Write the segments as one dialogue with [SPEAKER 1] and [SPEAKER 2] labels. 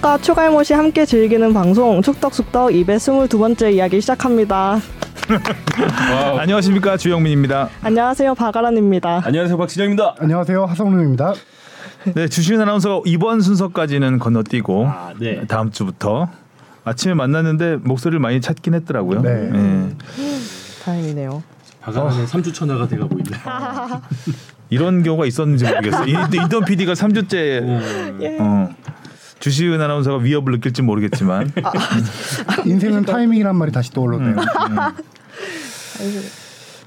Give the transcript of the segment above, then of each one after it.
[SPEAKER 1] 축덕과 추갈못이 함께 즐기는 방송 축덕숙덕 222번째 이야기 시작합니다.
[SPEAKER 2] 안녕하십니까 주영민입니다.
[SPEAKER 1] 안녕하세요 박아란입니다.
[SPEAKER 3] 안녕하세요 박진영입니다.
[SPEAKER 4] 안녕하세요 하성룡입니다.
[SPEAKER 2] 네 주시은 아나운서가 이번 순서까지는 건너뛰고
[SPEAKER 3] 아, 네.
[SPEAKER 2] 다음 주부터 아침에 만났는데 목소리를 많이 찾긴 했더라고요.
[SPEAKER 4] 네.
[SPEAKER 2] 예.
[SPEAKER 1] 다행이네요.
[SPEAKER 3] 박아란의 3주 천하가 돼가고 있네.
[SPEAKER 2] 이런 경우가 있었는지 모르겠어요. 이- 인턴 PD가 3주째
[SPEAKER 1] 예.
[SPEAKER 2] 어, 주시은 아나운서가 위협을 느낄지 모르겠지만
[SPEAKER 4] 인생은 타이밍이란 말이 다시 떠올랐네요.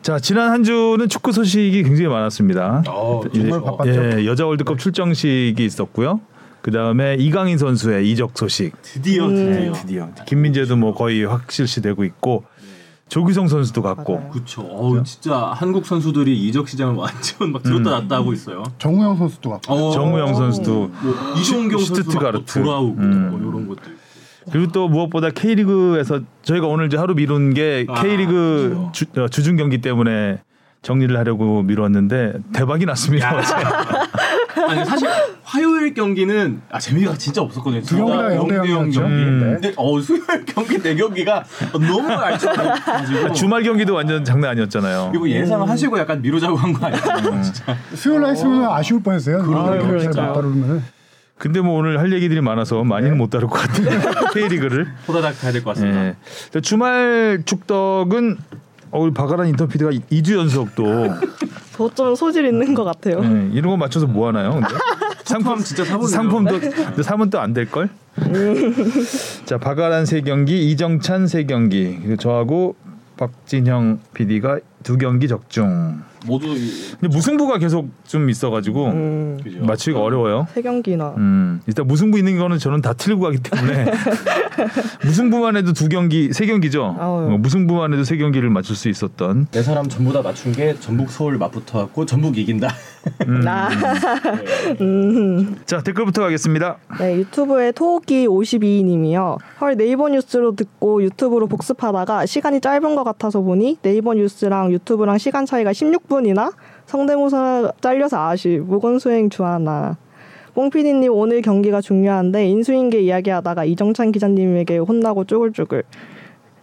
[SPEAKER 2] 자 지난 한 주는 축구 소식이 굉장히 많았습니다.
[SPEAKER 3] 어,
[SPEAKER 4] 정말
[SPEAKER 2] 이제,
[SPEAKER 4] 바빴죠.
[SPEAKER 2] 예, 여자 월드컵 출정식이 있었고요. 그 다음에 이강인 선수의 이적 소식.
[SPEAKER 3] 드디어 드디어.
[SPEAKER 2] 드디어 김민재도 뭐 거의 확실시되고 있고 조규성 선수도 갔고
[SPEAKER 1] 맞아요.
[SPEAKER 3] 그렇죠. 어우 진짜 한국 선수들이 이적 시장을 완전 막 들었다 놨다 하고 있어요.
[SPEAKER 4] 정우영 선수도 같고
[SPEAKER 3] 어,
[SPEAKER 2] 정우영 선수도
[SPEAKER 3] 뭐 이종경
[SPEAKER 2] 슈투트가르트.
[SPEAKER 3] 돌아오고
[SPEAKER 2] 음.
[SPEAKER 3] 뭐 이런 있고.
[SPEAKER 2] 그리고 또 무엇보다 K리그에서 저희가 오늘 이제 하루 미룬 게
[SPEAKER 3] 아,
[SPEAKER 2] K리그 주, 어, 주중 경기 때문에 정리를 하려고 미뤘는데 대박이 났습니다.
[SPEAKER 3] 아니 사실 화요일 경기는 아 재미가 진짜 없었거든요.
[SPEAKER 4] 두 경기 다 영대
[SPEAKER 3] 영대 영
[SPEAKER 4] 영이었죠.
[SPEAKER 3] 경기.
[SPEAKER 2] 음.
[SPEAKER 3] 근데 어 수요일 경기 네 경기가 너무 알차가지고
[SPEAKER 2] 주말 경기도 완전 장난 아니었잖아요.
[SPEAKER 3] 이거 예상을 하시고 약간 미루자고 한 거 아니에요? 진짜.
[SPEAKER 4] 수요일 날 했으면 아쉬울 뻔했어요.
[SPEAKER 3] 그러게요,
[SPEAKER 4] 그렇게
[SPEAKER 3] 진짜.
[SPEAKER 2] 근데 뭐 오늘 할 얘기들이 많아서 많이는 못 다룰 것 같아요. K리그를.
[SPEAKER 3] 호다닥 가야 될 것 같습니다.
[SPEAKER 2] 예. 근데 주말 축덕은 어, 우리 박아란 인터피디가 2주 연속 또
[SPEAKER 1] 저좀 소질 있는 것 같아요.
[SPEAKER 2] 예, 이런 거 맞춰서 뭐 하나요? 근데?
[SPEAKER 3] 상품 진짜 사보네요.
[SPEAKER 2] 상품도 근데 사면 또 안 될 걸? 자 박아란 세 경기, 이정찬 세 경기, 그리고 저하고 박진형 PD가 두 경기 적중.
[SPEAKER 3] 모두 이-
[SPEAKER 2] 근데 무승부가 계속 좀 있어가지고
[SPEAKER 1] 음?
[SPEAKER 2] 맞추기가 어려워요.
[SPEAKER 1] 세 경기나
[SPEAKER 2] 음, 일단 무승부 있는 거는 저는 다 틀고 가기 때문에 무승부만 해도 두 경기, 세 경기죠.
[SPEAKER 1] 아유.
[SPEAKER 2] 어, 무승부만 해도 세 경기를 맞출 수 있었던.
[SPEAKER 3] 네 사람 전부 다 맞춘 게 전북 서울 맞붙어 갖고 전북 이긴다.
[SPEAKER 1] 나 음.
[SPEAKER 2] 자 댓글부터 가겠습니다.
[SPEAKER 1] 네, 유튜브에 토끼 52님이요. 헐 네이버 뉴스로 듣고 유튜브로 복습하다가 시간이 짧은 것 같아서 보니 네이버 뉴스랑 유튜브랑 시간 차이가 16분이나? 성대모사 잘려서 아쉬 무건수행 주하나. 뽕피디님 오늘 경기가 중요한데 인수인계 이야기하다가 이정찬 기자님에게 혼나고 쭈글쭈글.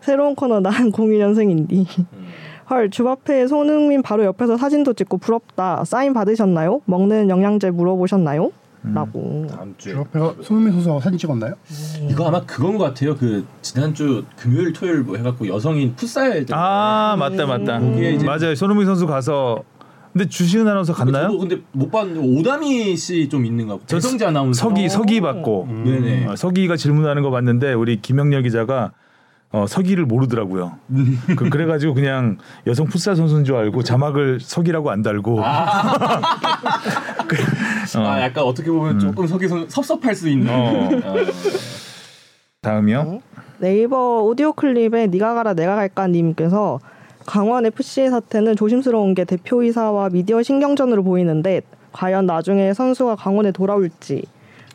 [SPEAKER 1] 새로운 코너 난 02년생인디 헐 주바페 손흥민 바로 옆에서 사진도 찍고 부럽다 사인 받으셨나요? 먹는 영양제 물어보셨나요? 라고
[SPEAKER 3] 다음 주에
[SPEAKER 4] 주 앞에가 손흥민 선수하고 사진 찍었나요?
[SPEAKER 3] 이거 아마 그건 것 같아요. 그 지난주 금요일 토요일 뭐 해갖고 여성인 풋살
[SPEAKER 2] 때아 맞다 맞다.
[SPEAKER 3] 이제-
[SPEAKER 2] 맞아요. 손흥민 선수 가서 근데 주시은 아나운서 갔나요?
[SPEAKER 3] 저도 근데 못 봤는데 오다미 씨 좀 있는 거 같고
[SPEAKER 2] 저
[SPEAKER 3] 배성재 아나운서
[SPEAKER 2] 서기 서기 받고
[SPEAKER 3] 네네
[SPEAKER 2] 어, 서기가 질문하는 거 봤는데 우리 김영렬 기자가 어, 서기를 모르더라고요. 그, 그래가지고 그냥 여성 풋살 선수인 줄 알고 자막을 서기라고 안 달고 어.
[SPEAKER 3] 아 약간 어떻게 보면 조금 서기 선 섭섭할 수 있는
[SPEAKER 2] 어.
[SPEAKER 3] 어.
[SPEAKER 2] 다음이요.
[SPEAKER 1] 네이버 오디오 클립에 니가 가라 내가 갈까 님께서 강원 FC의 사태는 조심스러운 게 대표이사와 미디어 신경전으로 보이는데 과연 나중에 선수가 강원에 돌아올지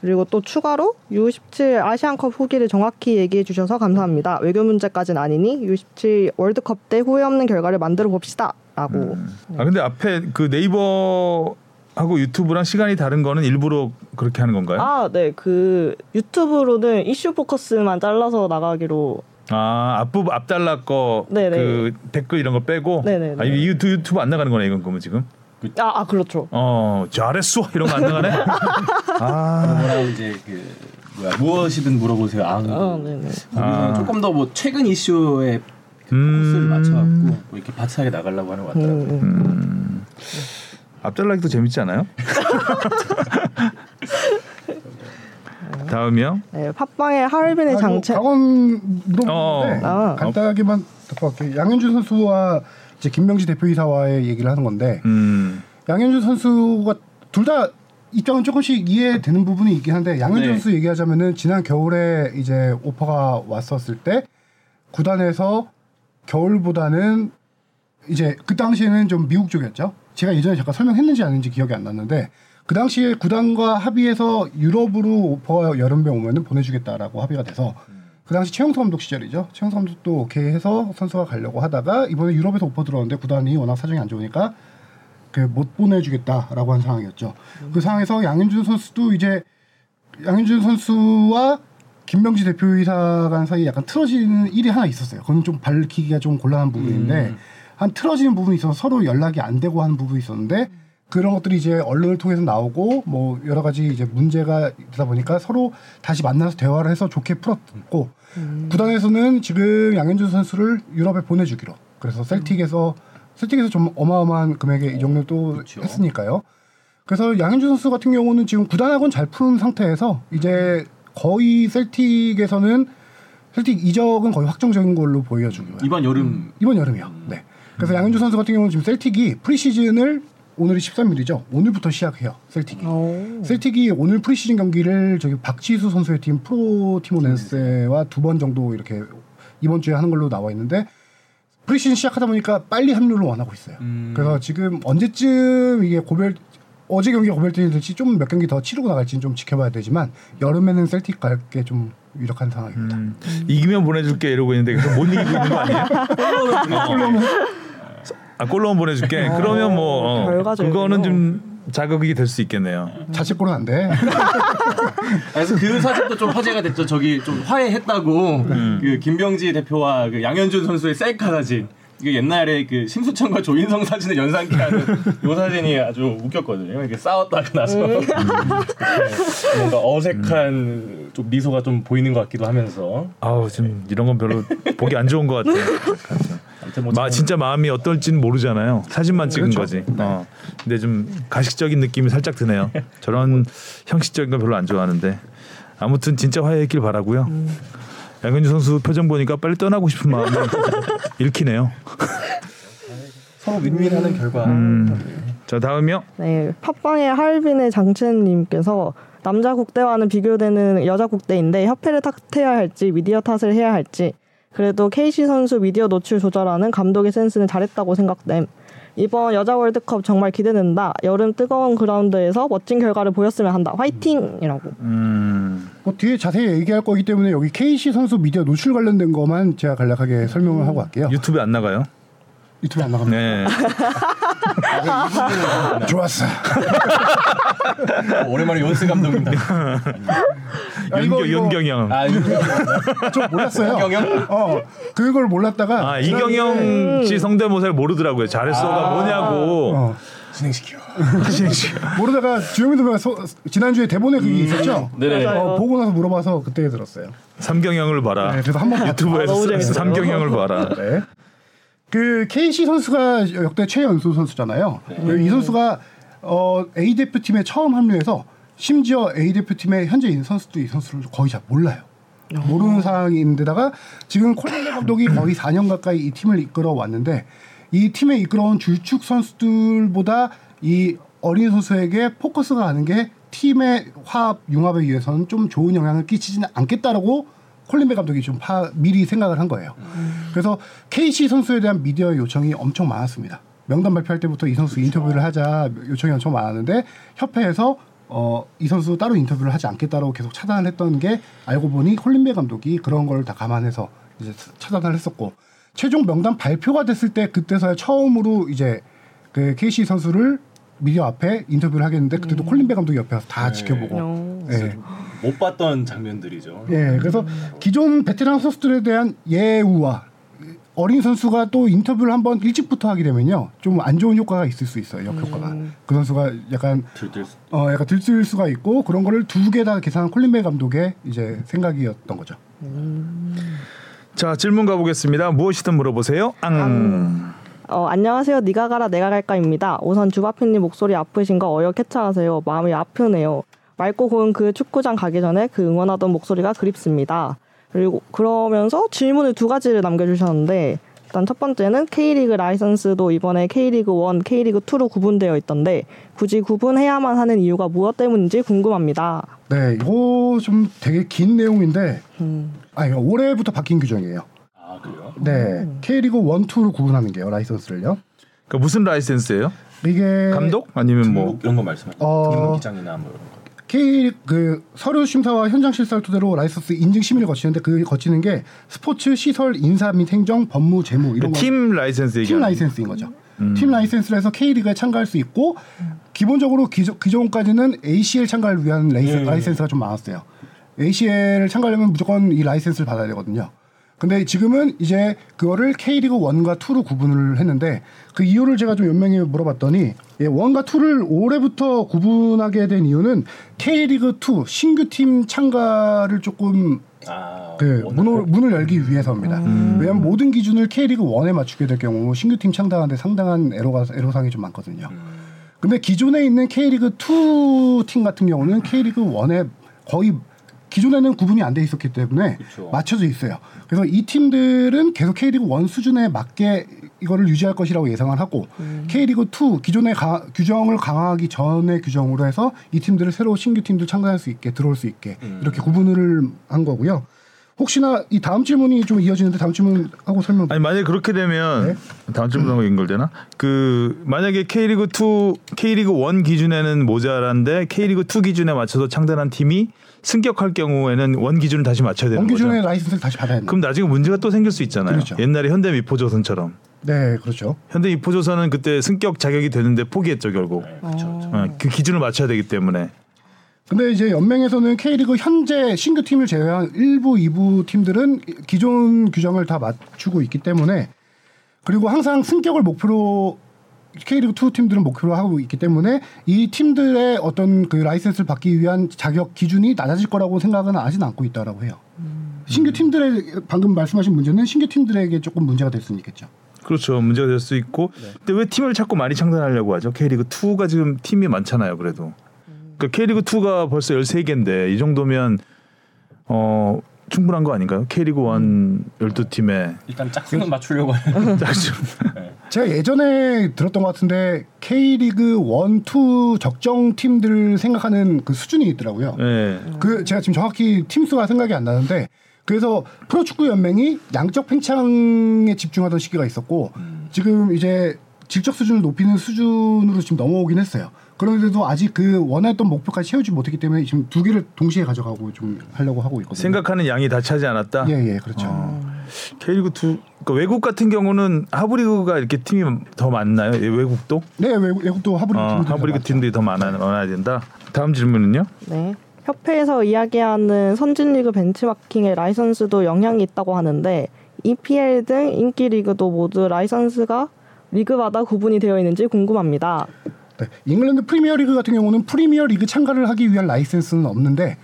[SPEAKER 1] 그리고 또 추가로 U17 아시안컵 후기를 정확히 얘기해 주셔서 감사합니다. 외교 문제까지는 아니니 U17 월드컵 때 후회 없는 결과를 만들어 봅시다 라고.
[SPEAKER 2] 아 근데 앞에 그 네이버 하고 유튜브랑 시간이 다른 거는 일부러 그렇게 하는 건가요?
[SPEAKER 1] 아, 네. 그 유튜브로는 이슈 포커스만 잘라서 나가기로
[SPEAKER 2] 아 앞부 앞달라 거
[SPEAKER 1] 네네.
[SPEAKER 2] 그 댓글 이런 거 빼고
[SPEAKER 1] 네네네.
[SPEAKER 2] 아이 유튜브, 유튜브 안 나가는 거네 이건 그러면 지금
[SPEAKER 1] 아, 아 그렇죠.
[SPEAKER 2] 어 잘했어 이런 거 안 나가네 아
[SPEAKER 3] 뭐라 이제 그 뭐야 무엇이든 물어보세요. 아,
[SPEAKER 1] 아, 네네.
[SPEAKER 3] 거기서는
[SPEAKER 2] 아.
[SPEAKER 3] 조금 더 뭐 최근 이슈에 그
[SPEAKER 2] 음.
[SPEAKER 3] 포커스를 맞춰갖고 뭐 이렇게 바치하게 나가려고 하는 것 같더라고요.
[SPEAKER 1] 음, 음.
[SPEAKER 2] 앞달라기도 재밌지 않아요? 다음이요.
[SPEAKER 1] 네, 팟빵의 하얼빈의
[SPEAKER 4] 아,
[SPEAKER 1] 장체.
[SPEAKER 4] 뭐 강원 물어보는데
[SPEAKER 2] 어.
[SPEAKER 1] 아.
[SPEAKER 4] 간단하게만 갈게요. 양현준 선수와 이제 김명지 대표이사와의 얘기를 하는 건데
[SPEAKER 2] 음.
[SPEAKER 4] 양현준 선수가 둘 다 입장은 조금씩 이해되는 부분이 있긴 한데 양현준
[SPEAKER 3] 네.
[SPEAKER 4] 선수 얘기하자면은 지난 겨울에 이제 오퍼가 왔었을 때 구단에서 겨울보다는 이제 그 당시에는 좀 미국 쪽이었죠. 제가 예전에 잠깐 설명했는지 아닌지 기억이 안 났는데 그 당시에 구단과 합의해서 유럽으로 오퍼가 여름에 오면은 보내주겠다라고 합의가 돼서 그 당시 최영수 감독 시절이죠. 최영수 감독도 오케이 해서 선수가 가려고 하다가 이번에 유럽에서 오퍼 들어왔는데 구단이 워낙 사정이 안 좋으니까 그 못 보내주겠다라고 한 상황이었죠. 그 상황에서 양현준 선수도 이제 양현준 선수와 김명지 대표이사 간 사이에 약간 틀어지는 일이 하나 있었어요. 그건 좀 밝히기가 좀 곤란한 부분인데
[SPEAKER 3] 음.
[SPEAKER 4] 한 틀어지는 부분이 있어서 서로 연락이 안 되고 하는 부분이 있었는데 그런 것들이 이제 언론을 통해서 나오고 뭐 여러 가지 이제 문제가 되다 보니까 서로 다시 만나서 대화를 해서 좋게 풀었고 구단에서는 지금 양현준 선수를 유럽에 보내주기로 그래서 셀틱에서 셀틱에서 좀 어마어마한 금액의 이적료 또
[SPEAKER 3] 그렇죠.
[SPEAKER 4] 했으니까요. 그래서 양현준 선수 같은 경우는 지금 구단하고는 잘 푸는 상태에서 이제 거의 셀틱에서는 셀틱 이적은 거의 확정적인 걸로 보여주고요.
[SPEAKER 3] 이번 여름
[SPEAKER 4] 이번 여름이요. 네. 그래서 양현준 선수 같은 경우는 지금 셀틱이 preseason을 오늘이 13일이죠. 오늘부터 시작해요. 셀틱이.
[SPEAKER 1] 오.
[SPEAKER 4] 셀틱이 오늘 프리시즌 경기를 저기 박지수 선수의 팀 포르티모넨세와 두 번 정도 이렇게 이번 주에 하는 걸로 나와 있는데 프리시즌 시작하다 보니까 빨리 합류를 원하고 있어요.
[SPEAKER 3] 음.
[SPEAKER 4] 그래서 지금 언제쯤 이게 고별 어제 경기 고별전이 될지 좀 몇 경기 더 치르고 나갈지는 좀 지켜봐야 되지만 여름에는 셀틱 갈 게 좀 유력한 상황입니다.
[SPEAKER 2] 음, 이기면 보내줄게 이러고 있는데 못 이기고 있는 거 아니에요? 아 골로만 보내줄게. 그러면 뭐 어. 그거는 좀 자극이 될 수 있겠네요.
[SPEAKER 4] 자책골은 안 돼.
[SPEAKER 3] 그래서 그 사진도 좀 화제가 됐죠. 저기 좀 화해했다고 그 김병지 대표와 그 양현준 선수의 셀카 사진. 이게 옛날에 그 심수창과 조인성 사진을 연상케 하는 요 사진이 아주 웃겼거든요. 이렇게 싸웠다가 나서 이렇게 뭔가 어색한 좀 미소가 좀 보이는 것 같기도 하면서.
[SPEAKER 2] 아우 지금 이런 건 별로 보기 안 좋은 것 같아요. 마, 진짜 마음이 어떨지는 모르잖아요. 사진만 찍은
[SPEAKER 4] 그렇죠.
[SPEAKER 2] 거지. 어. 근데 좀 가식적인 느낌이 살짝 드네요. 저런 형식적인 건 별로 안 좋아하는데 아무튼 진짜 화해했길 바라고요. 양현주 선수 표정 보니까 빨리 떠나고 싶은 마음이 읽히네요.
[SPEAKER 3] 서로 윈윈하는 결과.
[SPEAKER 2] 음. 자 다음이요.
[SPEAKER 1] 네, 팟빵의 하얼빈의 장첸님께서 남자 국대와는 비교되는 여자 국대인데 협회를 탓해야 할지 미디어 탓을 해야 할지 그래도 KC 선수 미디어 노출 조절하는 감독의 센스는 잘했다고 생각됨. 이번 여자 월드컵 정말 기대된다. 여름 뜨거운 그라운드에서 멋진 결과를 보였으면 한다. 화이팅이라고.
[SPEAKER 2] 음.
[SPEAKER 4] 뭐 뒤에 자세히 얘기할 거기 때문에 여기 KC 선수 미디어 노출 관련된 것만 제가 간략하게 설명을 하고 갈게요.
[SPEAKER 2] 유튜브에 안 나가요?
[SPEAKER 4] 유튜브에 안 나갑니다.
[SPEAKER 2] 네.
[SPEAKER 4] 좋았어.
[SPEAKER 3] 어, 오랜만에 연스 감독입니다.
[SPEAKER 4] 아,
[SPEAKER 2] 윤경,
[SPEAKER 4] 이거-
[SPEAKER 2] 윤경이 형.
[SPEAKER 3] 아,
[SPEAKER 4] 좀 몰랐어요.
[SPEAKER 3] 이경영?
[SPEAKER 4] 어, 그걸 몰랐다가
[SPEAKER 2] 아 이경영 씨 성대모사를 모르더라고요. 잘했어가 뭐냐고.
[SPEAKER 4] 어,
[SPEAKER 3] 진행시켜.
[SPEAKER 4] 모르다가 주영민 선배가 소- 지난주에 대본에 그게 있었죠.
[SPEAKER 3] 네네.
[SPEAKER 4] 어, 보고 나서 물어봐서 그때 들었어요.
[SPEAKER 2] 삼경영을 봐라.
[SPEAKER 4] 네, 그래서 한번
[SPEAKER 2] 유튜브에서
[SPEAKER 1] 아, 재밌어요.
[SPEAKER 2] 삼경영을 봐라.
[SPEAKER 4] 네. 그 KC 선수가 역대 최연소 선수잖아요. 이 선수가 어, A 대표팀에 처음 합류해서 심지어 A 대표팀의 현재 있는 선수도 이 선수를 거의 잘 몰라요. 모르는 상황인데다가 지금 콜린레 감독이 거의 4년 가까이 이 팀을 이끌어 왔는데 이 팀에 이끌어온 주축 선수들보다 이 어린 선수에게 포커스가 가는 게 팀의 화합 융합에 위해서는 좀 좋은 영향을 끼치지는 않겠다라고 콜린베 감독이 좀 파, 미리 생각을 한 거예요. 그래서 KC 선수에 대한 미디어 요청이 엄청 많았습니다. 명단 발표할 때부터 이 선수 인터뷰를 하자 요청이 엄청 많았는데 협회에서 어, 이 선수 따로 인터뷰를 하지 않겠다고 계속 차단을 했던 게 알고 보니 콜린베 감독이 그런 걸 다 감안해서 이제 차단을 했었고 최종 명단 발표가 됐을 때 그때서야 처음으로 이제 그 KC 선수를 미디어 앞에 인터뷰를 하겠는데 그때도 콜린베 감독이 옆에 와서 다 지켜보고
[SPEAKER 1] 어.
[SPEAKER 4] 예.
[SPEAKER 3] 못 봤던 장면들이죠.
[SPEAKER 4] 예, 그래서 기존 베테랑 선수들에 대한 예우와 어린 선수가 또 인터뷰를 한번 일찍부터 하게 되면요 좀 안 좋은 효과가 있을 수 있어요 역효과가 그 선수가 약간
[SPEAKER 3] 들들 수-
[SPEAKER 4] 어 약간 들쓸 수가 있고 그런 거를 두 개 다 계산한 콜린베 감독의 이제 생각이었던 거죠.
[SPEAKER 2] 자 질문 가보겠습니다. 무엇이든 물어보세요. 앙.
[SPEAKER 1] 어, 안녕하세요. 니가 가라 내가 갈까입니다. 우선 주바피님 목소리 아프신 거 어여 캐쳐하세요. 마음이 아프네요. 맑고 고운 그 축구장 가기 전에 그 응원하던 목소리가 그립습니다. 그리고 그러면서 질문을 두 가지를 남겨주셨는데 일단 첫 번째는 K리그 라이선스도 이번에 K리그 1, K리그 2로 구분되어 있던데 굳이 구분해야만 하는 이유가 무엇 때문인지 궁금합니다.
[SPEAKER 4] 네, 이거 좀 되게 긴 내용인데
[SPEAKER 1] 음,
[SPEAKER 4] 아 이거 올해부터 바뀐 규정이에요.
[SPEAKER 3] 아 그래요?
[SPEAKER 4] 네, K리그 1, 2로 구분하는 게요 라이선스를요.
[SPEAKER 2] 그 무슨 라이센스예요?
[SPEAKER 4] 이게
[SPEAKER 2] 감독 아니면 뭐
[SPEAKER 3] 이런 거 말씀하시죠?
[SPEAKER 4] 어.
[SPEAKER 3] 등록 기장이나 뭐 이런 거.
[SPEAKER 4] K 그 서류 심사와 현장 실사를 토대로 라이선스 인증 심의를 거치는데 그 거치는 게 스포츠 시설 인사 및 행정 법무 재무 이런 거-
[SPEAKER 2] 팀 라이센스
[SPEAKER 4] 팀 라이센스인 거죠. 팀 라이센스를 해서 K리그에 참가할 수 있고 기본적으로 기존, 기존까지는 ACL 참가를 위한 라이센,
[SPEAKER 3] 예.
[SPEAKER 4] 라이센스가 좀 많았어요. ACL을 참가하려면 무조건 이 라이센스를 받아야 되거든요. 근데 지금은 이제 그거를 K리그 1과 2로 구분을 했는데 그 이유를 제가 좀 연명히 물어봤더니 예, 1과 2를 올해부터 구분하게 된 이유는 K리그 2 신규 팀 참가를 조금
[SPEAKER 3] 아,
[SPEAKER 4] 그 문을, 문을 열기 위해서입니다. 왜냐하면 모든 기준을 K리그 1에 맞추게 될 경우 신규 팀 창단하는데 상당한 애로가 애로사항이 좀 많거든요. 근데 기존에 있는 K리그 2팀 같은 경우는 K리그 1에 거의 기존에는 구분이 안 돼 있었기 때문에
[SPEAKER 3] 그쵸.
[SPEAKER 4] 맞춰져 있어요. 그래서 이 팀들은 계속 K리그 1 수준에 맞게 이거를 유지할 것이라고 예상을 하고 K리그 2 기존의 가- 규정을 강화하기 전의 규정으로 해서 이 팀들을 새로 신규 팀들 참가할 수 있게 들어올 수 있게 이렇게 구분을 한 거고요. 혹시나 이 다음 질문이 좀 이어지는데 다음 질문 하고 설명.
[SPEAKER 2] 아니 만약에 그렇게 되면
[SPEAKER 4] 네.
[SPEAKER 2] 다음 질문하고 연결되나? 그 만약에 K리그 2, K리그 1 기준에는 모자란데 K리그 2 기준에 맞춰서 창단한 팀이 승격할 경우에는 원 기준을 다시 맞춰야 되는
[SPEAKER 4] 원 기준의
[SPEAKER 2] 거죠.
[SPEAKER 4] 라이센스를 다시 받아야 돼요.
[SPEAKER 2] 그럼 나중에 문제가 또 생길 수 있잖아요.
[SPEAKER 4] 그렇죠.
[SPEAKER 2] 옛날에 현대 미포조선처럼
[SPEAKER 4] 네, 그렇죠.
[SPEAKER 2] 현대 미포조선은 그때 승격 자격이 되는데 포기했죠 결국. 어, 그 기준을 맞춰야 되기 때문에.
[SPEAKER 4] 근데 이제 연맹에서는 K리그 현재 신규 팀을 제외한 1부, 2부 팀들은 기존 규정을 다 맞추고 있기 때문에 그리고 항상 승격을 목표로 K리그 2 팀들은 목표로 하고 있기 때문에 이 팀들의 어떤 그 라이센스를 받기 위한 자격 기준이 낮아질 거라고 생각은 하진 않고 있다라고 해요. 신규 팀들의 방금 말씀하신 문제는 신규 팀들에게 조금 문제가 될 수는 있겠죠.
[SPEAKER 2] 그렇죠. 문제가 될 수 있고.
[SPEAKER 4] 네.
[SPEAKER 2] 근데 왜 팀을 자꾸 많이 창단하려고 하죠? K리그 2가 지금 팀이 많잖아요. 그래도. 그러니까 K리그 2가 벌써 13개인데 이 정도면 어 충분한 거 아닌가요? K리그 1 12팀에
[SPEAKER 3] 일단 짝수는 맞추려고 하는.
[SPEAKER 4] 제가 예전에 들었던 것 같은데 K리그 1, 2 적정 팀들 생각하는 그 수준이 있더라고요.
[SPEAKER 2] 네.
[SPEAKER 4] 그 제가 지금 정확히 팀 수가 생각이 안 나는데 그래서 프로축구 연맹이 양적 팽창에 집중하던 시기가 있었고 지금 이제 질적 수준을 높이는 수준으로 지금 넘어오긴 했어요. 그런데도 아직 그 원했던 목표까지 채우지 못했기 때문에 지금 두 개를 동시에 가져가고 좀 하려고 하고 있거든요.
[SPEAKER 2] 생각하는 양이 다 차지 않았다.
[SPEAKER 4] 예, 예, 그렇죠.
[SPEAKER 2] K리그 2 그러니까 외국 같은 경우는 하브리그가 이렇게 팀이 더 많나요? 예, 외국도?
[SPEAKER 4] 네, 외국, 외국도 하브리그
[SPEAKER 2] 어,
[SPEAKER 4] 팀들이
[SPEAKER 2] 하브리그
[SPEAKER 4] 많죠.
[SPEAKER 2] 팀들이 더 많아, 많아야 된다. 다음 질문은요?
[SPEAKER 1] 네. 협회에서 이야기하는 선진리그 벤치마킹의 라이선스도 영향이 있다고 하는데 EPL 등 인기 리그도 모두 라이선스가 리그마다 구분이 되어 있는지 궁금합니다.
[SPEAKER 4] 네, 잉글랜드 프리미어리그 같은 경우는 프리미어리그 참가를 하기 위한 라이센스는 없는데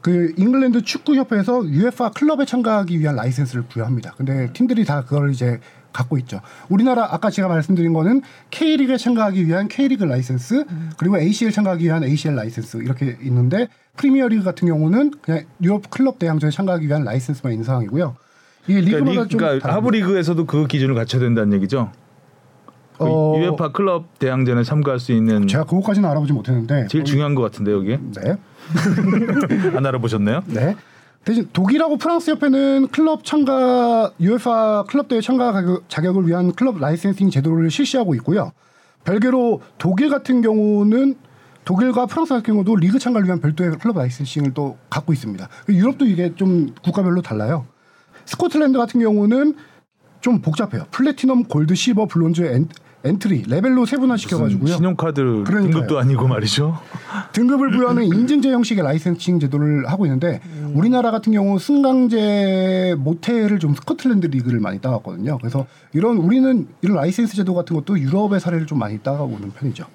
[SPEAKER 4] 그 잉글랜드 축구 협회에서 UEFA 클럽에 참가하기 위한 라이센스를 부여합니다. 근데 팀들이 다 그걸 이제 갖고 있죠. 우리나라 아까 제가 말씀드린 거는 K리그에 참가하기 위한 K리그 라이센스 그리고 ACL 참가하기 위한 ACL 라이센스 이렇게 있는데 프리미어리그 같은 경우는 그냥 유럽 클럽 대항전에 참가하기 위한 라이센스만 있는 상황이고요. 이게 리그마다
[SPEAKER 2] 그러니까, 리,
[SPEAKER 4] 좀
[SPEAKER 2] 그러니까
[SPEAKER 4] 다릅니다.
[SPEAKER 2] 하부리그에서도 그 기준을 갖춰야 된다는 얘기죠. 그
[SPEAKER 4] 어,
[SPEAKER 2] UEFA 클럽 대항전에 참가할 수 있는
[SPEAKER 4] 제가 그거까지는 알아보지 못했는데
[SPEAKER 2] 제일 중요한 것 같은데 여기
[SPEAKER 4] 네.
[SPEAKER 2] 안 알아보셨네요?
[SPEAKER 4] 네. 대신 독일하고 프랑스 협회는 클럽 참가 UEFA 클럽 대회 참가 자격- 자격을 위한 클럽 licensing 제도를 실시하고 있고요. 별개로 독일 같은 경우는 독일과 프랑스 같은 경우도 리그 참가를 위한 별도의 클럽 licensing을 또 갖고 있습니다. 유럽도 이게 좀 국가별로 달라요. 스코틀랜드 같은 경우는 좀 복잡해요. platinum, gold, silver, bronze, en, entry level로 세분화 시켜가지고요.
[SPEAKER 2] 신용카드
[SPEAKER 4] 그러니까요.
[SPEAKER 2] 등급도 아니고 말이죠.
[SPEAKER 4] 등급을 부여하는 인증제 형식의 licensing 제도를 하고 있는데 우리나라 같은 경우 승강제 모델을 좀 스코틀랜드 리그를 많이 따왔거든요. 그래서 이런 우리는 이런 라이센스 제도 같은 것도 유럽의 사례를 좀 많이 따가오는 편이죠.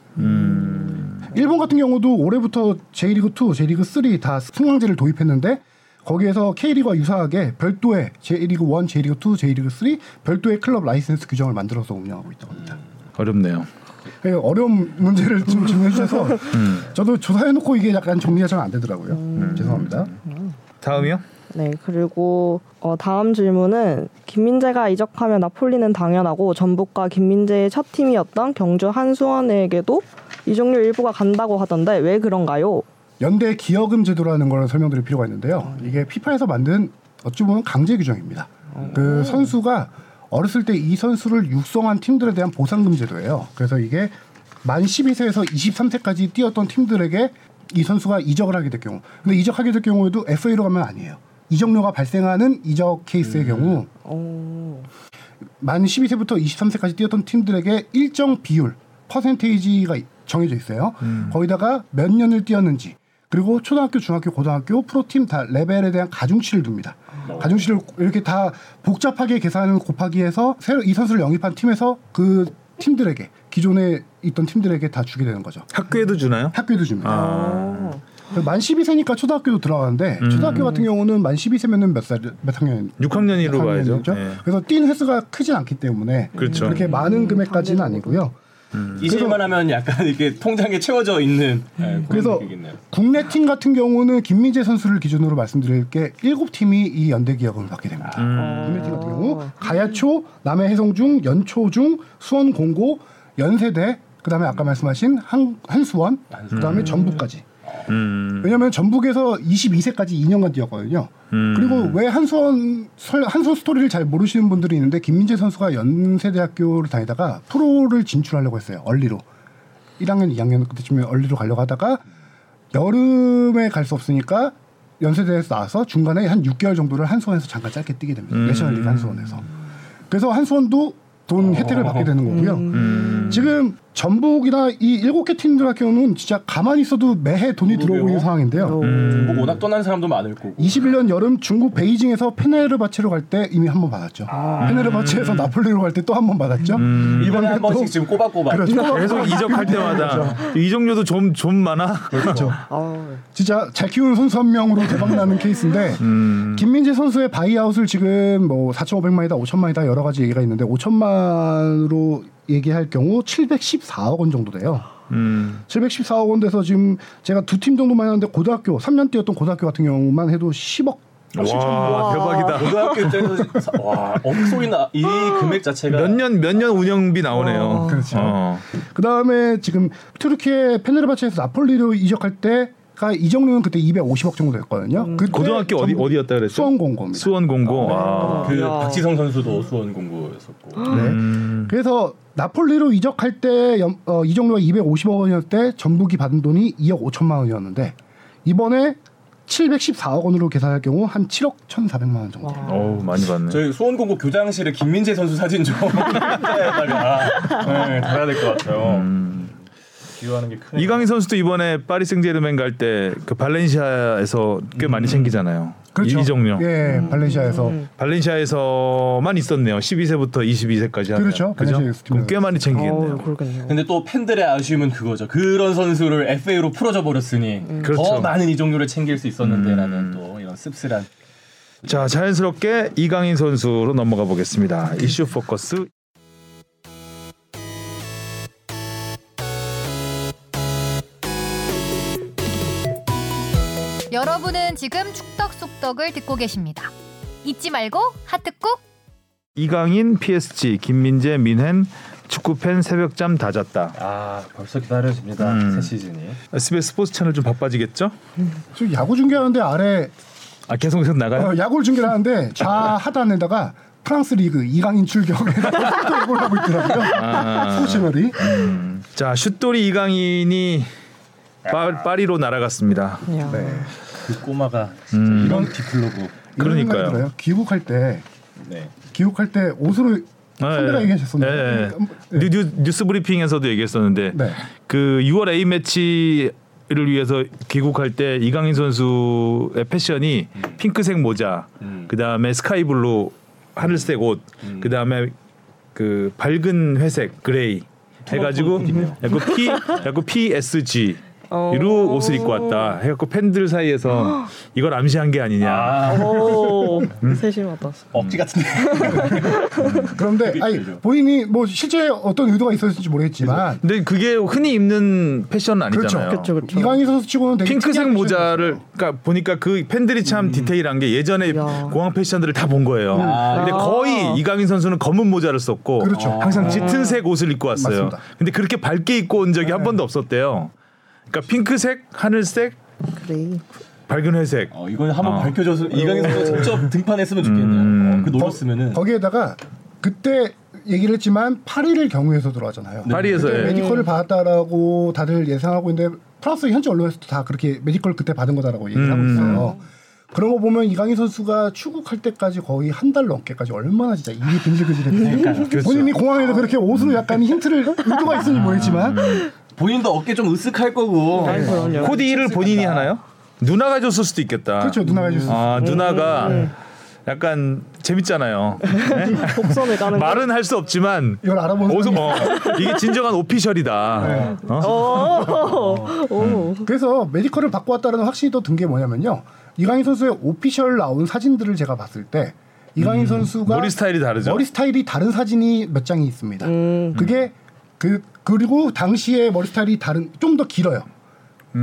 [SPEAKER 4] 일본 같은 경우도 올해부터 J리그 2, J리그 3 다 승강제를 도입했는데 거기에서 K리그와 유사하게 별도의 J리그 1, J리그 2, J리그 3 별도의 클럽 라이센스 규정을 만들어서 운영하고 있다고 합니다.
[SPEAKER 2] 어렵네요.
[SPEAKER 4] 예, 어려운 문제를 좀 질문해 주셔서 저도 조사해 놓고 이게 약간 정리가 잘 안 되더라고요. 죄송합니다.
[SPEAKER 2] 다음이요?
[SPEAKER 1] 네, 그리고 어, 다음 질문은 김민재가 이적하면 나폴리는 당연하고 전북과 김민재의 첫 팀이었던 경주 한수원에게도 이적료 일부가 간다고 하던데 왜 그런가요?
[SPEAKER 4] 연대 기여금 제도라는 걸 설명드릴 필요가 있는데요. 이게 피파에서 만든 어찌 보면 강제 규정입니다. 그 선수가 어렸을 때 이 선수를 육성한 팀들에 대한 보상금 제도예요. 그래서 이게 만 12세에서 23세까지 뛰었던 팀들에게 이 선수가 이적을 하게 될 경우. 근데 이적하게 될 경우에도 FA로 가면 아니에요. 이적료가 발생하는 이적 케이스의 경우
[SPEAKER 1] 어.
[SPEAKER 4] 만 12세부터 23세까지 뛰었던 팀들에게 일정 비율 퍼센테이지가 정해져 있어요. 거기다가 몇 년을 뛰었는지 그리고 초등학교, 중학교, 고등학교 프로팀 다 레벨에 대한 가중치를 둡니다. 가중치를 이렇게 다 복잡하게 계산을 곱하기 해서 새로 이 선수를 영입한 팀에서 그 팀들에게 기존에 있던 팀들에게 다 주게 되는 거죠.
[SPEAKER 2] 학교에도 주나요?
[SPEAKER 4] 학교에도 줍니다.
[SPEAKER 2] 아.
[SPEAKER 4] 만 12세니까 초등학교도 들어가는데
[SPEAKER 2] 음.
[SPEAKER 4] 초등학교 같은 경우는 만 12세면은 몇 살, 몇 학년?
[SPEAKER 2] 6학년으로 봐야죠. 네.
[SPEAKER 4] 그래서 뛴 횟수가 크진 않기 때문에
[SPEAKER 2] 그렇죠.
[SPEAKER 4] 그렇게 많은 금액까지는 아니고요.
[SPEAKER 3] 잊을만 하면 약간 이렇게 통장에 채워져 있는 예, 그런
[SPEAKER 4] 그래서. 국내 팀 같은 경우는 김민재 선수를 기준으로 말씀드릴 게 일곱 팀이 이 연대 기업을 받게 됩니다.
[SPEAKER 2] 음.
[SPEAKER 4] 국내 팀 같은 경우 가야초, 남해해성중, 연초중, 수원공고, 연세대, 그다음에 아까 말씀하신 한, 한수원, 그다음에 전북까지.
[SPEAKER 2] 음.
[SPEAKER 4] 왜냐하면 전북에서 22세까지 2년간 뛰었거든요.
[SPEAKER 2] 음.
[SPEAKER 4] 그리고 왜 한수원 설- 한수원 스토리를 잘 모르시는 분들이 있는데 김민재 선수가 연세대학교를 다니다가 프로를 진출하려고 했어요. 얼리로 1학년, 2학년 그때쯤에 얼리로 가려고 하다가 여름에 갈 수 없으니까 연세대에서 나와서 중간에 한 6개월 정도를 한수원에서 잠깐 짧게 뛰게 됩니다.
[SPEAKER 2] 음.
[SPEAKER 4] 내셔널리그 한수원에서. 그래서 한수원도 돈 혜택을 받게 되는 거고요.
[SPEAKER 2] 음.
[SPEAKER 4] 지금 전북이나 이 일곱 개 팀들 같은 경우는 진짜 가만히 있어도 매해 돈이 들어오고 있는
[SPEAKER 3] 그러게요.
[SPEAKER 4] 상황인데요.
[SPEAKER 2] 음.
[SPEAKER 3] 뭐 워낙 떠난 사람도 많을 거고.
[SPEAKER 4] 21년 여름 중국 베이징에서 페네르바체로 갈 때 이미 한 번 받았죠. 페네르바체에서 나폴리로 갈 때 또 한 번 받았죠.
[SPEAKER 2] 음.
[SPEAKER 3] 이번에 한
[SPEAKER 4] 또-
[SPEAKER 3] 번씩 지금 꼬박꼬박.
[SPEAKER 4] 그렇죠.
[SPEAKER 2] 계속 이적할 때마다 이적료도 좀 좀 많아.
[SPEAKER 4] 그렇죠.
[SPEAKER 1] 아,
[SPEAKER 4] 진짜 잘 키우는 선수 한 명으로 대박 나는 케이스인데
[SPEAKER 2] 음.
[SPEAKER 4] 김민재 선수의 buyout을 지금 뭐 4,500만이다, 5천만이다 여러 가지 얘기가 있는데 5천만으로 얘기할 경우 714억 원 정도 돼요.
[SPEAKER 2] 음.
[SPEAKER 4] 714억 원 돼서 지금 제가 두 팀 정도만 했는데 고등학교 3년 뛰었던 고등학교 같은 경우만 해도 10억
[SPEAKER 2] 와, 대박이다.
[SPEAKER 3] 고등학교 입장에서 와 억소리나 이 금액 자체가
[SPEAKER 2] 몇 년 몇 년 운영비 나오네요.
[SPEAKER 4] 그렇죠.
[SPEAKER 2] 어.
[SPEAKER 4] 그 다음에 지금 투르키의 페네르바체에서 나폴리로 이적할 때 가 이적료는 그때 250억 정도 됐거든요. 그때
[SPEAKER 2] 고등학교 어디 어디였다 그랬죠?
[SPEAKER 4] 수원공고입니다.
[SPEAKER 2] 수원공고. 아.
[SPEAKER 3] 그
[SPEAKER 1] 야.
[SPEAKER 3] 박지성 선수도 수원 공고였었고.
[SPEAKER 4] 네.
[SPEAKER 2] 음.
[SPEAKER 4] 그래서 나폴리로 이적할 때 연- 어, 이적료가 250억 원이었을 때 전북이 받은 돈이 2억 5천만 원이었는데 이번에 714억 원으로 계산할 경우 한 7억 1,400만 원 정도.
[SPEAKER 2] 어우 많이 받네.
[SPEAKER 3] 저희 수원 공고 교장실에 김민재 선수 사진 좀 에다가 네, 달아야 될 것 같아요.
[SPEAKER 2] 음.
[SPEAKER 3] 비유하는 게.
[SPEAKER 2] 이강인 선수도 이번에 파리 생제르맹 갈 때 그 발렌시아에서 꽤 많이 챙기잖아요.
[SPEAKER 4] 그렇죠.
[SPEAKER 2] 이- 이적료.
[SPEAKER 4] 예, 발렌시아에서
[SPEAKER 2] 발렌시아에서만 있었네요. 12세부터 22세까지 하면.
[SPEAKER 4] 그렇죠. 발렌시아에서
[SPEAKER 2] 그럼 꽤 많이 챙기겠네요.
[SPEAKER 1] 어.
[SPEAKER 3] 근데 또 팬들의 아쉬움은 그거죠. 그런 선수를 FA로 풀어져 버렸으니
[SPEAKER 2] 그렇죠.
[SPEAKER 3] 더 많은 이적료를 챙길 수 있었는데라는 또 이런 씁쓸한.
[SPEAKER 2] 자 자연스럽게 이강인 선수로 넘어가 보겠습니다. 이슈 포커스.
[SPEAKER 5] 여러분은 지금 축덕 속덕을 듣고 계십니다. 잊지 말고 하트 꾹.
[SPEAKER 2] 이강인 PSG 김민재 민헨 축구팬 새벽잠 다 잤다.
[SPEAKER 3] 아 벌써 기다려집니다.
[SPEAKER 2] 음.
[SPEAKER 3] 새 시즌이.
[SPEAKER 2] SBS 스포츠 채널 좀 바빠지겠죠?
[SPEAKER 4] 지금 야구 중계하는데 아래
[SPEAKER 2] 아 계속 계속 나가요?
[SPEAKER 4] 어, 야구를 중계를 하는데 좌하단에다가 프랑스 리그 이강인 출격 하고 있더라고요.
[SPEAKER 2] 아.
[SPEAKER 4] 스포츠 채널이.
[SPEAKER 2] 자 슛돌이 이강인이 파, 파리로 날아갔습니다.
[SPEAKER 1] 야.
[SPEAKER 4] 네.
[SPEAKER 3] 그 꼬마가 진짜
[SPEAKER 2] 음.
[SPEAKER 3] 이런 디플로그.
[SPEAKER 2] 그러니까요.
[SPEAKER 4] 들어요. 귀국할 때
[SPEAKER 3] 네.
[SPEAKER 4] 귀국할 때 옷으로 선배가 얘기하셨었는데.
[SPEAKER 2] 네. 뉴, 뉴, 뉴스 브리핑에서도 얘기했었는데
[SPEAKER 4] 네.
[SPEAKER 2] 그 6월 A 매치 를 위해서 귀국할 때 이강인 선수의 패션이 핑크색 모자,
[SPEAKER 3] 음.
[SPEAKER 2] 그 다음에 스카이블루 하늘색 옷,
[SPEAKER 3] 음.
[SPEAKER 2] 그 다음에 그 밝은 회색 gray 해가지고 약간 P 약간 PSG
[SPEAKER 1] 어.
[SPEAKER 2] 이로 옷을 입고 왔다. 해갖고 팬들 사이에서 이걸 암시한 게 아니냐.
[SPEAKER 3] 아
[SPEAKER 1] 오, 세심하다.
[SPEAKER 3] 억지 같은데.
[SPEAKER 4] 그런데 아니. 본인이 뭐 실제 어떤 의도가 있었을지 모르겠지만
[SPEAKER 2] 근데 그게 흔히 입는 패션은 아니잖아요.
[SPEAKER 1] 그렇죠, 그렇죠.
[SPEAKER 4] 이강인 선수 치고는 되게
[SPEAKER 2] 핑크색
[SPEAKER 4] 특이한
[SPEAKER 2] 모자를 그러니까 보니까 그 팬들이 참 디테일한 게 예전에
[SPEAKER 1] 야.
[SPEAKER 2] 공항 패션들을 다 본 거예요.
[SPEAKER 3] 아.
[SPEAKER 2] 근데 거의 이강인 선수는 검은 모자를 썼고
[SPEAKER 4] 그렇죠.
[SPEAKER 2] 항상 짙은색 옷을 입고 왔어요.
[SPEAKER 4] 맞습니다.
[SPEAKER 2] 근데 그렇게 밝게 입고 온 적이 한 번도 없었대요. 그러니까 핑크색, 하늘색,
[SPEAKER 1] 그래.
[SPEAKER 2] 밝은 회색.
[SPEAKER 3] 어 이건 한번
[SPEAKER 2] 어.
[SPEAKER 3] 밝혀줘서 이강인 선수 직접 등판했으면 좋겠네요.
[SPEAKER 2] 음.
[SPEAKER 3] 어, 그 노렸으면은.
[SPEAKER 4] 거기에다가 그때 얘기를 했지만 파리를 경유해서 들어가잖아요.
[SPEAKER 2] 파리에서
[SPEAKER 4] 그때
[SPEAKER 2] 예.
[SPEAKER 4] medical을 받았다라고 다들 예상하고 있는데 프랑스 현지 언론에서도 다 그렇게 medical 그때 받은 거다라고 얘기를 하고
[SPEAKER 2] 음.
[SPEAKER 4] 있어요. 그런 거 보면 이강인 선수가 출국할 때까지 거의 한 달 넘게까지 얼마나 진짜 입이 근질근질했고 본인이 공항에서 그렇게 옷으로 약간 힌트를 의도가 있으니 모르겠지만
[SPEAKER 3] 본인도 어깨 좀 으쓱할 거고.
[SPEAKER 1] 아이, 그럼요.
[SPEAKER 2] 코디 일을 본인이 하나요? 누나가 줬을 수도 있겠다.
[SPEAKER 4] 그렇죠 누나가 해줬어요.
[SPEAKER 2] 아 누나가 약간 재밌잖아요.
[SPEAKER 1] 복선을 가는 거.
[SPEAKER 2] 말은 할 수 없지만
[SPEAKER 4] 이걸 알아보는
[SPEAKER 2] 어, 이게 진정한 오피셜이다. 어?
[SPEAKER 1] 어. 오.
[SPEAKER 4] 그래서 메디컬을 받고 왔다는 확신이 또 든 게 뭐냐면요. 이강인 선수의 오피셜 나온 사진들을 제가 봤을 때 이강인 선수가
[SPEAKER 2] 머리 스타일이 다르죠.
[SPEAKER 4] 머리 스타일이 다른 사진이 몇 장이 있습니다.
[SPEAKER 1] 음.
[SPEAKER 4] 그게 그 그리고 당시에 머리 스타일이 다른 좀 더 길어요.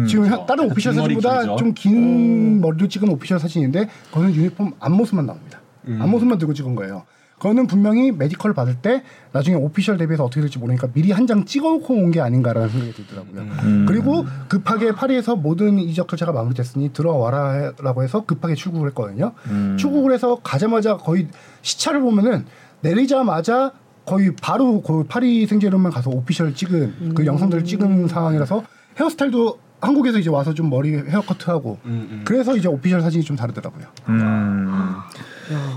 [SPEAKER 4] 지금 현- 다른 official
[SPEAKER 3] 긴 머리
[SPEAKER 4] 사진보다
[SPEAKER 3] 길죠.
[SPEAKER 4] 좀 긴 머리로 찍은 official 사진인데 그거는 유니폼 앞모습만 나옵니다. 앞모습만 들고 찍은 거예요. 그거는 분명히 medical 받을 때 나중에 official 대비해서 어떻게 될지 모르니까 미리 한 장 찍어놓고 온 게 아닌가라는 생각이 들더라고요. 그리고 급하게 파리에서 모든 이적 절차가 마무리됐으니 들어와라라고 해서 급하게 출국을 했거든요. 출국을 해서 가자마자 거의 시차를 보면은 내리자마자 거의 바로 그 파리 생제르맹 가서 오피셜 찍은 그 영상들을 찍은 상황이라서 헤어스타일도 한국에서 이제 와서 좀 머리 헤어커트하고 그래서 이제 오피셜 사진이 좀 다르더라고요.
[SPEAKER 2] 음.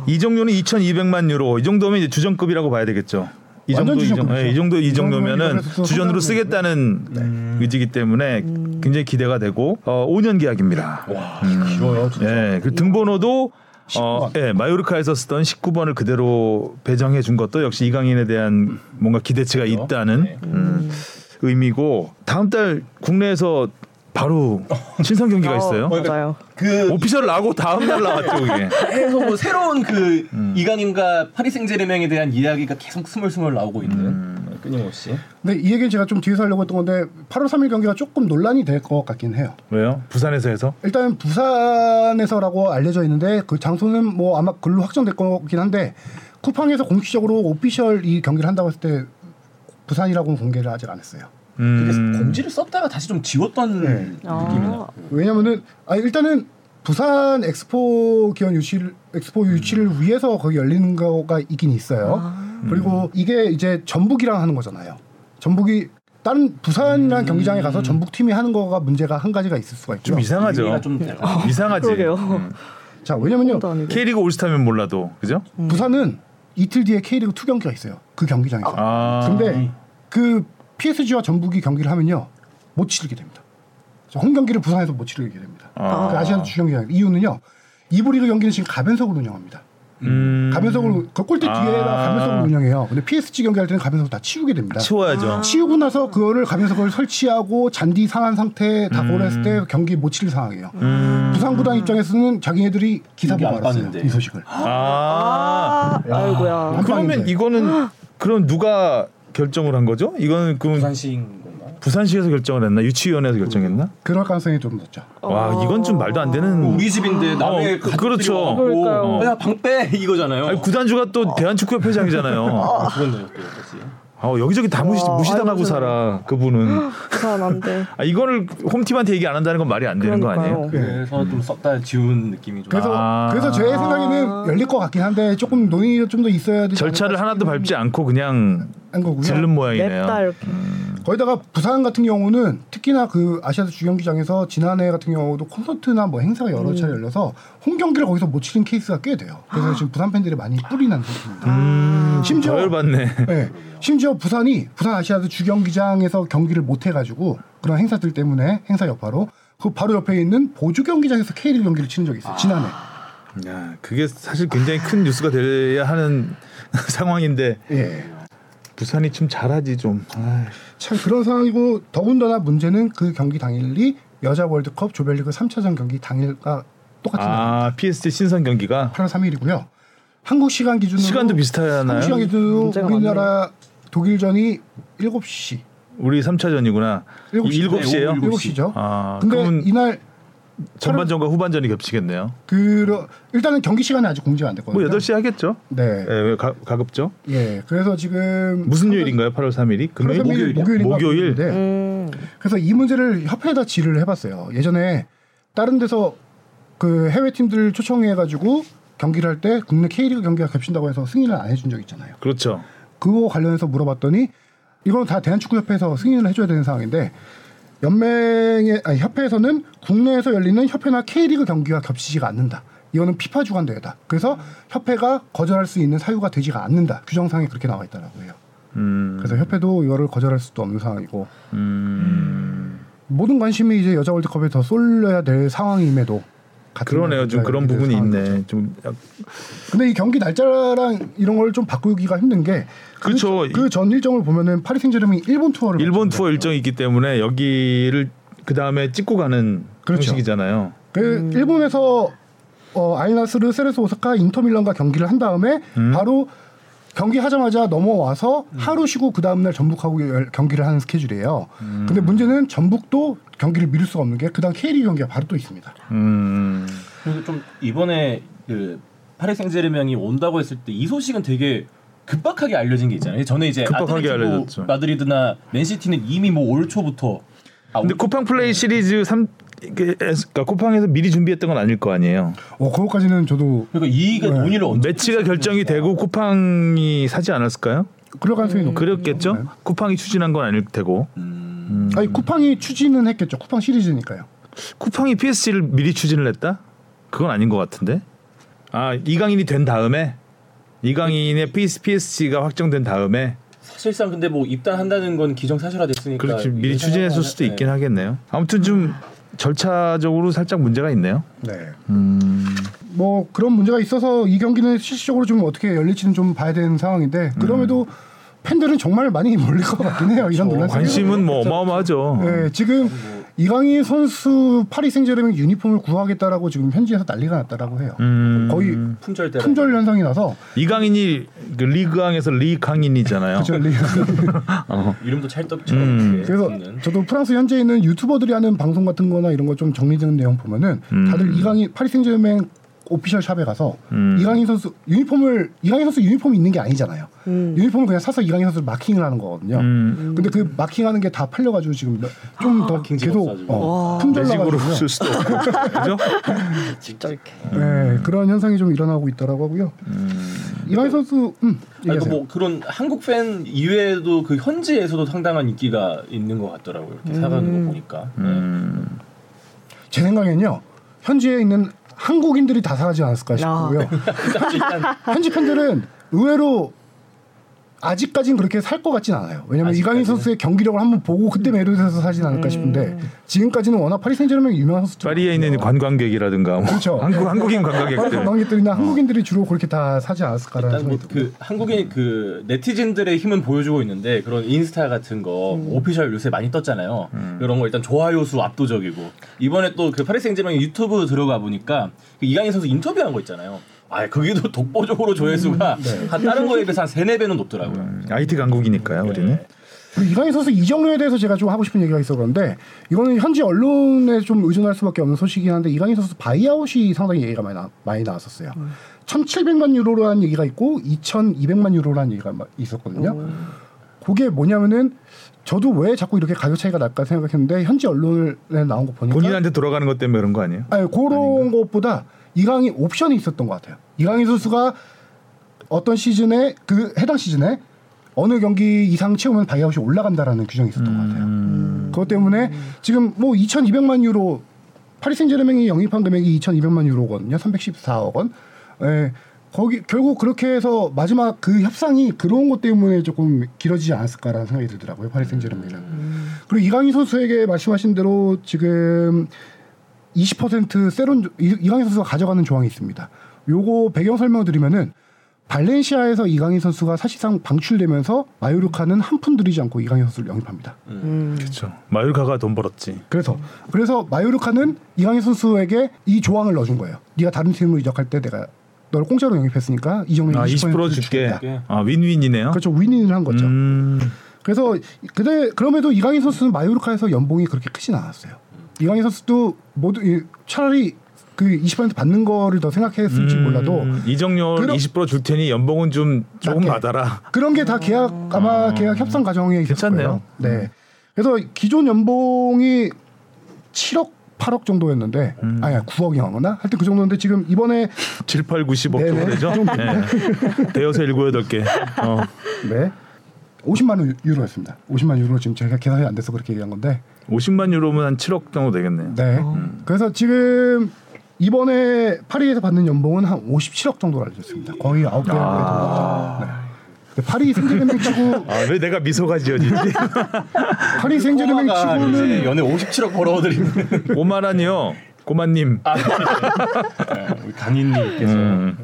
[SPEAKER 2] 이 정도는 2,200만 유로. 이 정도면 이제 주전급이라고 봐야 되겠죠. 이
[SPEAKER 4] 완전
[SPEAKER 2] 정도 이, 정,
[SPEAKER 4] 주전급이죠.
[SPEAKER 2] 예, 이 정도
[SPEAKER 4] 이이 정도면
[SPEAKER 2] 정도면은 주전으로 쓰겠다는 의지기 때문에 굉장히 기대가 되고 어, 5년 계약입니다.
[SPEAKER 3] 와 길어요. 진짜.
[SPEAKER 2] 예, 그 등번호도 어,
[SPEAKER 4] 19번.
[SPEAKER 2] 예, 마요르카에서 쓰던 19번을 그대로 배정해 준 것도 역시 이강인에 대한 뭔가 기대치가 있다는 음, 의미고 다음 달 국내에서 바로 친선 경기가 있어요.
[SPEAKER 1] 어, 맞아요.
[SPEAKER 3] 그
[SPEAKER 2] 오피셜 나고 다음 날 나왔죠, 그게.
[SPEAKER 3] 계속 뭐 새로운 그 이강인과 파리 생제르맹에 대한 이야기가 계속 스물스물 나오고 있는 끊임없이.
[SPEAKER 4] 근데 이 얘기는 제가 좀 뒤에서 하려고 했던 건데 8월 3일 경기가 조금 논란이 될 것 같긴 해요.
[SPEAKER 2] 왜요? 부산에서 해서?
[SPEAKER 4] 일단 부산에서라고 알려져 있는데 그 장소는 뭐 아마 글로 확정될 거긴 한데 쿠팡에서 공식적으로 오피셜 이 경기를 한다고 했을 때 부산이라고는 공개를 아직 안 했어요.
[SPEAKER 3] 그래서
[SPEAKER 2] 음,
[SPEAKER 3] 공지를 썼다가 다시 좀 지웠던
[SPEAKER 4] 네.
[SPEAKER 3] 느낌이
[SPEAKER 1] 아,
[SPEAKER 3] 나.
[SPEAKER 4] 왜냐면은 아 일단은 부산 엑스포 기원 유치를 엑스포 유치를 위해서 거기 열리는 거가 있긴 있어요. 그리고 이게 이제 전북이랑 하는 거잖아요. 전북이 다른 부산이라는 경기장에 가서 전북 팀이 하는 거가 문제가 한 가지가 있을 수가 있죠.
[SPEAKER 2] 좀 이상하죠.
[SPEAKER 3] 좀 달라.
[SPEAKER 2] 이상하지.
[SPEAKER 1] 그러게요.
[SPEAKER 2] 음.
[SPEAKER 4] 자 왜냐면요
[SPEAKER 1] 도 아니고.
[SPEAKER 2] K리그 올스타면 몰라도 그죠?
[SPEAKER 4] 부산은 이틀 뒤에 K리그 2 경기가 있어요. 그 경기장에서.
[SPEAKER 2] 아.
[SPEAKER 4] 근데 그 PSG와 전북이 경기를 하면요 못 치르게 됩니다. 자, 홈 경기를 부산에서 못 치르게 됩니다.
[SPEAKER 2] 아.
[SPEAKER 4] 그 아시안 주경기장 이유는요 이브리그 경기는 지금 가변석으로 운영합니다.
[SPEAKER 2] 음.
[SPEAKER 4] 가변석으로 그 골대
[SPEAKER 2] 아.
[SPEAKER 4] 뒤에다 가변석으로 운영해요. 근데 PSG 경기 할 때는 가변석 다 치우게 됩니다.
[SPEAKER 2] 치워야죠.
[SPEAKER 4] 치우고 나서 그거를 가변석을 설치하고 잔디 상한 상태 다
[SPEAKER 2] 음.
[SPEAKER 4] 고려했을 때 경기 못 치를 상황이에요.
[SPEAKER 2] 음.
[SPEAKER 4] 부산 구단 입장에서는 자기네들이 기사
[SPEAKER 3] 경기
[SPEAKER 4] 보고
[SPEAKER 3] 안
[SPEAKER 4] 알았어요. 이 소식을.
[SPEAKER 2] 아.
[SPEAKER 1] 아, 아이고야.
[SPEAKER 4] 한
[SPEAKER 2] 그러면. 이거는 그럼 누가 결정을 한 거죠? 이거는 그럼
[SPEAKER 3] 부산시인?
[SPEAKER 2] 부산시에서 결정을 했나? 유치위원회에서 결정했나?
[SPEAKER 4] 그럴 가능성이 좀 높죠.
[SPEAKER 2] 와 이건 좀 말도 안 되는.
[SPEAKER 3] 우리 집인데 남의
[SPEAKER 2] 어, 그- 그렇죠.
[SPEAKER 1] 그러니까요.
[SPEAKER 3] 야방 빼 이거잖아요.
[SPEAKER 2] 아니, 구단주가 또 대한축구협회장이잖아요.
[SPEAKER 3] 아.
[SPEAKER 2] 아, 여기저기 다 무시,
[SPEAKER 1] 와,
[SPEAKER 2] 무시당하고
[SPEAKER 1] 아이고,
[SPEAKER 2] 살아 그분은.
[SPEAKER 1] 부산 안 돼.
[SPEAKER 2] 아, 이거를 홈팀한테 얘기 안 한다는 건 말이 안 되는 거 아니에요?
[SPEAKER 1] 그러니까요.
[SPEAKER 3] 그래서 좀 썼다 지운 느낌이 좀.
[SPEAKER 4] 그래서
[SPEAKER 2] 아.
[SPEAKER 4] 그래서 제 생각에는 열릴 것 같긴 한데 조금 논의가 좀 더 있어야 되지
[SPEAKER 2] 절차를 하나도 밟지 않고 그냥
[SPEAKER 4] 한 거고요.
[SPEAKER 2] 지른 모양이네요.
[SPEAKER 1] 냅다 이렇게.
[SPEAKER 4] 거기다가 부산 같은 경우는 특히나 그 아시아드 주경기장에서 지난해 같은 경우도 콘서트나 뭐 행사가 여러 차례 열려서 홈 경기를 거기서 못 치르는 케이스가 꽤 돼요. 그래서 지금 부산 팬들이 많이 뿔이 난 상태입니다.
[SPEAKER 2] 음,
[SPEAKER 4] 심지어-
[SPEAKER 2] 더 열받네.
[SPEAKER 4] 네. 심지어 부산이 부산 아시아드 주경기장에서 경기를 못 해가지고 그런 행사들 때문에 행사 여파로 그 바로 옆에 있는 보조 경기장에서 K리그 경기를 치는 적이 있어요. 지난해.
[SPEAKER 2] 야, 그게 사실 굉장히 큰 뉴스가 돼야 하는 상황인데
[SPEAKER 4] 예.
[SPEAKER 2] 부산이 좀 잘하지 좀. 아이.
[SPEAKER 4] 참 그런 상황이고 더군다나 문제는 그 경기 당일이 여자 월드컵 조별리그 3차전 경기 당일과 똑같은
[SPEAKER 2] 날아 PSG 신선 경기가
[SPEAKER 4] 8월 3일이고요. 한국 시간 기준으로
[SPEAKER 2] 시간도 비슷하나요?
[SPEAKER 4] 한국 시간 기준으로 우리나라 독일전이 7시.
[SPEAKER 2] 우리 3차전이구나.
[SPEAKER 4] 일곱 시.
[SPEAKER 2] 7시에요?
[SPEAKER 3] 네,
[SPEAKER 4] 7시죠.
[SPEAKER 2] 아,
[SPEAKER 4] 근데
[SPEAKER 2] 그러면
[SPEAKER 4] 이날
[SPEAKER 2] 전반전과 후반전이 겹치겠네요.
[SPEAKER 4] 그 일단은 경기 시간이 아직 공지가 안 됐거든요.
[SPEAKER 2] 뭐 8시 하겠죠?
[SPEAKER 4] 네.
[SPEAKER 2] 예, 가, 가급죠.
[SPEAKER 4] 예. 그래서 지금
[SPEAKER 2] 무슨 요일인가요? 8월 3일이? 금요일?
[SPEAKER 4] 목요일
[SPEAKER 2] 목요일?
[SPEAKER 4] 그런데
[SPEAKER 1] 음.
[SPEAKER 4] 그래서 이 문제를 협회에다 질의를 해 봤어요. 예전에 다른 데서 그 해외 팀들 초청해 가지고 경기를 할 때 국내 K리그 경기가 겹친다고 해서 승인을 안 해준 적 있잖아요.
[SPEAKER 2] 그렇죠.
[SPEAKER 4] 그거 관련해서 물어봤더니 이건 다 대한축구협회에서 승인을 해줘야 되는 상황인데 연맹의 아니 협회에서는 국내에서 열리는 협회나 K리그 경기와 겹치지가 않는다. 이거는 피파 주관 대회다. 그래서 협회가 거절할 수 있는 사유가 되지가 않는다. 규정상에 그렇게 나와 있다라고 해요.
[SPEAKER 2] 음.
[SPEAKER 4] 그래서 협회도 이거를 거절할 수도 없는 상황이고
[SPEAKER 2] 음.
[SPEAKER 4] 모든 관심이 이제 여자 월드컵에 더 쏠려야 될 상황임에도
[SPEAKER 2] 그러네요. 좀 그런 부분이. 있네. 좀 약-
[SPEAKER 4] 근데 이 경기 날짜랑 이런 걸 좀 바꾸기가 힘든 게
[SPEAKER 2] 그렇죠.
[SPEAKER 4] 그전 일정을 보면은 파리 생제르맹이 일본 투어를
[SPEAKER 2] 일본. 투어 일정이 있기 때문에 여기를 그 다음에 찍고 가는
[SPEAKER 4] 그렇죠.
[SPEAKER 2] 형식이잖아요.
[SPEAKER 4] 그 일본에서 어, 알나스르, 세레소 오사카, 인터밀란과 경기를 한 다음에
[SPEAKER 2] 음.
[SPEAKER 4] 바로 경기 하자마자 넘어와서 하루 쉬고 그 다음 날 전북하고 열- 경기를 하는 스케줄이에요.
[SPEAKER 2] 음.
[SPEAKER 4] 근데 문제는 전북도 경기를 미룰 수가 없는 게 그다음 K리그 경기가 바로 또 있습니다.
[SPEAKER 2] 음.
[SPEAKER 3] 그리고 좀 이번에 그 파리 생제르맹이 온다고 했을 때 이 소식은 되게 급박하게 알려진 게 있잖아요. 전에 이제
[SPEAKER 2] 급박하게
[SPEAKER 3] 아틀레티코
[SPEAKER 2] 알려졌죠.
[SPEAKER 3] 마드리드나 맨시티는 이미 뭐 올 초부터 아,
[SPEAKER 2] 근데
[SPEAKER 3] 올-
[SPEAKER 2] 쿠팡 플레이 시리즈 3 그러니까 쿠팡에서 미리 준비했던 건 아닐 거 아니에요.
[SPEAKER 4] 어, 그거까지는 저도
[SPEAKER 3] 그러니까 이게
[SPEAKER 4] 네.
[SPEAKER 3] 논의를 언제
[SPEAKER 2] 매치가 결정이 되고 쿠팡이 사지 않았을까요?
[SPEAKER 4] 그럴 가능성이 높
[SPEAKER 2] 그랬겠죠.
[SPEAKER 4] 네.
[SPEAKER 2] 쿠팡이 추진한 건 아닐 테고.
[SPEAKER 3] 음,
[SPEAKER 4] 아니 쿠팡이 추진은 했겠죠. 쿠팡 시리즈니까요.
[SPEAKER 2] 쿠팡이 PSG를 미리 추진을 했다? 그건 아닌 것 같은데. 아 이강인이 된 다음에 이강인의 PS, PSG가 확정된 다음에
[SPEAKER 3] 사실상 근데 뭐 입단한다는 건 기정사실화 됐으니까
[SPEAKER 2] 그렇지 미리 추진했을 수도
[SPEAKER 3] 생각하면-
[SPEAKER 2] 있긴 하겠네요. 아무튼 좀 절차적으로 살짝 문제가 있네요.
[SPEAKER 4] 네.
[SPEAKER 2] 음,
[SPEAKER 4] 뭐 그런 문제가 있어서 이 경기는 실질적으로 좀 어떻게 열릴지는 좀 봐야 되는 상황인데 그럼에도 팬들은 정말 많이 몰릴 것 같긴 해요. 이런 논란 속에서.
[SPEAKER 2] 관심은 뭐 어마어마하죠.
[SPEAKER 4] 네, 지금 이강인 선수 파리 생제르맹 유니폼을 구하겠다라고 지금 현지에서 난리가 났다라고 해요.
[SPEAKER 2] 음,
[SPEAKER 4] 거의
[SPEAKER 3] 품절 대
[SPEAKER 4] 품절 현상이 나서
[SPEAKER 2] 이강인이 그 리그앙에서 리강인이잖아요.
[SPEAKER 4] 그쵸, 리-
[SPEAKER 2] 어.
[SPEAKER 3] 이름도 찰떡처럼
[SPEAKER 2] 음.
[SPEAKER 4] 그래서. 저도 프랑스 현지에 있는 유튜버들이 하는 방송 같은 거나 이런 거 좀 정리되는 내용 보면은
[SPEAKER 2] 음.
[SPEAKER 4] 다들 이강인 파리 생제르맹 official shop에 가서
[SPEAKER 2] 음.
[SPEAKER 4] 이강인 선수 유니폼을 이강인 선수 유니폼이 있는 게 아니잖아요.
[SPEAKER 1] 음.
[SPEAKER 4] 유니폼을 그냥 사서 이강인 선수를 마킹을 하는 거거든요.
[SPEAKER 2] 음,
[SPEAKER 4] 근데 그 마킹하는 게 다 팔려가지고 지금 좀 더 계속.
[SPEAKER 3] 어,
[SPEAKER 1] 와.
[SPEAKER 4] 품절
[SPEAKER 2] 매직으로
[SPEAKER 4] 나가지고
[SPEAKER 2] 쓸 수도 없고, 그죠?
[SPEAKER 1] 진짜 이렇게.
[SPEAKER 4] 네, 그런 현상이 좀 일어나고 있다라고 하고요. 이강인 선수, 음,
[SPEAKER 3] 아니. 뭐 그런 한국 팬 이외에도 그 현지에서도 상당한 인기가 있는 것 같더라고요. 이렇게 사가는 거 보니까. 네.
[SPEAKER 2] 음,
[SPEAKER 4] 제 생각엔요, 현지에 있는 한국인들이 다 사가지 않았을까 싶고요.
[SPEAKER 3] 일단
[SPEAKER 4] 현지 팬들은 의외로 아직까지는 그렇게 살 것 같진 않아요. 왜냐면
[SPEAKER 3] 아직까지는?
[SPEAKER 4] 이강인 선수의 경기력을 한번 보고 그때 매료돼서 사진 않을까 싶은데 지금까지는 워낙 파리 생제르맹 유명한 선수
[SPEAKER 2] 파리에 있는 관광객이라든가 뭐
[SPEAKER 4] 그렇죠.
[SPEAKER 2] 한국 한국인
[SPEAKER 4] 파리
[SPEAKER 2] 관광객들
[SPEAKER 4] 관광객들이나 한국인들이 주로 그렇게 다 사지 않았을까라는
[SPEAKER 3] 일단
[SPEAKER 4] 생각이 듭니다.
[SPEAKER 3] 뭐그 한국인 그 네티즌들의 힘은 보여주고 있는데 그런 인스타 같은 거 오피셜 요새 많이 떴잖아요. 그런 거 일단 좋아요 수 압도적이고 이번에 또 그 파리 생제르맹 유튜브 들어가 보니까 그 이강인 선수 인터뷰한 거 있잖아요. 아, 거기도 독보적으로 조회수가 한 다른 거에 비해서 한 세네 배는 높더라고요.
[SPEAKER 2] 음, IT 강국이니까요 우리는
[SPEAKER 4] 그리고 이강인 선수 이적료에 대해서 제가 좀 하고 싶은 얘기가 있어 그런데 이거는 현지 언론에 좀 의존할 수밖에 없는 소식이긴 한데 이강인 선수 바이아웃이 상당히 얘기가 많이, 나, 많이 나왔었어요. 1,700만 유로라는 얘기가 있고 2,200만 유로라는 얘기가 마- 있었거든요. 그게 뭐냐면은 저도 왜 자꾸 이렇게 가격 차이가 날까 생각했는데 현지 언론에 나온 거 보니까
[SPEAKER 2] 본인한테 돌아가는 것 때문에 그런 거 아니에요?
[SPEAKER 4] 아니 그런 것보다 이강인 옵션이 있었던 것 같아요. 이강인 선수가 어떤 시즌에 그 해당 시즌에 어느 경기 이상 채우면 바이아웃이 올라간다라는 규정이 있었던 것 같아요.
[SPEAKER 2] 음,
[SPEAKER 4] 그것 때문에 지금 뭐 2,200만 유로 파리 생제르맹이 영입한 금액이 2,200만 유로거든요. 314억 원. 예. 거기 결국 그렇게 해서 마지막 그 협상이 그런 것 때문에 조금 길어지지 않았을까라는 생각이 들더라고요. 파리 생제르맹은. 그리고 이강인 선수에게 말씀하신 대로 지금 20% sell-on 이- 이강인 선수가 가져가는 조항이 있습니다. 요거 배경 설명을 드리면은 발렌시아에서 이강인 선수가 사실상 방출되면서 마요르카는 한 푼 들이지 않고 이강인 선수를 영입합니다.
[SPEAKER 1] 음.
[SPEAKER 2] 그렇죠. 마요르카가 돈 벌었지.
[SPEAKER 4] 그래서 그래서 마요르카는 이강인 선수에게 이 조항을 넣어준 거예요. 네가 다른 팀으로 이적할 때 내가 너를 공짜로 영입했으니까 이 정도
[SPEAKER 2] 아, 20% 줄게.
[SPEAKER 3] 줄게.
[SPEAKER 2] 아, 윈윈이네요.
[SPEAKER 4] 그렇죠 윈윈을 한 거죠.
[SPEAKER 2] 음,
[SPEAKER 4] 그래서 근데 그럼에도 이강인 선수는 마요르카에서 연봉이 그렇게 크진 않았어요. 이강인 선수도 모두 이- 차라리 그 20% 받는 거를 더 생각했을지
[SPEAKER 2] 음,
[SPEAKER 4] 몰라도 그럼-
[SPEAKER 2] 20%줄 테니 연봉은 좀 조금
[SPEAKER 4] 낮게.
[SPEAKER 2] 받아라.
[SPEAKER 4] 그런 게 다 계약 아마 계약 협상 과정에
[SPEAKER 2] 괜찮네요.
[SPEAKER 4] 거예요. 네. 그래서 기존 연봉이 7억 8억 정도였는데
[SPEAKER 2] 음.
[SPEAKER 4] 아니 9억이었나? 하여튼 그 정도인데 지금 이번에
[SPEAKER 2] 7, 8, 90억 정도
[SPEAKER 4] 네네.
[SPEAKER 2] 되죠? 네. 대여섯 7, 8개. 어.
[SPEAKER 4] 네. 50만 원 유로였습니다. 50만 유로 지금 제가 계산이 안 돼서 그렇게 얘기한 건데
[SPEAKER 2] 50만 유로면 한 7억 정도 되겠네요.
[SPEAKER 4] 네. 그래서 지금 이번에 파리에서 받는 연봉은 한 57억 정도로 알려졌습니다. 거의 9배 정도. 네. 근데 파리 생제르맹 치고
[SPEAKER 2] 아 왜 내가 미소가 지어지지?
[SPEAKER 4] 파리 생제르맹 치고는
[SPEAKER 3] 연애 57억 벌어드리는
[SPEAKER 2] 오만하니요. 고만님.
[SPEAKER 3] 우리 강인님께서
[SPEAKER 2] 음.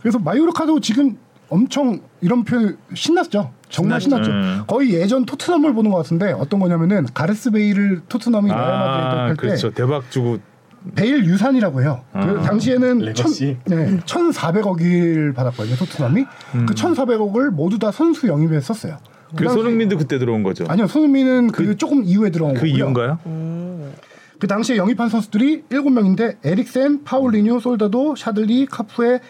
[SPEAKER 4] 그래서 마요르카도 지금 엄청 이런 표현 신났죠. 정말
[SPEAKER 2] 신났죠.
[SPEAKER 4] 신났죠.
[SPEAKER 2] 음.
[SPEAKER 4] 거의 예전 토트넘을 보는 것 같은데 어떤 거냐면은 가레스 베일을 토트넘이 레알 마드리드
[SPEAKER 2] 아
[SPEAKER 4] 할때
[SPEAKER 2] 그렇죠. 대박 주고
[SPEAKER 4] 베일 유산이라고 해요. 그
[SPEAKER 2] 아.
[SPEAKER 4] 당시에는
[SPEAKER 3] legacy?
[SPEAKER 4] 천, 네, 1,400억을 받았거든요. 토트넘이. 그 1,400억을 모두 다 선수 영입에 썼어요.
[SPEAKER 2] 그
[SPEAKER 4] 당시-
[SPEAKER 2] 손흥민도 그때 들어온 거죠.
[SPEAKER 4] 아니요. 손흥민은 그, 조금 이후에 들어온
[SPEAKER 2] 그
[SPEAKER 4] 거고요.
[SPEAKER 2] 이후인가요?
[SPEAKER 4] 그 당시에 영입한 선수들이 7명인데 에릭센, 파울리뉴, 솔다도, 샤들리, 카푸에,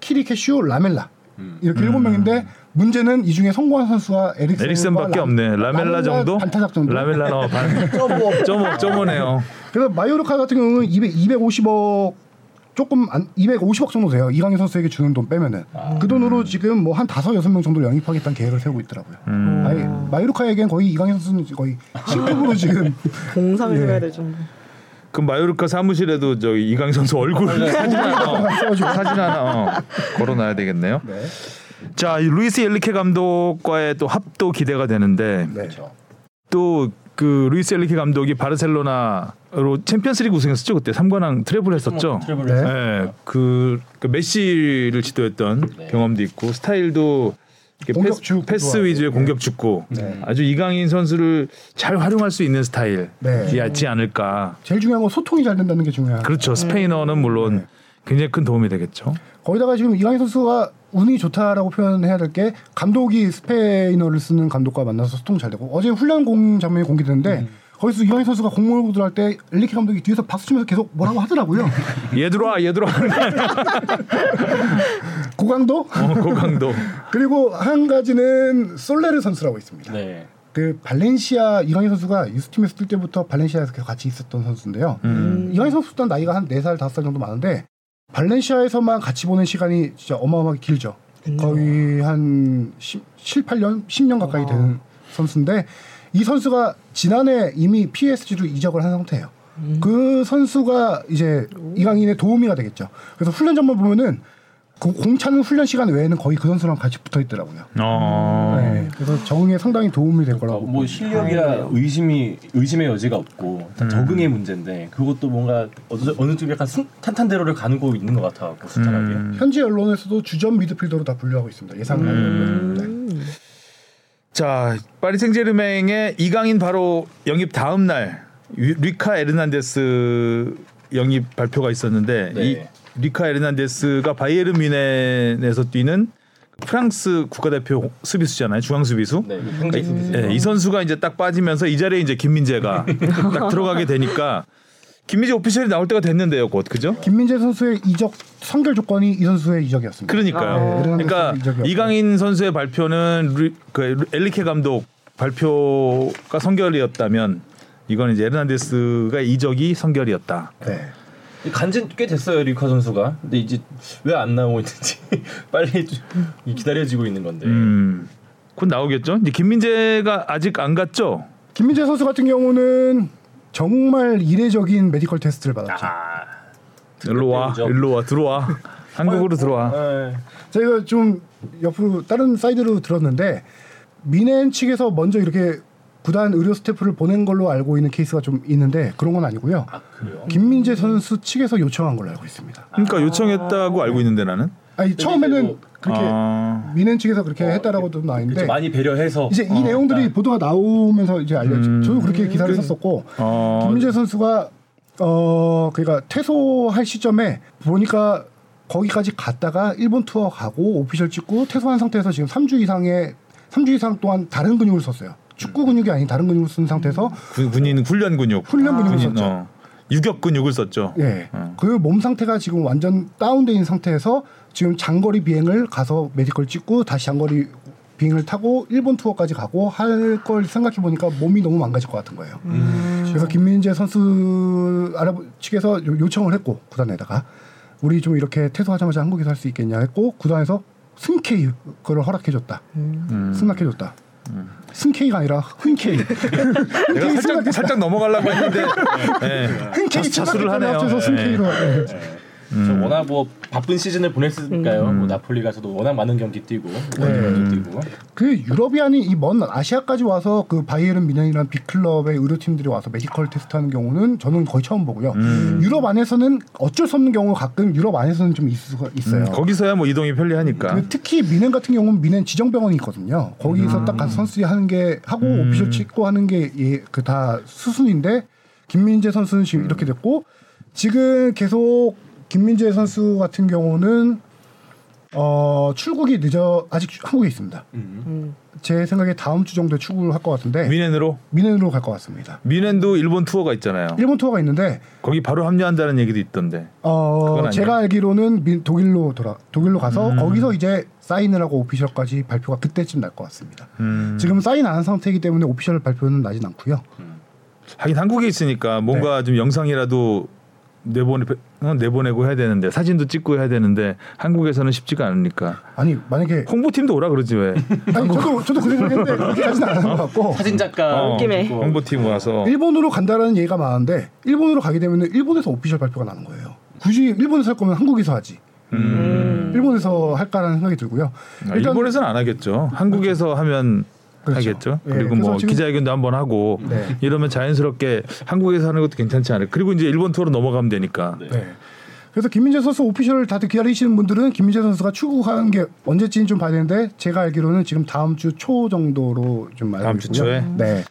[SPEAKER 4] 키리케슈, 라멜라. 이렇게 일곱 명인데 문제는 이 중에 성공한 선수가 에릭센
[SPEAKER 2] 에릭센밖에 없네. 라멜라 정도?
[SPEAKER 4] 반타작 정도.
[SPEAKER 2] 라멜라 어, 반. 점오 점오 점오네요.
[SPEAKER 4] 그래서 마요르카 같은 경우는 200, 250억 조금 안 250억 정도 돼요. 이강인 선수에게 주는 돈 빼면은 그 돈으로 지금 뭐 한 다섯 여섯 명 정도를 영입하겠다는 계획을 세우고 있더라고요.
[SPEAKER 2] 음.
[SPEAKER 4] 아니 마요르카에겐 거의 이강인 선수는 거의 신급으로 지금
[SPEAKER 1] 동상을
[SPEAKER 4] 예.
[SPEAKER 1] 해야 될 정도.
[SPEAKER 2] 그 마요르카 사무실에도 저 이강인 선수 얼굴 사진 하나 어, 사진 하나 어, 걸어놔야 되겠네요. 자, 이 루이스 엘리케 감독과의 또 합도 기대가 되는데
[SPEAKER 4] 네.
[SPEAKER 2] 또 그 루이스 엘리케 감독이 바르셀로나로 챔피언스리그 우승했었죠 그때 3관왕 treble 했었죠.
[SPEAKER 3] treble
[SPEAKER 4] 네.
[SPEAKER 2] 네, 그, 그 메시를 지도했던
[SPEAKER 3] 네.
[SPEAKER 2] 경험도 있고 스타일도
[SPEAKER 4] 공격
[SPEAKER 2] 패스,
[SPEAKER 4] 축구
[SPEAKER 2] 패스. 위주의
[SPEAKER 4] 네.
[SPEAKER 2] 공격 축구
[SPEAKER 4] 네.
[SPEAKER 2] 아주 이강인 선수를 잘 활용할 수 있는 스타일이지
[SPEAKER 4] 네.
[SPEAKER 2] 않을까.
[SPEAKER 4] 제일 중요한 건 소통이 잘 된다는 게 중요해요.
[SPEAKER 2] 그렇죠. 스페인어는 물론
[SPEAKER 4] 네.
[SPEAKER 2] 굉장히 큰 도움이 되겠죠.
[SPEAKER 4] 거기다가 지금 이강인 선수가 운이 좋다라고 표현해야 될 게 감독이 스페인어를 쓰는 감독과 만나서 소통 잘 되고 어제 훈련 공 장면이 공개됐는데 거기서 이강인 선수가 공 몰고 들어갈 때 엘리케 감독이 뒤에서 박수 치면서 계속 뭐라고 하더라고요.
[SPEAKER 2] 얘 들어와, 얘 들어와 하는 거 아니야?
[SPEAKER 4] 고강도
[SPEAKER 2] 어, 고강도.
[SPEAKER 4] 그리고 한 가지는 솔레르 선수라고 있습니다.
[SPEAKER 3] 네.
[SPEAKER 4] 그 발렌시아 이강인 선수가 유스팀에서 뛸 때부터 발렌시아에서 계속 같이 있었던 선수인데요.
[SPEAKER 2] 음.
[SPEAKER 4] 이강인 선수도 나이가 한 4살, 5살 정도 많은데 발렌시아에서만 같이 보낸 시간이 진짜 어마어마하게 길죠. 거의 한 10, 7, 8년, 10년 가까이 되는 선수인데 이 선수가 지난해 이미 PSG로 이적을 한 상태예요. 그 선수가 이제 이강인의 도우미가 되겠죠. 그래서 훈련장만 보면은 그 공차는 훈련 시간 외에는 거의 그 선수랑 같이 붙어 있더라고요.
[SPEAKER 2] 어.
[SPEAKER 4] 네, 그래서 적응에 상당히 도움이 될 거라고.
[SPEAKER 3] 뭐 실력이라 의심이 의심의 여지가 없고 다 적응의 문제인데 그것도 뭔가 어느, 어느 쪽 약간 순, 탄탄대로를 가고 있는 것 같아갖고 순탄하게.
[SPEAKER 2] 음.
[SPEAKER 4] 현지 언론에서도 주전 미드필더로 다 분류하고 있습니다. 예상
[SPEAKER 2] 음.
[SPEAKER 4] 네.
[SPEAKER 2] 자, 파리 생제르맹의 이강인 바로 영입 다음 날 유- 뤼카 에르난데스 영입 발표가 있었는데
[SPEAKER 3] 네.
[SPEAKER 2] 이 뤼카 에르난데스가 바이에른 뮌헨에서 뛰는 프랑스 국가대표 수비수잖아요. 중앙 수비수.
[SPEAKER 3] 네.
[SPEAKER 2] 예, 이 선수가 이제 딱 빠지면서 이 자리에 이제 김민재가 딱 들어가게 되니까 김민재 official이 나올 때가 됐는데요, 곧 그죠?
[SPEAKER 4] 김민재 선수의 이적 선결 조건이 이 선수의 이적이었습니다.
[SPEAKER 2] 그러니까요.
[SPEAKER 4] 네, 에르난데스
[SPEAKER 2] 그러니까. 이강인 선수의 발표는 루, 그 엘리케 감독 발표가 선결이었다면 이건 이제 에르난데스가 이적이 선결이었다.
[SPEAKER 4] 네.
[SPEAKER 3] 간지 꽤 됐어요 뤼카 선수가. 근데 이제 왜 안 나오고 있는지 빨리 좀 기다려지고 있는 건데.
[SPEAKER 2] 음, 곧 나오겠죠. 이제 김민재가 아직 안 갔죠.
[SPEAKER 4] 김민재 선수 같은 경우는 정말 이례적인 medical test를 받았죠.
[SPEAKER 3] 아,
[SPEAKER 2] 일로 와. 일로 와, 들어와. 한국으로 들어와.
[SPEAKER 3] 네.
[SPEAKER 4] 제가 좀 옆으로 다른 사이드로 들었는데 뮌헨 측에서 먼저 이렇게 구단 의료 스태프를 보낸 걸로 알고 있는 케이스가 좀 있는데 그런 건 아니고요.
[SPEAKER 3] 아 그래요.
[SPEAKER 4] 김민재 선수 측에서 요청한 걸로 알고 있습니다.
[SPEAKER 2] 그러니까 요청했다고 알고 있는데 나는.
[SPEAKER 4] 아니 처음에는 그렇게
[SPEAKER 2] 아,
[SPEAKER 4] 뮌헨 측에서 그렇게 했다라고도
[SPEAKER 3] 그쵸,
[SPEAKER 4] 나있는데
[SPEAKER 3] 많이 배려해서
[SPEAKER 4] 이제 이
[SPEAKER 3] 어,
[SPEAKER 4] 내용들이 보도가 나오면서 이제 알려져.
[SPEAKER 2] 음.
[SPEAKER 4] 저도 그렇게 기사를 썼었고
[SPEAKER 2] 어,
[SPEAKER 4] 김민재 선수가 어 그러니까 퇴소할 시점에 보니까 거기까지 갔다가 일본 투어 가고 official 찍고 퇴소한 상태에서 지금 3주 이상의 3주 이상 동안 다른 근육을 썼어요. 축구 근육이 아닌 다른 근육을 쓴 상태에서
[SPEAKER 2] 군, 군인 훈련 근육.
[SPEAKER 4] 훈련 근육을
[SPEAKER 2] 군인,
[SPEAKER 4] 썼죠.
[SPEAKER 2] 어, 유격 근육을 썼죠.
[SPEAKER 4] 예.
[SPEAKER 2] 어.
[SPEAKER 4] 그 몸 상태가 지금 완전 다운돼 있는 상태에서 지금 장거리 비행을 가서 medical 찍고 다시 장거리 비행을 타고 일본 투어까지 가고 할 걸 생각해 보니까 몸이 너무 망가질 것 같은 거예요. 그래서 김민재 선수 알아보 측에서 요- 요청을 했고 구단에다가 우리 좀 이렇게 퇴소하자마자 한국에서 할 수 있겠냐 했고 구단에서 승쾌히 그걸 허락해줬다.
[SPEAKER 2] 음.
[SPEAKER 4] 승낙해줬다. 승쾌히가 아니라 흔쾌히.
[SPEAKER 2] 내가 살짝 살짝 넘어가려고 했는데 예.
[SPEAKER 4] 흔쾌히
[SPEAKER 2] 자수를 하네요.
[SPEAKER 4] 합쳐서 승쾌히로. 네.
[SPEAKER 3] 저 워낙 뭐 바쁜 시즌을 보냈으니까요. 뭐 나폴리 가서도 워낙 많은 경기 뛰고 원정도 뛰고.
[SPEAKER 4] 그 유럽이 아닌 이 먼 아시아까지 와서 그 바이에른 뮌헨이라는 big club의 의료팀들이 와서 medical test하는 경우는 저는 거의 처음 보고요.
[SPEAKER 2] 음.
[SPEAKER 4] 유럽 안에서는 어쩔 수 없는 경우가 가끔 유럽 안에서는 좀 있을 수가 있어요.
[SPEAKER 2] 음, 거기서야 뭐 이동이 편리하니까.
[SPEAKER 4] 그 특히 미넨 같은 경우는 미넨 지정병원이 있거든요. 거기서
[SPEAKER 2] 음.
[SPEAKER 4] 딱 가서 선수들이 하는 게 하고 오피셜 찍고 하는 게 그다 수순인데 김민재 선수는 지금 이렇게 됐고 지금 계속 김민재 선수 같은 경우는 어 출국이 늦어 아직 한국에 있습니다.
[SPEAKER 3] 음.
[SPEAKER 4] 제 생각에 다음 주 정도에 출국을 할 것 같은데
[SPEAKER 2] 미넨으로
[SPEAKER 4] 미넨으로 갈 것 같습니다.
[SPEAKER 2] 미넨도 일본 투어가 있잖아요.
[SPEAKER 4] 일본 투어가 있는데
[SPEAKER 2] 거기 바로 합류한다는 얘기도 있던데.
[SPEAKER 4] 어? 제가 알기로는 미- 독일로 돌아 독일로 가서
[SPEAKER 2] 음.
[SPEAKER 4] 거기서 이제 사인을 하고 오피셜까지 발표가 그때쯤 날 것 같습니다.
[SPEAKER 2] 음.
[SPEAKER 4] 지금 사인 안 한 상태이기 때문에 오피셜 발표는 나진 않고요.
[SPEAKER 2] 하긴 한국에 있으니까 뭔가
[SPEAKER 4] 네.
[SPEAKER 2] 좀 영상이라도 내보내 어, 내보내고 해야 되는데 사진도 찍고 해야 되는데 한국에서는 쉽지가 않으니까
[SPEAKER 4] 아니 만약에
[SPEAKER 2] 홍보팀도 오라 그러지 왜?
[SPEAKER 4] 아니 저도 저도 그 생각했는데 그렇게까지는 안 하는 것 같고
[SPEAKER 3] 사진 작가
[SPEAKER 2] 어,
[SPEAKER 1] 느낌에.
[SPEAKER 2] 홍보팀 와서
[SPEAKER 4] 일본으로 간다라는 얘기가 많은데 일본으로 가게 되면 일본에서 오피셜 발표가 나는 거예요. 굳이 일본에서 할 거면 한국에서 하지.
[SPEAKER 2] 음.
[SPEAKER 4] 일본에서 할까라는 생각이 들고요.
[SPEAKER 2] 아, 일본에서는 안 하겠죠. 한국에서 하면
[SPEAKER 4] 그렇죠.
[SPEAKER 2] 하겠죠.
[SPEAKER 4] 예,
[SPEAKER 2] 그리고 뭐
[SPEAKER 4] 지금-
[SPEAKER 2] 기자회견도 한번 하고
[SPEAKER 4] 네.
[SPEAKER 2] 이러면 자연스럽게 한국에서 하는 것도 괜찮지 않을까. 그리고 이제 일본 투어로 넘어가면 되니까.
[SPEAKER 3] 네.
[SPEAKER 4] 네. 그래서 김민재 선수 오피셜을 다들 기다리시는 분들은 김민재 선수가 출국하는 게 언제쯤 좀 봐야 되는데 제가 알기로는 지금 다음 주 초 정도로 좀 알고
[SPEAKER 2] 다음 주
[SPEAKER 4] 있고요.
[SPEAKER 2] 초에?
[SPEAKER 4] 네.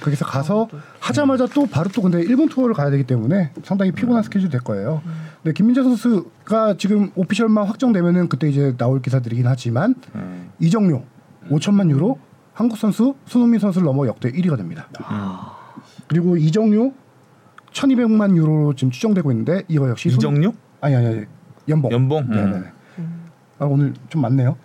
[SPEAKER 4] 거기서 가서 하자마자 또 바로 또 근데 일본 투어를 가야 되기 때문에 상당히 피곤한 스케줄이 될 거예요. 근데 김민재 선수가 지금 오피셜만 확정되면은 그때 이제 나올 기사들이긴 하지만
[SPEAKER 2] 음.
[SPEAKER 4] 이정료 5천만 유로 한국 선수 손흥민 선수를 넘어 역대 1위가 됩니다. 그리고 이정료 1,200만 유로로 지금 추정되고 있는데 이거 역시 손-
[SPEAKER 2] 이정료?
[SPEAKER 4] 아니 아니 아니 연봉.
[SPEAKER 2] 연봉?
[SPEAKER 4] 네네.
[SPEAKER 2] 음.
[SPEAKER 4] 아 오늘 좀 많네요.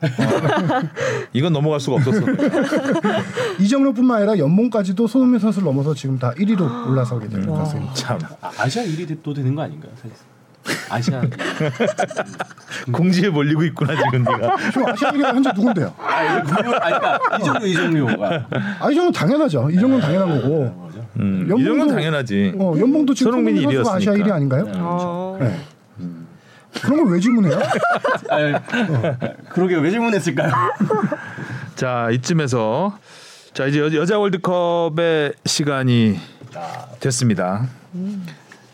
[SPEAKER 2] 이건 넘어갈 수가 없었어.
[SPEAKER 4] 이정료뿐만 아니라 연봉까지도 손흥민 선수를 넘어서 지금 다 1위로 올라서게 될 것같습니다
[SPEAKER 2] 참
[SPEAKER 3] 아, 아시아 1위 도 되는 거 아닌가요? 사실? 아시아
[SPEAKER 2] 공지에 몰리고 있구나 지금 네가.
[SPEAKER 4] 지금 아시아 1위가 현재 누군데요?
[SPEAKER 3] 아, 이거 그거- 아, 그러니까 이정료가
[SPEAKER 4] 아, 이 당연하죠. 이 정도는 당연한 거고.
[SPEAKER 2] 음,
[SPEAKER 4] 연봉도-
[SPEAKER 2] 이 정도는 당연하지.
[SPEAKER 4] 어, 연봉도 지금
[SPEAKER 2] 손흥민이
[SPEAKER 4] 손흥민 선수가 아시아 1위
[SPEAKER 2] 일위였으니까.
[SPEAKER 4] 아닌가요?
[SPEAKER 1] 아,
[SPEAKER 4] 네. 그런 걸 왜 질문해요?
[SPEAKER 3] 아, 그러게 왜 질문했을까요?
[SPEAKER 2] 자 이쯤에서 자 이제 여, 여자 월드컵의 시간이 됐습니다.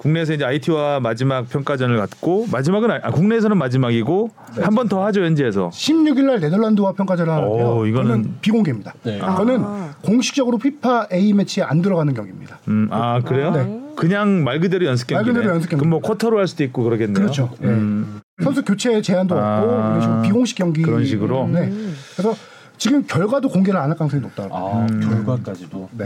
[SPEAKER 2] 국내에서 이제 IT와 마지막 평가전을 갖고 마지막은 아, 아, 국내에서는 마지막이고 한번 더 하죠 현지에서.
[SPEAKER 4] 16일 날 네덜란드와 평가전을 하는데요.
[SPEAKER 2] 오, 이거는-
[SPEAKER 4] 비공개입니다.
[SPEAKER 3] 네.
[SPEAKER 4] 그거는 공식적으로 피파 A 매치에 안 들어가는 경기입니다.
[SPEAKER 2] 음, 아 그래요?
[SPEAKER 4] 네.
[SPEAKER 2] 그냥 말 그대로 연습 경기.
[SPEAKER 4] 말 그대로 연습 경기.
[SPEAKER 2] 그럼 뭐 쿼터로 할 수도 있고 그러겠네요.
[SPEAKER 4] 그렇죠. 네.
[SPEAKER 2] 음,
[SPEAKER 4] 선수 교체 제한도
[SPEAKER 2] 아,
[SPEAKER 4] 없고 비공식 경기
[SPEAKER 2] 그런 식으로?
[SPEAKER 4] 네. 그래서 지금 결과도 공개를 안 할 가능성이 높다고.
[SPEAKER 3] 아 결과까지도
[SPEAKER 4] 네.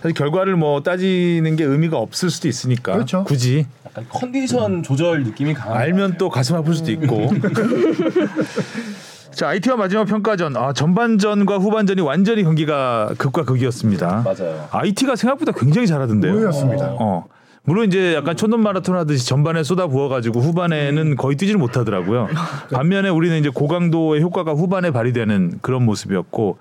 [SPEAKER 2] 사실 결과를 뭐 따지는 게 의미가 없을 수도 있으니까.
[SPEAKER 4] 그렇죠.
[SPEAKER 2] 굳이
[SPEAKER 3] 약간 컨디션 조절 느낌이 강한
[SPEAKER 2] 알면 또 가슴 아플 수도 있고. 자 IT와 마지막 평가전. 아 전반전과 후반전이 완전히 경기가 극과 극이었습니다.
[SPEAKER 3] 맞아요.
[SPEAKER 2] IT가 생각보다 굉장히 잘하던데요.
[SPEAKER 4] 의외였습니다.
[SPEAKER 2] 어. 물론 이제 약간 촌놈 마라톤 하듯이 전반에 쏟아 부어가지고 후반에는 거의 뛰지를 못하더라고요. 반면에 우리는 이제 고강도의 효과가 후반에 발휘되는 그런 모습이었고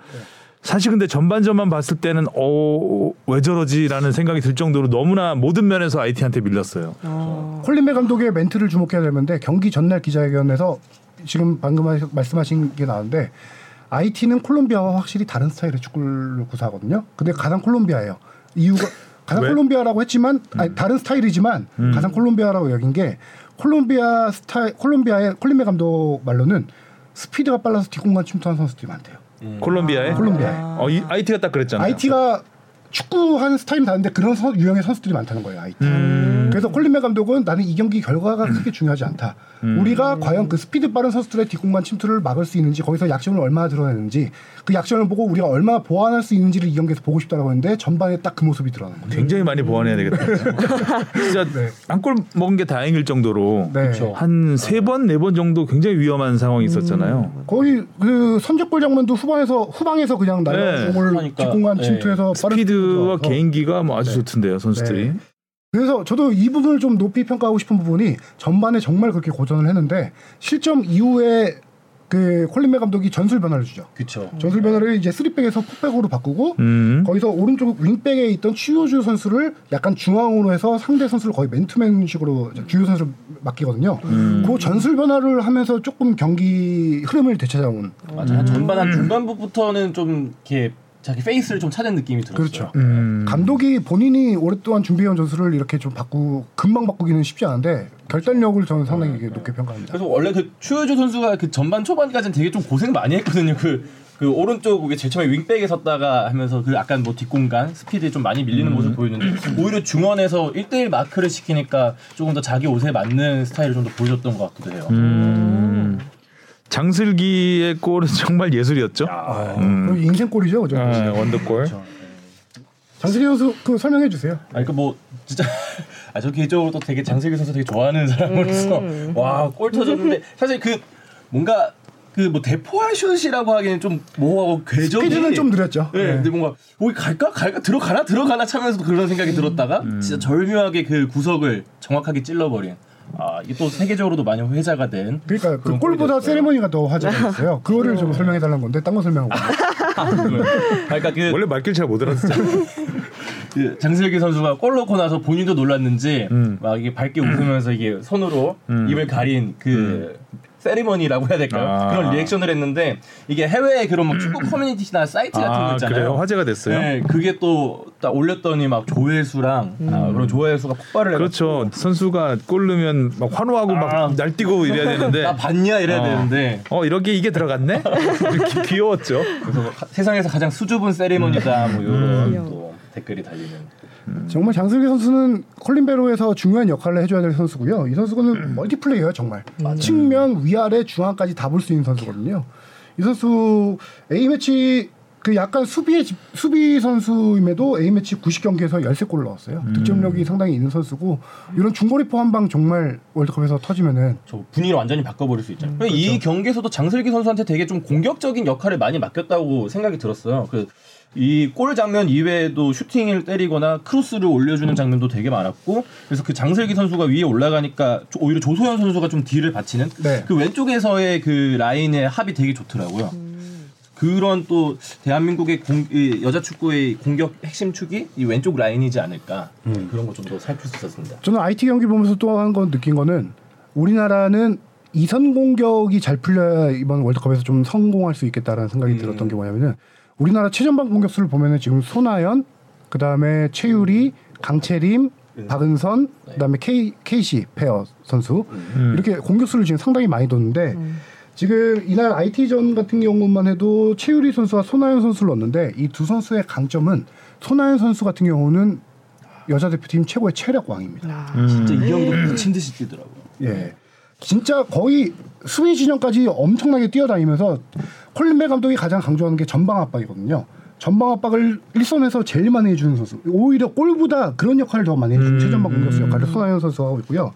[SPEAKER 2] 사실 근데 전반전만 봤을 때는 어왜 저러지라는 생각이 들 정도로 너무나 모든 면에서 IT한테 밀렸어요.
[SPEAKER 4] 콜린베 감독의 멘트를 주목해야 되는데 경기 전날 기자회견에서 지금 방금 하시- 말씀하신 게 나왔는데 IT는 콜롬비아와 확실히 다른 스타일의 축구를 구사하거든요. 근데 가장 콜롬비아예요. 이유가 가장
[SPEAKER 2] 왜? 음.
[SPEAKER 4] 콜롬비아라고 했지만 아니, 다른 스타일이지만 가장 콜롬비아라고 여긴 게 콜롬비아 스타일 콜롬비아의 콜린 벨 감독 말로는 스피드가 빨라서 뒷공간 침투하는 선수들이 많대요.
[SPEAKER 2] 콜롬비아에.
[SPEAKER 4] 콜롬비아에.
[SPEAKER 2] 어, 이, 아이티가 딱 그랬잖아요.
[SPEAKER 4] 아이티가 축구하는 스타일은 다른데 그런 선- 유형의 선수들이 많다는 거예요. 아이티.
[SPEAKER 2] 음.
[SPEAKER 4] 그래서 콜린 벨 감독은 나는 이 경기 결과가 크게 중요하지 않다.
[SPEAKER 2] 음.
[SPEAKER 4] 우리가 과연 그 스피드 빠른 선수들의 뒷공간 침투를 막을 수 있는지 거기서 약점을 얼마나 드러내는지 그 약점을 보고 우리가 얼마나 보완할 수 있는지를 이 경기에서 보고 싶다라고 했는데 전반에 딱 그 모습이 드러나는 거죠.
[SPEAKER 2] 굉장히 많이 보완해야 되겠다. 진짜
[SPEAKER 4] 네.
[SPEAKER 2] 한골 먹은 게 다행일 정도로
[SPEAKER 4] 네.
[SPEAKER 3] 그쵸.
[SPEAKER 2] 한세 번 네 번 정도 굉장히 위험한 상황이 있었잖아요.
[SPEAKER 4] 거의 그 선제골 장면도 후반에서 후방에서 그냥 날라
[SPEAKER 2] 네.
[SPEAKER 4] 공을
[SPEAKER 3] 그러니까,
[SPEAKER 4] 뒷공간
[SPEAKER 3] 네.
[SPEAKER 4] 침투해서 빠른
[SPEAKER 2] 스피드와. 개인기가 뭐 아주
[SPEAKER 4] 네.
[SPEAKER 2] 좋던데요 선수들이.
[SPEAKER 4] 네. 그래서 저도 이 부분을 좀 높이 평가하고 싶은 부분이 전반에 정말 그렇게 고전을 했는데 실점 이후에 그 콜린메 감독이 전술 변화를 주죠.
[SPEAKER 3] 그쵸.
[SPEAKER 4] 전술 변화를 이제 쓰리백에서 포백으로 바꾸고
[SPEAKER 2] 음.
[SPEAKER 4] 거기서 오른쪽 윙백에 있던 추요주 선수를 약간 중앙으로 해서 상대 선수를 거의 맨투맨식으로 주요 선수를 맡기거든요. 그 전술 변화를 하면서 조금 경기 흐름을 되찾아온
[SPEAKER 3] 맞아. 한 전반 한 중반부부터는 좀 이렇게 자기 페이스를 좀 찾은 느낌이 들었어요.
[SPEAKER 4] 그렇죠.
[SPEAKER 2] 음.
[SPEAKER 4] 감독이 본인이 오랫동안 준비해온 전술을 이렇게 좀 바꾸 금방 바꾸기는 쉽지 않은데 결단력을 저는 상당히 높게 평가합니다.
[SPEAKER 3] 그래서 원래 그 추효주 선수가 그 전반 초반까지는 되게 좀 고생 많이 했거든요. 그, 그 오른쪽 제일 처음에 윙백에 섰다가 하면서 그 약간 뭐 뒷공간 스피드에 좀 많이 밀리는 모습 보였는데 오히려 중원에서 1대1 마크를 시키니까 조금 더 자기 옷에 맞는 스타일을 좀 더 보여줬던 것 같기도 해요.
[SPEAKER 2] 음. 장슬기의 골은 정말 예술이었죠. 음.
[SPEAKER 4] 그럼 인생골이죠, 그죠?
[SPEAKER 2] 아, 원더골.
[SPEAKER 3] 그렇죠.
[SPEAKER 4] 장슬기 선수 그 설명해 주세요.
[SPEAKER 3] 아니 그뭐 진짜 아 저 개인적으로 또 되게 장세기 선수 되게 좋아하는 사람으로서 와골 터졌는데 사실 그 뭔가 그뭐 대포할 슛이라고 하기에는 좀 모호하고 궤적이
[SPEAKER 4] 스피드는 좀 느렸죠.
[SPEAKER 3] 네,
[SPEAKER 4] 네.
[SPEAKER 3] 근데 뭔가 오 갈까 갈까 들어가나 들어가나 차면서 그런 생각이 들었다가 진짜 절묘하게 그 구석을 정확하게 찔러버린 아 또 세계적으로도 많이 회자가 된
[SPEAKER 4] 그러니까 그 골보다. 세레머니가 더 화제가 됐어요. 그거를 좀 설명해 달라는 건데 딴 거 설명하고.
[SPEAKER 3] 그러니까 그
[SPEAKER 2] 원래 말길 잘 못 알아듣잖아.
[SPEAKER 3] 그 장슬기 선수가 골 넣고 나서 본인도 놀랐는지
[SPEAKER 2] 음.
[SPEAKER 3] 막 이게 밝게 웃으면서 이게 손으로
[SPEAKER 2] 음.
[SPEAKER 3] 입을 가린 그 세리머니라고 해야 될까요?
[SPEAKER 2] 아.
[SPEAKER 3] 그런 리액션을 했는데 이게 해외 그런 막 축구 커뮤니티나 사이트 같은 거
[SPEAKER 2] 아,
[SPEAKER 3] 있잖아요.
[SPEAKER 2] 그래요? 화제가 됐어요.
[SPEAKER 3] 네, 그게 또딱 올렸더니 막 조회수랑 아, 그런 조회수가 폭발을 해가지고
[SPEAKER 2] 그렇죠. 선수가 골 넣으면 막 환호하고
[SPEAKER 3] 아.
[SPEAKER 2] 막 날뛰고 이래야 되는데
[SPEAKER 3] 나 봤냐 이래야
[SPEAKER 2] 어.
[SPEAKER 3] 되는데
[SPEAKER 2] 어 이렇게 이게 들어갔네? 귀여웠죠.
[SPEAKER 3] 그래서 뭐 가- 세상에서 가장 수줍은 세리머니다 뭐 이런 또 댓글이 달리는
[SPEAKER 4] 정말 장슬기 선수는 콜린 베로에서 중요한 역할을 해줘야 될 선수고요. 이 선수는 멀티플레이어예요, 정말. 측면, 위아래, 중앙까지 다 볼 수 있는 선수거든요. 이 선수 A 매치 그 약간 수비의 집- 수비 선수임에도 A 매치 90경기에서 13골을 넣었어요. 득점력이 상당히 있는 선수고 이런 중거리 포 한 방 정말 월드컵에서 터지면은
[SPEAKER 3] 저 분위기를 완전히 바꿔버릴 수 있죠.
[SPEAKER 2] 음,
[SPEAKER 3] 이
[SPEAKER 2] 그렇죠.
[SPEAKER 3] 경기에서도 장슬기 선수한테 되게 좀 공격적인 역할을 많이 맡겼다고 생각이 들었어요. 그 이 골 장면 이외에도 슈팅을 때리거나 크로스를 올려주는 장면도 되게 많았고 그래서 그 장슬기 선수가 위에 올라가니까 조- 오히려 조소현 선수가 좀 뒤를 받치는
[SPEAKER 4] 네.
[SPEAKER 3] 그 왼쪽에서의 그 라인의 합이 되게 좋더라고요. 그런 또 대한민국의 공- 이 여자 축구의 공격 핵심 축이 이 왼쪽 라인이지 않을까 그런 거 좀 더 살필 수 있었습니다.
[SPEAKER 4] 저는 IT 경기 보면서 또 한 건 느낀 거는 우리나라는 이선 공격이 잘 풀려야 이번 월드컵에서 좀 성공할 수 있겠다라는 생각이 들었던 게 뭐냐면은 우리나라 최전방 공격수를 보면은 지금 손아연, 그 다음에 최유리, 강채림, 박은선, 그 다음에 K KC 페어 선수. 이렇게 공격수를 지금 상당히 많이 뒀는데 지금 이날 IT전 같은 경우만 해도 최유리 선수와 손아연 선수를 넣었는데 이 두 선수의 강점은 손아연 선수 같은 경우는 여자 대표팀 최고의 체력 왕입니다.
[SPEAKER 3] 진짜 이 경기도 미친 듯이 뛰더라고요.
[SPEAKER 4] 예. 진짜 거의 수비 진영까지 엄청나게 뛰어다니면서 콜린베 감독이 가장 강조하는 게 전방 압박이거든요. 전방 압박을 일선에서 제일 많이 해주는 선수. 오히려 골보다 그런 역할을 더 많이 해주는 최전방 공격수 역할을 손아연 선수가 하고 있고요.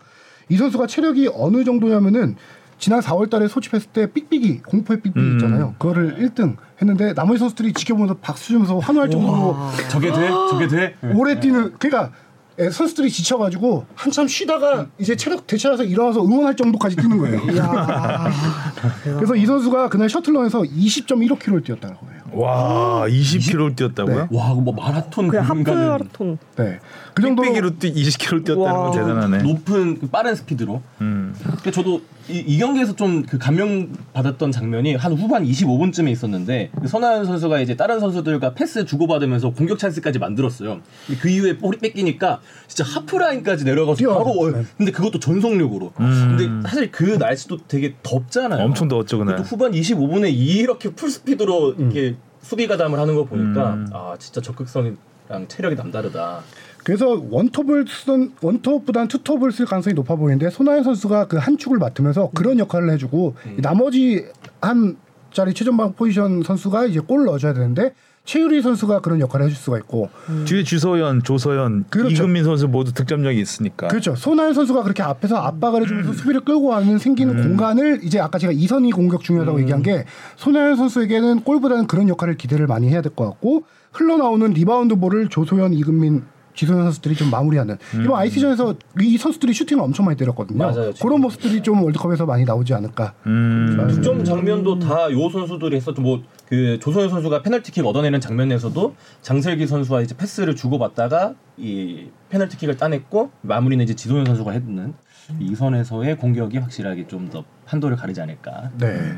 [SPEAKER 4] 이 선수가 체력이 어느 정도냐면은 지난 4월달에 소집했을 때 삑삑이 공포의 삑삑이 있잖아요. 그거를 1등 했는데 나머지 선수들이 지켜보면서 박수 주면서 환호할 정도로
[SPEAKER 3] 저게 돼? 저게 돼?
[SPEAKER 4] 오래 뛰는 그러니까 예, 선수들이 지쳐가지고 한참 쉬다가 이제 체력 되찾아서 일어나서 응원할 정도까지 뛰는 거예요. 그래서 이 선수가 그날 셔틀런에서 20.15km를 뛰었다고 해요.
[SPEAKER 2] 와 20km 뛰었다고요?
[SPEAKER 3] 와, 그뭐 마라톤
[SPEAKER 1] 그냥 하프 마라톤.
[SPEAKER 4] 네, 그 정도로
[SPEAKER 2] 삑삑이로 뛰 20km 뛰었다는 건
[SPEAKER 1] 와.
[SPEAKER 2] 대단하네.
[SPEAKER 3] 높은 그 빠른 스피드로.
[SPEAKER 2] 음.
[SPEAKER 3] 근데 저도 이, 이 경기에서 좀 그 감명 받았던 장면이 한 후반 25분쯤에 있었는데 그 손화연 선수가 이제 다른 선수들과 패스 주고받으면서 공격 찬스까지 만들었어요. 근데 그 이후에 볼이 뺏기니까 진짜 하프라인까지 내려가서
[SPEAKER 4] 뛰어.
[SPEAKER 3] 바로 어,
[SPEAKER 4] 네.
[SPEAKER 3] 근데 그것도 전속력으로.
[SPEAKER 2] 음.
[SPEAKER 3] 근데 사실 그 날씨도 되게 덥잖아요.
[SPEAKER 2] 엄청 더웠죠
[SPEAKER 3] 또
[SPEAKER 2] 그날.
[SPEAKER 3] 후반 25분에 이렇게 full speed로
[SPEAKER 4] 음.
[SPEAKER 3] 이렇게 수비 가담을 하는 거 보니까
[SPEAKER 2] 음.
[SPEAKER 3] 아 진짜 적극성이랑 체력이 남다르다.
[SPEAKER 4] 그래서 원톱을 쓰던 원톱보다는 투톱을 쓸 가능성이 높아 보이는데 손화연 선수가 그 한 축을 맡으면서 그런 역할을 해주고 이 나머지 한 자리 최전방 포지션 선수가 이제 골을 넣어줘야 되는데 최유리 선수가 그런 역할을 해줄 수가 있고
[SPEAKER 2] 뒤에 조소현, 조소현,
[SPEAKER 4] 그렇죠.
[SPEAKER 2] 이금민 선수 모두 득점력이 있으니까.
[SPEAKER 4] 그렇죠. 손화연 선수가 그렇게 앞에서 압박을 해주면서 수비를 끌고 가는 생기는 공간을 이제 아까 제가 이선의 공격 중요하다고 얘기한 게 손화연 선수에게는 골보다는 그런 역할을 기대를 많이 해야 될 것 같고 흘러나오는 리바운드 볼을 조소현, 이금민, 지소연 선수들이 좀 마무리하는 이번 아이티전에서 이 선수들이 슈팅을 엄청 많이 때렸거든요.
[SPEAKER 3] 맞아요.
[SPEAKER 4] 그런 모습들이 좀 월드컵에서 많이 나오지 않을까.
[SPEAKER 2] 음.
[SPEAKER 3] 득점 장면도 다 요 선수들이 했었죠. 뭐그 조소연 선수가 페널티킥 얻어내는 장면에서도 장슬기 선수와 이제 패스를 주고받다가 이 페널티킥을 따냈고 마무리는 이제 지소연 선수가 했는 이 선에서의 공격이 확실하게 좀 더 판도를 가리지 않을까.
[SPEAKER 4] 네.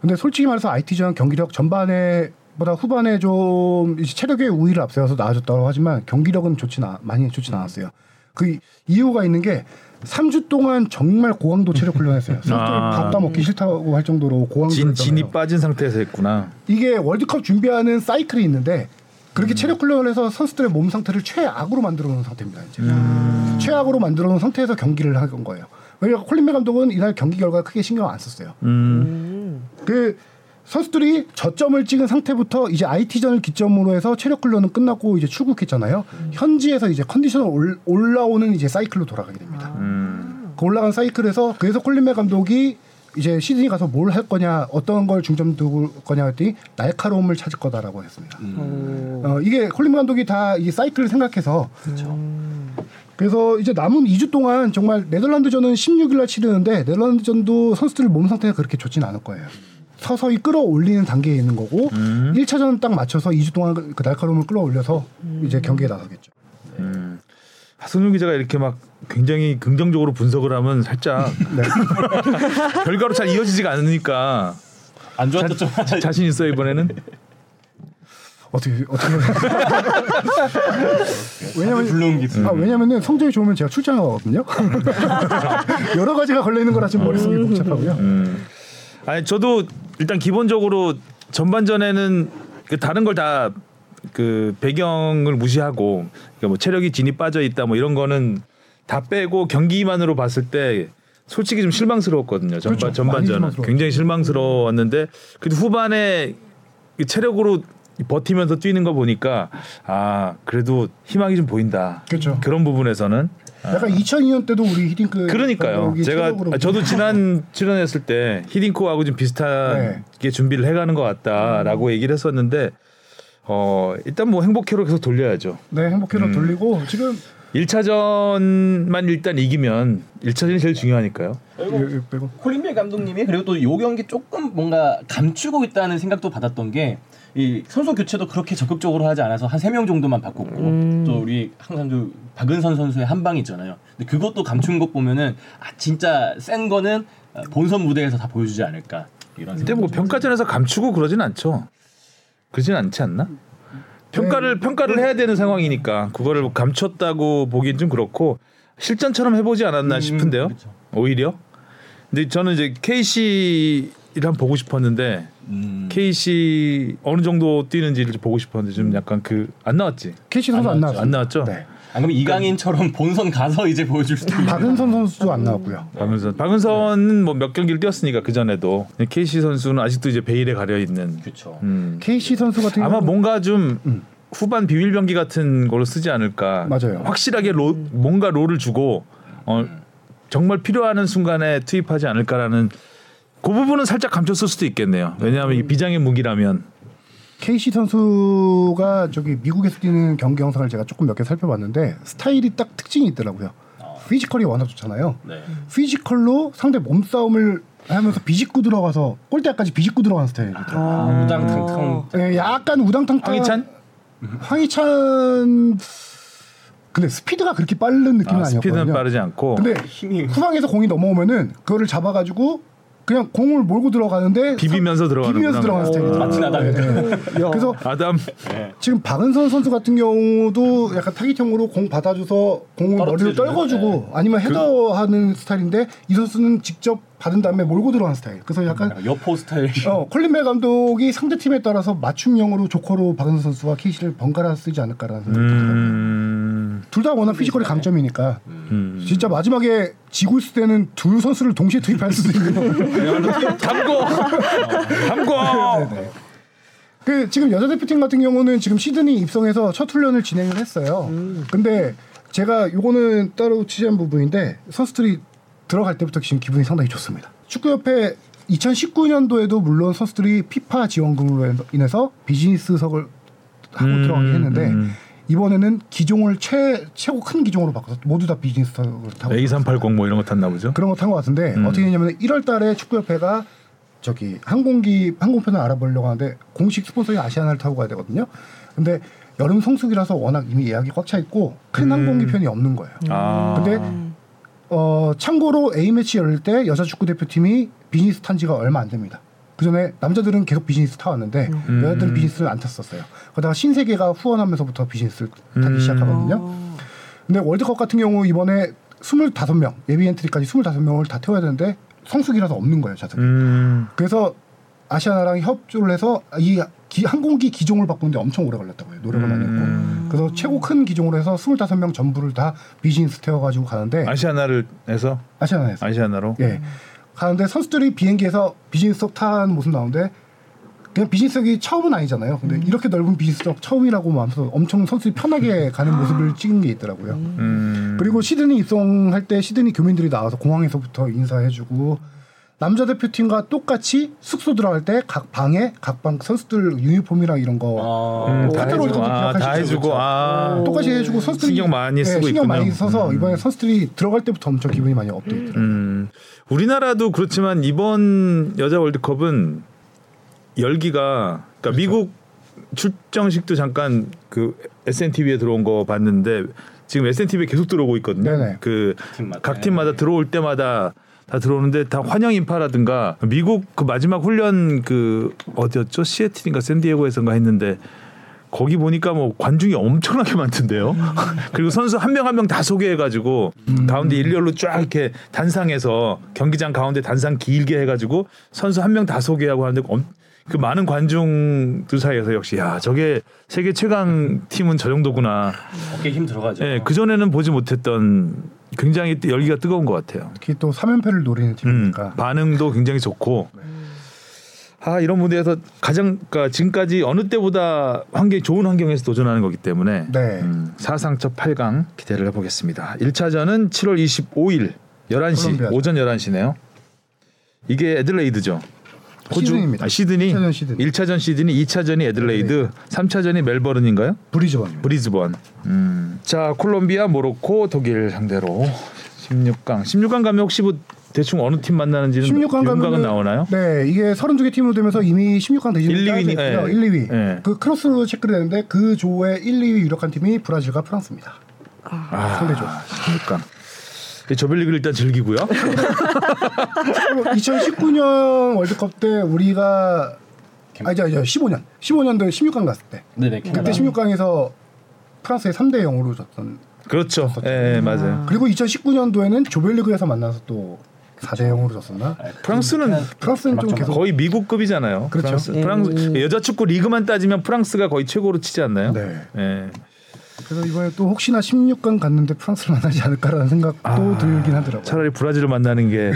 [SPEAKER 4] 근데 솔직히 말해서 IT전 경기력 전반에 보다 후반에 좀 이제 체력의 우위를 앞세워서 나아졌다고 하지만 경기력은 좋지 나 많이 좋지 않았어요. 그 이유가 있는 게 3주 동안 정말 고강도 체력 훈련했어요. 선수들
[SPEAKER 2] 아.
[SPEAKER 4] 밥다 먹기 싫다고 할 정도로 고강도
[SPEAKER 2] 진, 진이. 빠진 상태에서 했구나.
[SPEAKER 4] 이게 월드컵 준비하는 사이클이 있는데 그렇게 체력 훈련을 해서 선수들의 몸 상태를 최악으로 만들어 놓은 상태입니다. 이제. 최악으로 만들어 놓은 상태에서 경기를 한 거예요. 왜냐하면 콜린베 감독은 이날 경기 결과 크게 신경 안 썼어요.
[SPEAKER 2] 음.
[SPEAKER 4] 그 선수들이 저점을 찍은 상태부터 이제 IT전을 기점으로 해서 체력 훈련은 끝났고 이제 출국했잖아요. 현지에서 이제 컨디션을 올, 올라오는 이제 사이클로 돌아가게 됩니다.
[SPEAKER 2] 음.
[SPEAKER 4] 그 올라간 사이클에서 그래서 콜린메 감독이 이제 시드니 가서 뭘 할 거냐, 어떤 걸 중점 두고 거냐 했더니 날카로움을 찾을 거다라고 했습니다. 어, 이게 콜린메 감독이 다 이 사이클을 생각해서 그래서 이제 남은 2주 동안 정말 네덜란드전은 16일 날 치르는데 네덜란드전도 선수들 몸 상태가 그렇게 좋진 않을 거예요. 서서히 끌어올리는 단계에 있는 거고
[SPEAKER 2] 음.
[SPEAKER 4] 1차전 딱 맞춰서 2주 동안 그- 그 날카로움을 끌어올려서 이제 경기에 나서겠죠.
[SPEAKER 2] 음. 하승준 기자가 이렇게 막 굉장히 긍정적으로 분석을 하면 살짝
[SPEAKER 4] 네.
[SPEAKER 2] 결과로 잘 이어지지가 않으니까
[SPEAKER 3] 안 하나
[SPEAKER 2] 자신 있어요 이번에는.
[SPEAKER 4] 어떻게 어떻게 왜냐면
[SPEAKER 3] 불러온 게
[SPEAKER 4] 아, 왜냐면은 성적이 좋으면 제가 출장하거든요. 여러 가지가 걸려 있는 거라 지금 머릿속이 복잡하고요.
[SPEAKER 2] 음. 아니 저도 일단 기본적으로 전반전에는 그 다른 걸 다 그 배경을 무시하고 그러니까 뭐 체력이 진이 빠져 있다 뭐 이런 거는 다 빼고 경기만으로 봤을 때 솔직히 좀 실망스러웠거든요. 전반
[SPEAKER 4] 그렇죠.
[SPEAKER 2] 전반전은. 굉장히 실망스러웠는데 그래도 후반에 그 체력으로 버티면서 뛰는 거 보니까 아 그래도 희망이 좀 보인다.
[SPEAKER 4] 그렇죠.
[SPEAKER 2] 그런 부분에서는
[SPEAKER 4] 약간 2002년 때도 우리 히딩크
[SPEAKER 2] 그러니까요. 제가 아, 저도 지난 출연했을 때 히딩코하고 좀 비슷하게
[SPEAKER 4] 네.
[SPEAKER 2] 준비를 해가는 것 같다라고 얘기를 했었는데 어 일단 뭐 행복회로 계속 돌려야죠.
[SPEAKER 4] 네 행복회로
[SPEAKER 2] 음.
[SPEAKER 4] 돌리고 지금
[SPEAKER 2] 1차전만 일단 이기면 1차전이 제일 중요하니까요.
[SPEAKER 3] 그리고
[SPEAKER 4] 이- 이- 빼고
[SPEAKER 3] 콜린빌 감독님이 그리고 또 요 경기 조금 뭔가 감추고 있다는 생각도 받았던 게 이 선수 교체도 그렇게 적극적으로 하지 않아서 한 세 명 정도만 바꿨고 또 우리 항상 그 박은선 선수의 한 방 있잖아요. 근데 그것도 감춘 것 보면은 아 진짜 센 거는 어, 본선 무대에서 다 보여주지 않을까 이런
[SPEAKER 2] 근데. 뭐 평가전에서 감추고 그러진 않죠. 그러진 않지 않나? 평가를 평가를 해야 되는 상황이니까 그거를 뭐 감췄다고 보기엔 좀 그렇고 실전처럼 해보지 않았나
[SPEAKER 3] 음,
[SPEAKER 2] 싶은데요.
[SPEAKER 3] 그렇죠.
[SPEAKER 2] 오히려. 근데 저는 이제 KC 를 한번 보고 싶었는데
[SPEAKER 3] 음.
[SPEAKER 2] KC 어느 정도 뛰는지를 좀 보고 싶었는데 좀 약간 그 안 나왔지.
[SPEAKER 4] KC 선수 안 나왔죠.
[SPEAKER 2] 안 나왔죠.
[SPEAKER 4] 네.
[SPEAKER 3] 안 그러면 이강인처럼 본선 가서 이제 보여줄 수도 있는.
[SPEAKER 4] 박은선 선수도 안 나왔고요.
[SPEAKER 2] 박은선. 박은선은 뭐 몇 경기를 뛰었으니까 그 전에도 KC 선수는 아직도 이제 베일에 가려 있는.
[SPEAKER 3] 그렇죠.
[SPEAKER 2] 음.
[SPEAKER 4] KC 선수 같은
[SPEAKER 2] 아마
[SPEAKER 4] 경우는
[SPEAKER 2] 뭔가 좀
[SPEAKER 4] 음.
[SPEAKER 2] 후반 비밀 병기 같은 걸로 쓰지 않을까.
[SPEAKER 4] 맞아요.
[SPEAKER 2] 확실하게 로, 뭔가 롤을 주고 어, 정말 필요하는 순간에 투입하지 않을까라는 그 부분은 살짝 감췄을 수도 있겠네요. 왜냐하면 이 비장의 무기라면
[SPEAKER 4] KC 선수가 저기 미국에서 뛰는 경기 영상을 제가 조금 몇 개 살펴봤는데 스타일이 딱 특징이 있더라고요. physical이 워낙 좋잖아요.
[SPEAKER 3] 네.
[SPEAKER 4] physical로 상대 몸싸움을 하면서 비집고 들어가서 골대까지 비집고 들어가는 스타일이더라고요.
[SPEAKER 1] 아.
[SPEAKER 3] 우당탕탕.
[SPEAKER 4] 예, 약간 우당탕탕.
[SPEAKER 2] 황희찬
[SPEAKER 4] 황희찬 근데 스피드가 그렇게 빠른 느낌은
[SPEAKER 2] 아,
[SPEAKER 4] 아니었거든요.
[SPEAKER 2] 스피드는 빠르지 않고
[SPEAKER 4] 근데
[SPEAKER 3] 힘이
[SPEAKER 4] 후방에서 공이 넘어오면은 그거를 잡아가지고 그냥 공을 몰고 들어가는데
[SPEAKER 2] 비비면서 들어가는
[SPEAKER 4] 비비면서 들어가는 스타일이죠.
[SPEAKER 3] 마틴 아담.
[SPEAKER 1] 야.
[SPEAKER 4] 그래서
[SPEAKER 2] 아담
[SPEAKER 4] 지금 박은선 선수 같은 경우도 약간 타깃형으로 공 받아줘서 공을 머리로? 떨궈주고 아니면 header하는 스타일인데 이 선수는 직접 받은 다음에 몰고 들어가는 스타일. 그래서 약간
[SPEAKER 3] 약간 여포 스타일.
[SPEAKER 4] 어, 콜린 벨 감독이 상대 팀에 따라서 맞춤형으로 조커로 박은선 선수와 케이시를 번갈아 쓰지 않을까라는 생각이 듭니다.
[SPEAKER 2] 음,
[SPEAKER 4] 둘 다 워낙 피지컬이 강점이니까
[SPEAKER 2] 음.
[SPEAKER 4] 진짜 마지막에 지고 있을 때는 둘 선수를 동시에 투입할 수도 있는
[SPEAKER 2] 담고 담고
[SPEAKER 4] 네. 그 지금 여자 대표팀 같은 경우는 지금 시드니 입성해서 첫 훈련을 진행을 했어요. 근데 제가 요거는 따로 취재한 부분인데 선수들이 들어갈 때부터 지금 기분이 상당히 좋습니다. 축구협회 2019년도에도 물론 선수들이 피파 지원금으로 인해서 비즈니스석을 하고
[SPEAKER 2] 음,
[SPEAKER 4] 들어가긴 했는데
[SPEAKER 2] 음.
[SPEAKER 4] 이번에는 기종을 최 최고 큰 기종으로 바꿔서 모두 다 비즈니스 타고
[SPEAKER 2] A380 뭐 이런 거 탔나 보죠.
[SPEAKER 4] 그런 거탄것 같은데
[SPEAKER 2] 음.
[SPEAKER 4] 어떻게 했냐면 1월달에 축구협회가 저기 항공기 항공편을 알아보려고 하는데 공식 스폰서인 아시아나를 타고 가야 되거든요. 근데 여름 성수기라서 워낙 이미 예약이 꽉 차 있고 큰
[SPEAKER 2] 음.
[SPEAKER 4] 항공기 편이 없는 거예요.
[SPEAKER 2] 아.
[SPEAKER 4] 근데 어 참고로 A 매치 열릴 때 여자 축구 대표팀이 비즈니스 탄 지가 얼마 안 됩니다. 그 전에 남자들은 계속 비즈니스 타왔는데
[SPEAKER 2] 음.
[SPEAKER 4] 여자들은 비즈니스를 안 탔었어요. 그러다가 신세계가 후원하면서부터 비즈니스를 타기
[SPEAKER 2] 음.
[SPEAKER 4] 시작하거든요. 근데 월드컵 같은 경우 이번에 25명 예비 엔트리까지 25명을 다 태워야 되는데 성수기라서 없는 거예요 좌석이.
[SPEAKER 2] 음.
[SPEAKER 4] 그래서 아시아나랑 협조를 해서 이 기- 항공기 기종을 바꾸는데 엄청 오래 걸렸다고 해요. 노력을 많이 했고.
[SPEAKER 2] 음.
[SPEAKER 4] 그래서 최고 큰 기종으로 해서 25명 전부를 다 비즈니스 태워 가지고 가는데
[SPEAKER 2] 아시아나를 해서
[SPEAKER 4] 아시아나에서
[SPEAKER 2] 아시아나로.
[SPEAKER 4] 예 가는데 선수들이 비행기에서 비즈니스석 타는 모습 나오는데 그냥 비즈니스석이 처음은 아니잖아요. 근데 이렇게 넓은 비즈니스석 처음이라고 하면서 엄청 선수들이 편하게 가는 모습을 찍은 게 있더라고요.
[SPEAKER 2] 음.
[SPEAKER 4] 그리고 시드니 입성할 때 시드니 교민들이 나와서 공항에서부터 인사해주고 남자 대표팀과 똑같이 숙소 들어갈 때 각 방에 각 방 선수들 유니폼이랑 이런 거
[SPEAKER 2] 음,
[SPEAKER 4] 어,
[SPEAKER 2] 다
[SPEAKER 4] 호텔
[SPEAKER 2] 해주고, 아, 다? 해주고, 아.
[SPEAKER 4] 똑같이 해주고 선수들이
[SPEAKER 2] 신경 많이
[SPEAKER 4] 네,
[SPEAKER 2] 쓰고
[SPEAKER 4] 신경
[SPEAKER 2] 있군요.
[SPEAKER 4] 많이 써서
[SPEAKER 2] 음.
[SPEAKER 4] 이번에 선수들이 들어갈 때부터 엄청 기분이 많이 업되더라고요.
[SPEAKER 2] 음, 우리나라도 그렇지만 이번 여자 월드컵은 열기가 그러니까 미국 출정식도 잠깐 그 SNTV에 들어온 거 봤는데 지금 SNTV에 계속 들어오고 있거든요. 그. 각 팀마다 들어올 때마다 다 들어오는데 다 환영 인파라든가 미국 그 마지막 훈련 그 어디였죠? 시애틀인가 샌디에고에서인가 했는데 거기 보니까 뭐 관중이 엄청나게 많던데요. 그리고 선수 한 명 한 명 다 소개해가지고 가운데 일렬로 쫙 이렇게 단상에서 경기장 가운데 단상 길게 해가지고 선수 한 명 다 소개하고 하는데 엄- 그 많은 관중들 사이에서 역시 야 저게 세계 최강 팀은 저 정도구나.
[SPEAKER 3] 어깨 힘 들어가죠.
[SPEAKER 2] 예, 그 전에는 보지 못했던 굉장히 열기가 뜨거운 것 같아요.
[SPEAKER 4] 특히 또 3연패를 노리는
[SPEAKER 2] 음,
[SPEAKER 4] 팀이니까
[SPEAKER 2] 반응도 굉장히 좋고 아 이런 무대에서 가장 그러니까 지금까지 어느 때보다 환경 좋은 환경에서 도전하는 거기 때문에
[SPEAKER 4] 네.
[SPEAKER 2] 음, 사상 첫 8강 기대를 해보겠습니다. 1차전은 7월 25일 11시
[SPEAKER 4] 콜롬비아죠.
[SPEAKER 2] 오전 11시네요. 이게 애들레이드죠.
[SPEAKER 4] 시드니입니다.
[SPEAKER 2] 아, 시드니.
[SPEAKER 4] 1차전 시드니.
[SPEAKER 2] 1차전 시드니, 2차전이 애들레이드, 3차전이 멜버른인가요?
[SPEAKER 4] 브리즈번입니다.
[SPEAKER 2] 브리즈번. 음. 자, 콜롬비아, 모로코, 독일 상대로 16강. 16강 가면 혹시 뭐 대충 어느 팀 만나는지는
[SPEAKER 4] 16강
[SPEAKER 2] 윤곽은
[SPEAKER 4] 가면
[SPEAKER 2] 나오나요?
[SPEAKER 4] 네, 이게 32개 팀으로 되면서 이미 16강 대진을
[SPEAKER 2] 1, 2위 니-
[SPEAKER 4] 있고요.
[SPEAKER 2] 예.
[SPEAKER 4] 1, 2위.
[SPEAKER 2] 예.
[SPEAKER 4] 그 크로스로 체크를 되는데 그 조의 1, 2위 유력한 팀이 브라질과 프랑스입니다.
[SPEAKER 2] 아,
[SPEAKER 4] 상대죠.
[SPEAKER 2] 16강. 조별리그를 일단 즐기고요.
[SPEAKER 4] 2019년 월드컵 때 우리가 아니죠, 아니죠. 15년. 15년도에 16강 갔을 때.
[SPEAKER 3] 네네.
[SPEAKER 4] 그때 16강에서 프랑스에 3대 0으로 졌던.
[SPEAKER 2] 그렇죠. 예, 맞아요.
[SPEAKER 4] 그리고 2019년도에는 조별리그에서 만나서 또 4대 0으로 졌었나?
[SPEAKER 2] 프랑스는
[SPEAKER 4] 프랑스는 좀 계속
[SPEAKER 2] 거의 미국급이잖아요.
[SPEAKER 4] 그렇죠.
[SPEAKER 2] 프랑스,
[SPEAKER 1] 음.
[SPEAKER 2] 프랑스 여자 축구 리그만 따지면 프랑스가 거의 최고로 치지 않나요?
[SPEAKER 4] 네.
[SPEAKER 2] 예.
[SPEAKER 4] 그래서 이번에 또 혹시나 16강 갔는데 프랑스를 만나지 않을까라는 생각도
[SPEAKER 2] 아,
[SPEAKER 4] 들긴 하더라고요.
[SPEAKER 2] 차라리 브라질을 만나는 게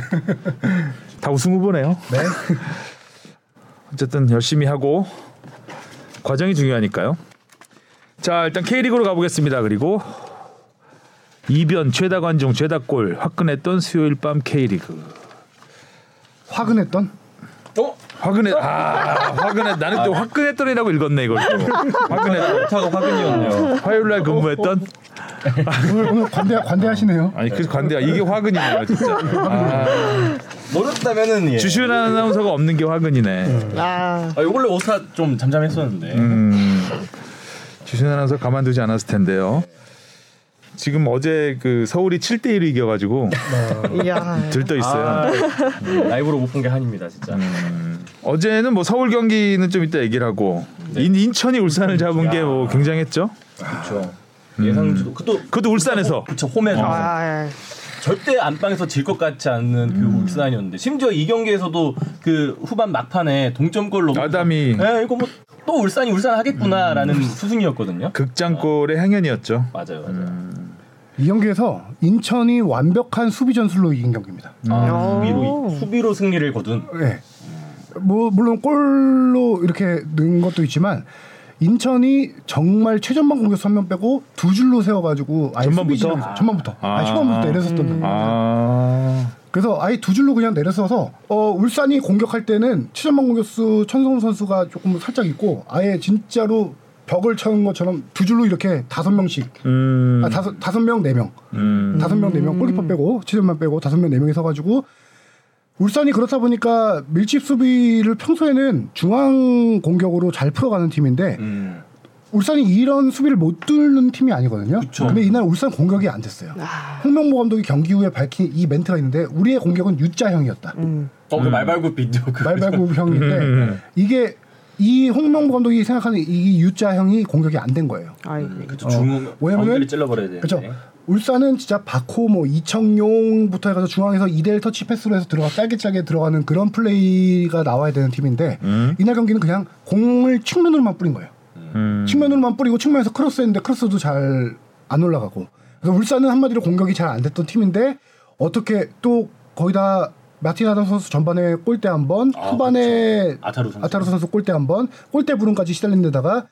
[SPEAKER 2] 다 우승 후보네요.
[SPEAKER 4] 네.
[SPEAKER 2] 어쨌든 열심히 하고 과정이 중요하니까요. 자 일단 K리그로 가보겠습니다. 그리고 이변 최다 관중 최다 골 화끈했던 수요일 밤 K리그
[SPEAKER 4] 화근했던
[SPEAKER 3] 어?
[SPEAKER 2] 화끈해 아 화끈해 나는 또 화끈했던이라고 읽었네 이걸 또 화끈했던
[SPEAKER 3] 타가 화근이었네요.
[SPEAKER 2] 화요일 날 근무했던
[SPEAKER 4] 오늘 오늘 관대 관대하시네요.
[SPEAKER 2] 아니 그 관대야 이게 화근이네요 진짜 아,
[SPEAKER 3] 모르겠다면은 예.
[SPEAKER 2] 주시은 아나운서가 없는 게 화근이네
[SPEAKER 1] 아,
[SPEAKER 3] 아, 원래 오타 좀 잠잠했었는데.
[SPEAKER 2] 음, 주신 아나운서 가만두지 않았을 텐데요. 지금 어제 그 서울이 7대 1로 이겨가지고
[SPEAKER 1] 이야.
[SPEAKER 2] 들떠 있어요.
[SPEAKER 3] 아, 라이브로 못 본 게 한입니다, 진짜.
[SPEAKER 2] 어제는 뭐 서울 경기는 좀 이따 얘기를 하고 인, 인천이 울산을 잡은 게 뭐 굉장했죠.
[SPEAKER 3] 그렇죠. 예상치도 그것도
[SPEAKER 2] 그것도 울산에서
[SPEAKER 3] 그쵸 홈에서
[SPEAKER 1] 아,
[SPEAKER 3] 절대 안방에서 질 것 같지 않는 그 울산이었는데 심지어 이 경기에서도 그 후반 막판에 동점골로
[SPEAKER 2] 아담이
[SPEAKER 3] 예, 이거 뭐 또 울산이 울산 하겠구나라는 수승이었거든요.
[SPEAKER 2] 극장골의 행연이었죠.
[SPEAKER 3] 맞아요, 맞아요.
[SPEAKER 4] 이 경기에서 인천이 완벽한 수비 전술로 이긴 경기입니다.
[SPEAKER 3] 아,
[SPEAKER 1] 음.
[SPEAKER 3] 수비로 수비로 승리를 거둔.
[SPEAKER 4] 네. 뭐 물론 골로 이렇게 는 것도 있지만 인천이 정말 최전방 공격수 한명 빼고 두 줄로 세워가지고 아예
[SPEAKER 2] 전반부터?
[SPEAKER 4] 수비 진영에서- 전반부터
[SPEAKER 2] 아.
[SPEAKER 4] 아, 후반부터 내려섰던
[SPEAKER 2] 아,
[SPEAKER 4] 그래서 아예 두 줄로 그냥 내려서서 어 울산이 공격할 때는 최전방 공격수 천성훈 선수가 조금 살짝 있고 아예 진짜로 벽을 천 것처럼 두 줄로 이렇게 다섯 명씩
[SPEAKER 2] 음.
[SPEAKER 4] 아 다섯 다섯 명 네 명.
[SPEAKER 2] 음.
[SPEAKER 4] 다섯 명 네 명 골키퍼 빼고 치즈만 빼고 다섯 명 네 명이 서가지고 울산이 그렇다 보니까 밀집 수비를 평소에는 중앙 공격으로 잘 풀어가는 팀인데
[SPEAKER 3] 음.
[SPEAKER 4] 울산이 이런 수비를 못 뚫는 팀이 아니거든요. 근데 이날 울산 공격이 안 됐어요. 홍명보 감독이 경기 후에 밝힌 이 멘트가 있는데 우리의 공격은 U자형이었다.
[SPEAKER 3] 어, 그 말발굽 비디오 그
[SPEAKER 4] 말발굽 형인데 이게 이 홍명보 감독이 생각하는 이 U자형이 공격이 안 된 거예요.
[SPEAKER 1] 아이.
[SPEAKER 4] 어,
[SPEAKER 3] 중앙 가운데를 찔러버려야 되는데.
[SPEAKER 4] 그렇죠. 울산은 진짜 바코 뭐 이청용부터 해가지고 중앙에서 2대1 터치 패스로 해서 들어가 짧게 짧게 들어가는 그런 플레이가 나와야 되는 팀인데
[SPEAKER 2] 음.
[SPEAKER 4] 이날 경기는 그냥 공을 측면으로만 뿌린 거예요.
[SPEAKER 2] 음.
[SPEAKER 4] 측면으로만 뿌리고 측면에서 크로스했는데 크로스도 잘 안 올라가고 그래서 울산은 한마디로 공격이 잘 안 됐던 팀인데 어떻게 또 거의 다 마틴 아담 선수 전반에 골대 한 번,
[SPEAKER 3] 아,
[SPEAKER 4] 후반에
[SPEAKER 3] 아타루 선수.
[SPEAKER 4] 아타루 선수 골대 한 번, 골대 불운까지 시달린 데다가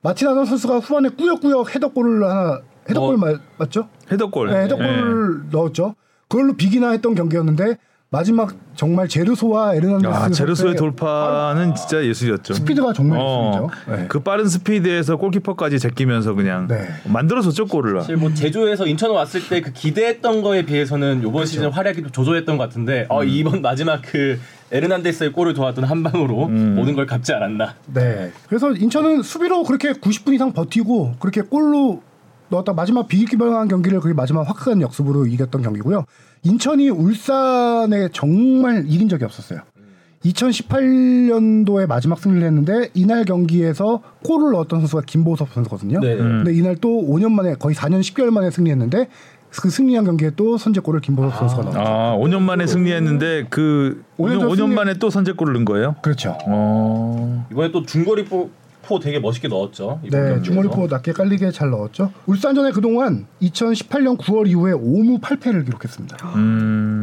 [SPEAKER 4] 마틴 아담 선수가 후반에 꾸역꾸역 header골을 하나 header골
[SPEAKER 3] 어.
[SPEAKER 4] 맞, 맞죠?
[SPEAKER 2] header골.
[SPEAKER 4] 네, header골을 넣었죠. 그걸로 비기나 했던 경기였는데 마지막 정말 제르소와 에르난데스
[SPEAKER 2] 아, 제르소의 돌파는 진짜 예술이었죠.
[SPEAKER 4] 스피드가 정말
[SPEAKER 2] 어,
[SPEAKER 4] 예술이죠. 네.
[SPEAKER 2] 그 빠른 스피드에서 골키퍼까지 제끼면서 그냥
[SPEAKER 4] 네.
[SPEAKER 2] 만들어줬죠 골을.
[SPEAKER 3] 사실 뭐 제주에서 인천 왔을 때 그 기대했던 거에 비해서는 이번
[SPEAKER 4] 그렇죠.
[SPEAKER 3] 시즌 활약이 좀 저조했던 것 같은데
[SPEAKER 4] 음.
[SPEAKER 3] 어, 이번 마지막 그 에르난데스의 골을 도왔던 한 방으로
[SPEAKER 2] 음.
[SPEAKER 3] 모든 걸 갚지 않았나.
[SPEAKER 4] 네. 그래서 인천은 수비로 그렇게 90분 이상 버티고 그렇게 골로 넣었다 마지막 비기기방한 경기를 그게 마지막 화끈한 역습으로 이겼던 경기고요. 인천이 울산에 정말 이긴 적이 없었어요. 2018년도에 마지막 승리를 했는데 이날 경기에서 골을 넣었던 선수가 김보섭 선수거든요.
[SPEAKER 3] 네.
[SPEAKER 2] 음.
[SPEAKER 4] 근데 이날 또 5년 만에 거의 4년 10개월 만에 승리했는데 그 승리한 경기에 또 선제골을 김보섭 선수가 넣었죠.
[SPEAKER 2] 아, 5년 만에 승리했는데 그
[SPEAKER 4] 5년
[SPEAKER 2] 5년,
[SPEAKER 4] 전
[SPEAKER 2] 5년
[SPEAKER 4] 승리-
[SPEAKER 2] 만에 또 선제골을 넣은 거예요?
[SPEAKER 4] 그렇죠.
[SPEAKER 2] 어.
[SPEAKER 3] 이번에 또 중거리 포, 포 되게 멋있게 넣었죠.
[SPEAKER 4] 네,
[SPEAKER 3] 경기에서.
[SPEAKER 4] 중거리 포 낮게 깔리게 잘 넣었죠. 울산전에 그동안 2018년 9월 이후에 5무 8패를 기록했습니다.
[SPEAKER 2] 음.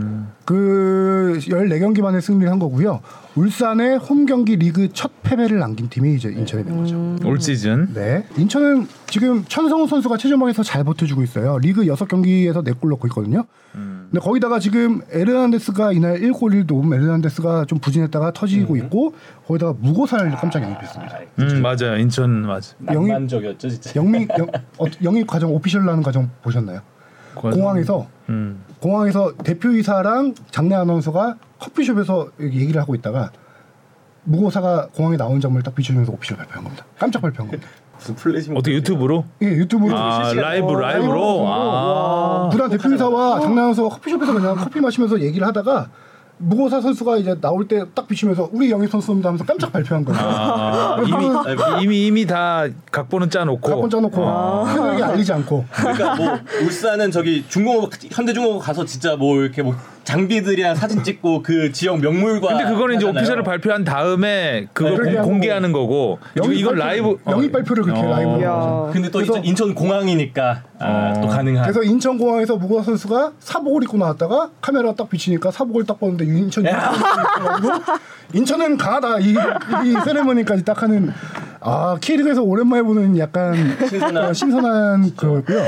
[SPEAKER 4] 그 14경기 만에 승리를 한 거고요. 울산의 홈 경기 리그 첫 패배를 남긴 팀이 이제 인천이 된 거죠.
[SPEAKER 2] 올 시즌.
[SPEAKER 4] 네. 인천은 지금 천성훈 선수가 최전방에서 잘 버텨주고 있어요. 리그 6경기에서 4골 넣고 있거든요. 근데 거기다가 지금 에르난데스가 이날 1골 1도움 에르난데스가 좀 부진했다가 터지고 있고 거기다가 무고사를 깜짝 영입했습니다.
[SPEAKER 2] 음, 맞아요. 인천 맞아.
[SPEAKER 3] 낭만적이었죠 진짜.
[SPEAKER 4] 영입 영, 어, 영입 과정 official 나는 과정 보셨나요? 공항에서
[SPEAKER 2] 음.
[SPEAKER 4] 공항에서 대표이사랑 장내 아나운서가 커피숍에서 얘기를 하고 있다가 무고사가 공항에 나온 모습을 딱 비춰주면서 official 발표한 겁니다. 깜짝 발표한 겁니다.
[SPEAKER 3] 무슨 플래시
[SPEAKER 2] 어떻게 유튜브로?
[SPEAKER 4] 예, 유튜브로
[SPEAKER 2] 아, 라이브
[SPEAKER 4] 어,
[SPEAKER 2] 라이브로.
[SPEAKER 4] 라이브로.
[SPEAKER 2] 아.
[SPEAKER 4] 구단 대표이사와 장내 아나운서가 커피숍에서 그냥 커피 마시면서 얘기를 하다가 무고사 선수가 이제 나올 때 딱 비추면서 우리 영입 선수입니다 하면서 깜짝 발표한 거예요.
[SPEAKER 2] 아, 이미 이미 이미 다 각본은 짜놓고.
[SPEAKER 4] 각본 짜놓고 팬에게 알리지 않고
[SPEAKER 3] 그러니까 뭐 울산은 저기 중공업 현대중공업 가서 진짜 뭐 이렇게 뭐 장비들이랑 사진 찍고 그 지역 명물과
[SPEAKER 2] 근데 그거는 이제
[SPEAKER 3] 하잖아요.
[SPEAKER 2] 오피셜을 발표한 다음에 그걸
[SPEAKER 4] 네,
[SPEAKER 2] 공, 공개하는 거고 지금 이건
[SPEAKER 4] 발표-
[SPEAKER 2] 라이브
[SPEAKER 4] 영입 발표를 그렇게
[SPEAKER 2] 어.
[SPEAKER 4] 라이브로
[SPEAKER 1] 야.
[SPEAKER 4] 하죠.
[SPEAKER 3] 근데 또
[SPEAKER 4] 그래서-
[SPEAKER 3] 인천, 인천 공항이니까 아,
[SPEAKER 2] 어.
[SPEAKER 3] 또 가능한.
[SPEAKER 4] 그래서 인천 공항에서 무고사 선수가 사복을 입고 나왔다가 카메라 딱 비치니까 사복을 딱 봤는데 인천 인천은 강하다 이, 이 세레머니까지 딱 하는 아 K리그에서 오랜만에 보는 약간
[SPEAKER 3] 신선한.
[SPEAKER 4] 어, 신선한 그거고요.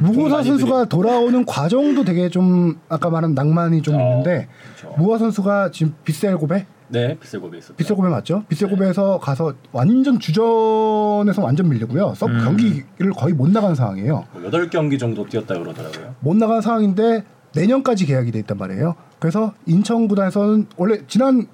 [SPEAKER 4] 무고사
[SPEAKER 3] 많이
[SPEAKER 4] 선수가 돌아오는 과정도 되게 좀 아까 말한 낭만이 좀
[SPEAKER 3] 어,
[SPEAKER 4] 있는데
[SPEAKER 3] 그렇죠.
[SPEAKER 4] 무고사 선수가 지금 빗셀 고베
[SPEAKER 3] 네, 빗셀고베 있었죠.
[SPEAKER 4] 빗셀고베 맞죠? 빗셀고베에서 가서 완전 주전에서 완전 밀리고요. 서 경기를 거의 못 나가는 상황이에요.
[SPEAKER 3] 뭐 8경기 정도 뛰었다 그러더라고요.
[SPEAKER 4] 못 나간 상황인데 내년까지 계약이 돼 있단 말이에요. 그래서 인천 구단에서는 원래 지난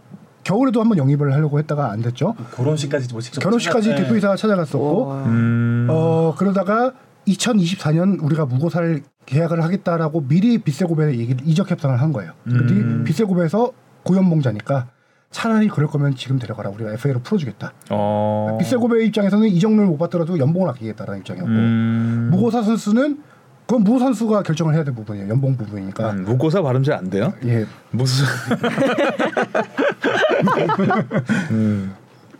[SPEAKER 4] 겨울에도 한번 영입을 하려고 했다가 안 됐죠.
[SPEAKER 3] 결혼식까지 뭐 직접
[SPEAKER 4] 결혼식까지
[SPEAKER 3] 찾아-
[SPEAKER 4] 대표이사가 찾아갔었고
[SPEAKER 2] 음.
[SPEAKER 4] 어 그러다가 2024년 우리가 무고사를 계약을 하겠다라고 미리 빗세고베에 얘기를 이적 협상을 한 거예요. 근데
[SPEAKER 2] 음.
[SPEAKER 4] 빗세고베에서 고연봉자니까 차라리 그럴 거면 지금 데려가라 우리가 FA로 풀어주겠다.
[SPEAKER 2] 어.
[SPEAKER 4] 빗세고베 입장에서는 이적료를 못 받더라도 연봉을 아끼겠다라는 입장이었고
[SPEAKER 2] 음.
[SPEAKER 4] 무고사 선수는 그건 무 선수가 결정을 해야 될 부분이에요. 연봉 부분이니까.
[SPEAKER 2] 음, 무고사 발음 잘 안 돼요?
[SPEAKER 4] 예.
[SPEAKER 2] 무슨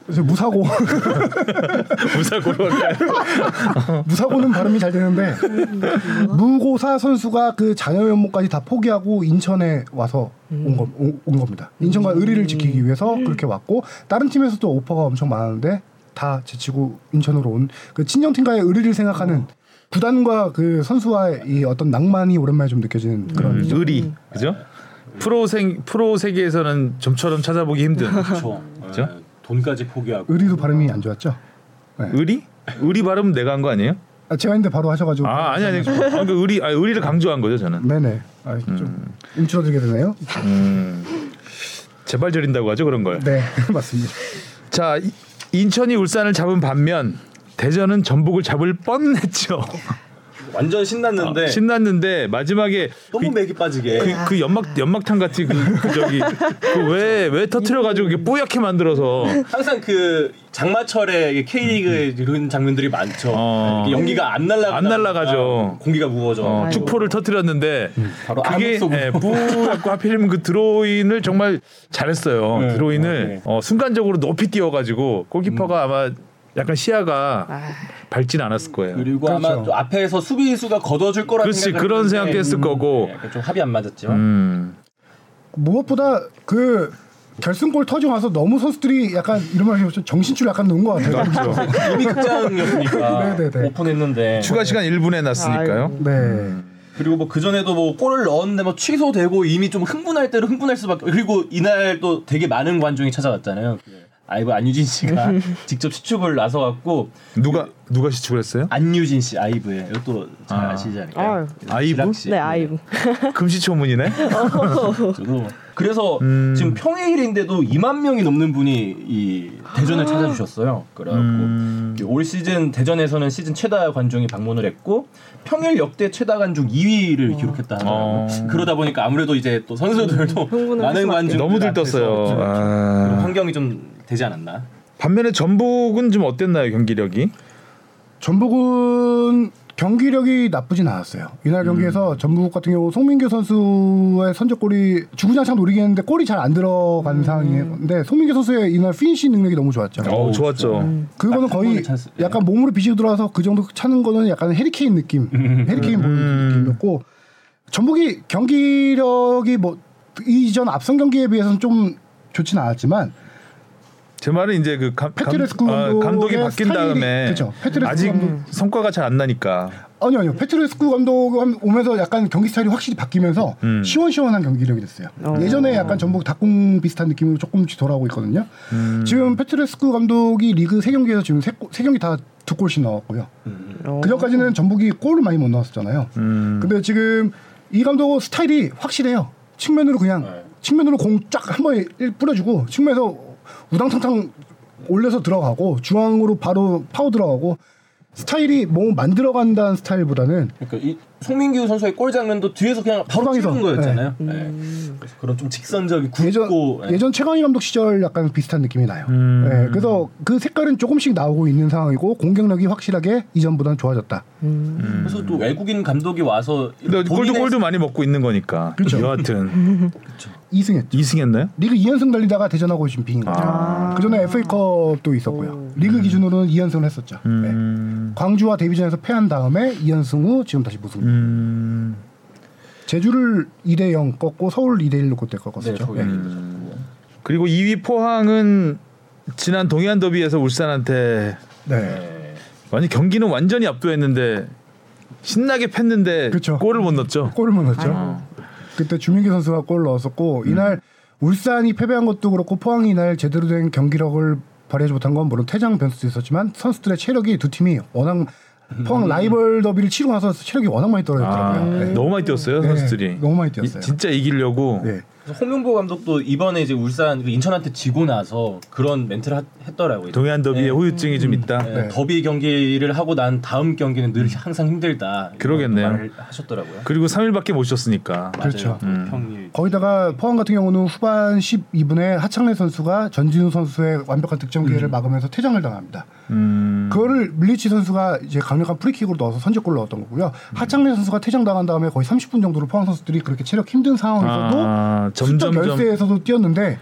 [SPEAKER 4] 그래서 무사고
[SPEAKER 2] 무사고로
[SPEAKER 4] 무사고는 발음이 잘 되는데 무고사 선수가 그 자녀 연봉까지 다 포기하고 인천에 와서 온, 거, 온, 온 겁니다. 인천과 의리를 지키기 위해서 그렇게 왔고 다른 팀에서도 오퍼가 엄청 많은데 다 제치고 인천으로 온 그 친정팀과의 의리를 생각하는 구단과 그 선수와의 이 어떤 낭만이 오랜만에 좀 느껴지는 그런
[SPEAKER 2] 음, 의리 그죠? 프로 생 프로 세계에서는 좀처럼 찾아보기 힘든
[SPEAKER 3] 그렇죠.
[SPEAKER 2] 그죠?
[SPEAKER 3] 네, 돈까지 포기하고
[SPEAKER 4] 의리도 발음이 안 좋았죠. 네.
[SPEAKER 2] 의리? 의리 발음 내가 한 거 아니에요?
[SPEAKER 4] 아, 제가 했는데 바로 하셔가지고.
[SPEAKER 2] 아 아니 아니 아, 그 의리 아, 의리를 강조한 거죠 저는.
[SPEAKER 4] 네네. 아, 좀 움츠러들게 되네요.
[SPEAKER 2] 음, 제발 저린다고 하죠 그런 걸.
[SPEAKER 4] 네, 맞습니다.
[SPEAKER 2] 자 이- 인천이 울산을 잡은 반면 대전은 전북을 잡을 뻔했죠.
[SPEAKER 3] 완전 신났는데
[SPEAKER 2] 신났는데 마지막에
[SPEAKER 3] 너무 맥이 빠지게.
[SPEAKER 2] 그, 그 연막 연막탄 같이 그, 그 저기 그왜왜 터트려 가지고 이게 뿌옇게 만들어서
[SPEAKER 3] 항상 그 장마철에 K리그에 이런 장면들이 많죠.
[SPEAKER 2] 어.
[SPEAKER 3] 연기가 안 날라
[SPEAKER 2] 안 날아가죠.
[SPEAKER 3] 공기가 무거워져.
[SPEAKER 2] 어. 축포를 터트렸는데
[SPEAKER 3] 바로
[SPEAKER 2] 그게. 예, 뿌옇고 하필이면 그 드로인을 정말 잘했어요.
[SPEAKER 3] 네.
[SPEAKER 2] 드로인을
[SPEAKER 3] 네.
[SPEAKER 2] 어, 순간적으로 높이 띄워가지고 골키퍼가 아마 약간 시야가
[SPEAKER 1] 아,
[SPEAKER 2] 밝진 않았을 거예요.
[SPEAKER 3] 그리고
[SPEAKER 4] 그렇죠.
[SPEAKER 3] 아마 좀 앞에서 수비수가 걷어줄 거라
[SPEAKER 2] 그렇지
[SPEAKER 3] 생각을
[SPEAKER 2] 그런
[SPEAKER 3] 했는데
[SPEAKER 2] 생각도 했을 거고.
[SPEAKER 3] 네, 좀 합이 안 맞았지만
[SPEAKER 2] 음.
[SPEAKER 4] 무엇보다 그 결승골 터지고 나서 너무 선수들이 약간 이런 말이 좀 정신줄 약간 놓은 것 같아요.
[SPEAKER 2] 그렇죠.
[SPEAKER 3] 이미 극장이었으니까
[SPEAKER 4] 네네네.
[SPEAKER 3] 오픈했는데
[SPEAKER 2] 추가 시간 1분에 났으니까요.
[SPEAKER 1] 아이고.
[SPEAKER 4] 네.
[SPEAKER 3] 그리고 뭐 그 전에도 뭐 골을 넣었는데 뭐 취소되고 이미 좀 흥분할 대로 흥분할 수밖에 그리고 이날 또 되게 많은 관중이 찾아왔잖아요. 그 아이브 안유진 씨가 직접 시축을 나서 갖고
[SPEAKER 2] 누가 누가 시축을 했어요?
[SPEAKER 3] 안유진 씨 아이브에 이것도 잘
[SPEAKER 2] 아.
[SPEAKER 3] 아. 시지 않을까요?
[SPEAKER 1] 아
[SPEAKER 2] 이브?
[SPEAKER 3] 지락 씨.
[SPEAKER 1] 네 아이브.
[SPEAKER 2] 금시초문이네.
[SPEAKER 3] 저도 그래서
[SPEAKER 2] 음.
[SPEAKER 3] 지금 평일인데도 2만 명이 넘는 분이 이 대전을 찾아주셨어요. 그래갖고
[SPEAKER 2] 음.
[SPEAKER 3] 올 시즌 대전에서는 시즌 최다 관중이 방문을 했고 평일 역대 최다 관중 2위를 기록했다 하더라고요.
[SPEAKER 2] 어.
[SPEAKER 3] 그러다 보니까 아무래도 이제 또 선수들도
[SPEAKER 1] 흥분을
[SPEAKER 3] 많은. 관중
[SPEAKER 2] 너무 들떴어요. 아.
[SPEAKER 3] 환경이 좀 되지 않았나?
[SPEAKER 2] 반면에 전북은 좀 어땠나요 경기력이?
[SPEAKER 4] 전북은 경기력이 나쁘진 않았어요. 이날 경기에서 전북 같은 경우 송민규 선수의 선제골이 주구장창 노리긴 했는데 골이 잘 안 들어간 상황이었는데 송민규 선수의 이날 피니시 능력이 너무 좋았죠.
[SPEAKER 2] 어 좋았죠.
[SPEAKER 4] 그거는
[SPEAKER 3] 딱한
[SPEAKER 4] 거의
[SPEAKER 3] 찬스. 네.
[SPEAKER 4] 약간 몸으로 비집고 들어와서 그 정도 차는 거는 약간 해리케인 느낌, 해리케인 보는
[SPEAKER 2] 음.
[SPEAKER 4] 느낌이었고 전북이 경기력이 뭐 이전 앞선 경기에 비해서는 좀 좋진 않았지만
[SPEAKER 2] 제 말은 이제 그 감, 감,
[SPEAKER 4] 페트레스쿠
[SPEAKER 2] 아, 감독이 바뀐
[SPEAKER 4] 스타일이-
[SPEAKER 2] 다음에.
[SPEAKER 4] 페트레스쿠
[SPEAKER 2] 아직
[SPEAKER 4] 감독.
[SPEAKER 2] 성과가 잘 안 나니까
[SPEAKER 4] 아니요 아니요 페트레스쿠 감독 오면서 약간 경기 스타일이 확실히 바뀌면서
[SPEAKER 2] 음.
[SPEAKER 4] 시원시원한 경기력이 됐어요.
[SPEAKER 1] 어.
[SPEAKER 4] 예전에 약간 전북 닭공 비슷한 느낌으로 조금씩 돌아오고 있거든요.
[SPEAKER 2] 음.
[SPEAKER 4] 지금 페트레스쿠 감독이 리그 세 경기에서 지금 세, 골- 세 경기 다 두 골씩 넣었고요.
[SPEAKER 1] 어.
[SPEAKER 4] 그 전까지는 전북이 골을 많이 못 넣었었잖아요.
[SPEAKER 2] 음.
[SPEAKER 4] 근데 지금 이 감독 스타일이 확실해요. 측면으로 그냥
[SPEAKER 3] 네.
[SPEAKER 4] 측면으로 공 쫙 한 번에 뿌려주고 측면에서 우당탕탕 올려서 들어가고 중앙으로 바로 파고 들어가고 스타일이 뭐 만들어간다는 스타일보다는
[SPEAKER 3] 그러니까 이 송민규 선수의 골 장면도 뒤에서 그냥 바로
[SPEAKER 4] 후방에서.
[SPEAKER 3] 찍은 거였잖아요.
[SPEAKER 1] 네.
[SPEAKER 3] 네. 그래서 그런 좀 직선적이
[SPEAKER 4] 예전
[SPEAKER 3] 굵고 네.
[SPEAKER 4] 예전 최강희 감독 시절 약간 비슷한 느낌이 나요.
[SPEAKER 2] 음.
[SPEAKER 4] 네, 그래서 그 색깔은 조금씩 나오고 있는 상황이고 공격력이 확실하게 이전보다는 좋아졌다.
[SPEAKER 1] 음.
[SPEAKER 3] 그래서 또 외국인 감독이 와서
[SPEAKER 2] 골도 골도 많이 먹고 있는 거니까
[SPEAKER 4] 그렇죠.
[SPEAKER 2] 여하튼
[SPEAKER 4] 2승했죠.
[SPEAKER 2] 2승했나요?
[SPEAKER 4] 리그 2연승 달리다가 대전하고 지금 비긴 거죠.
[SPEAKER 2] 아.
[SPEAKER 4] 그 전에 FA컵도 있었고요. 리그 기준으로는 2연승을 했었죠. 네.
[SPEAKER 2] 음.
[SPEAKER 4] 광주와 데뷔전에서 패한 다음에 2연승 후 지금 다시 무승.
[SPEAKER 2] 음.
[SPEAKER 4] 제주를 2대 0 꺾고 서울 2대 1로 그때
[SPEAKER 3] 네,
[SPEAKER 4] 꺾었었죠.
[SPEAKER 3] 거기
[SPEAKER 4] 네.
[SPEAKER 2] 그리고 2위 포항은 지난 동해안 더비에서 울산한테
[SPEAKER 4] 네.
[SPEAKER 3] 네.
[SPEAKER 2] 완전 경기는 완전히 압도했는데 신나게 팼는데
[SPEAKER 4] 그쵸.
[SPEAKER 2] 골을 못 넣었죠.
[SPEAKER 4] 골을 못 넣었죠.
[SPEAKER 2] 아.
[SPEAKER 4] 그때 주민기 선수가 골 넣었었고
[SPEAKER 2] 음.
[SPEAKER 4] 이날 울산이 패배한 것도 그렇고 포항이 이날 제대로 된 경기력을 발휘하지 못한 건 물론 퇴장 변수도 있었지만 선수들의 체력이 두 팀이 워낙 포항 라이벌 더비를 치르고 나서 체력이 워낙 많이
[SPEAKER 2] 아,
[SPEAKER 4] 떨어졌더라고요. 네.
[SPEAKER 2] 너무 많이 뛰었어요
[SPEAKER 4] 네,
[SPEAKER 2] 선수들이.
[SPEAKER 4] 너무 많이 뛰었어요.
[SPEAKER 2] 이- 진짜 이기려고.
[SPEAKER 4] 네.
[SPEAKER 3] 홍명보 감독도 이번에 이제 울산 그 인천한테 지고 나서 그런 멘트를 하- 했더라고요.
[SPEAKER 2] 동해안 더비에
[SPEAKER 3] 네.
[SPEAKER 2] 후유증이 좀 있다.
[SPEAKER 3] 네,
[SPEAKER 4] 네.
[SPEAKER 3] 더비 경기를 하고 난 다음 경기는 늘 항상 힘들다.
[SPEAKER 2] 그러겠네요.
[SPEAKER 3] 말을 하셨더라고요.
[SPEAKER 2] 그리고 3일밖에 못 쉬었으니까.
[SPEAKER 4] 그렇죠.
[SPEAKER 2] 음.
[SPEAKER 3] 평일.
[SPEAKER 4] 거기다가 포항 같은 경우는 후반 12분에 하창래 선수가 전진우 선수의 완벽한 득점 기회를 막으면서 퇴장을 당합니다.
[SPEAKER 2] 음.
[SPEAKER 4] 그거를 밀리치 선수가 이제 강력한 프리킥으로 넣어서 선제골을 넣었던 거고요. 하창래 선수가 퇴장 당한 다음에 거의 30분 정도로 포항 선수들이 그렇게 체력 힘든 상황에서도
[SPEAKER 2] 아,
[SPEAKER 4] 점점
[SPEAKER 2] 점점점
[SPEAKER 4] 열세에서도 뛰었는데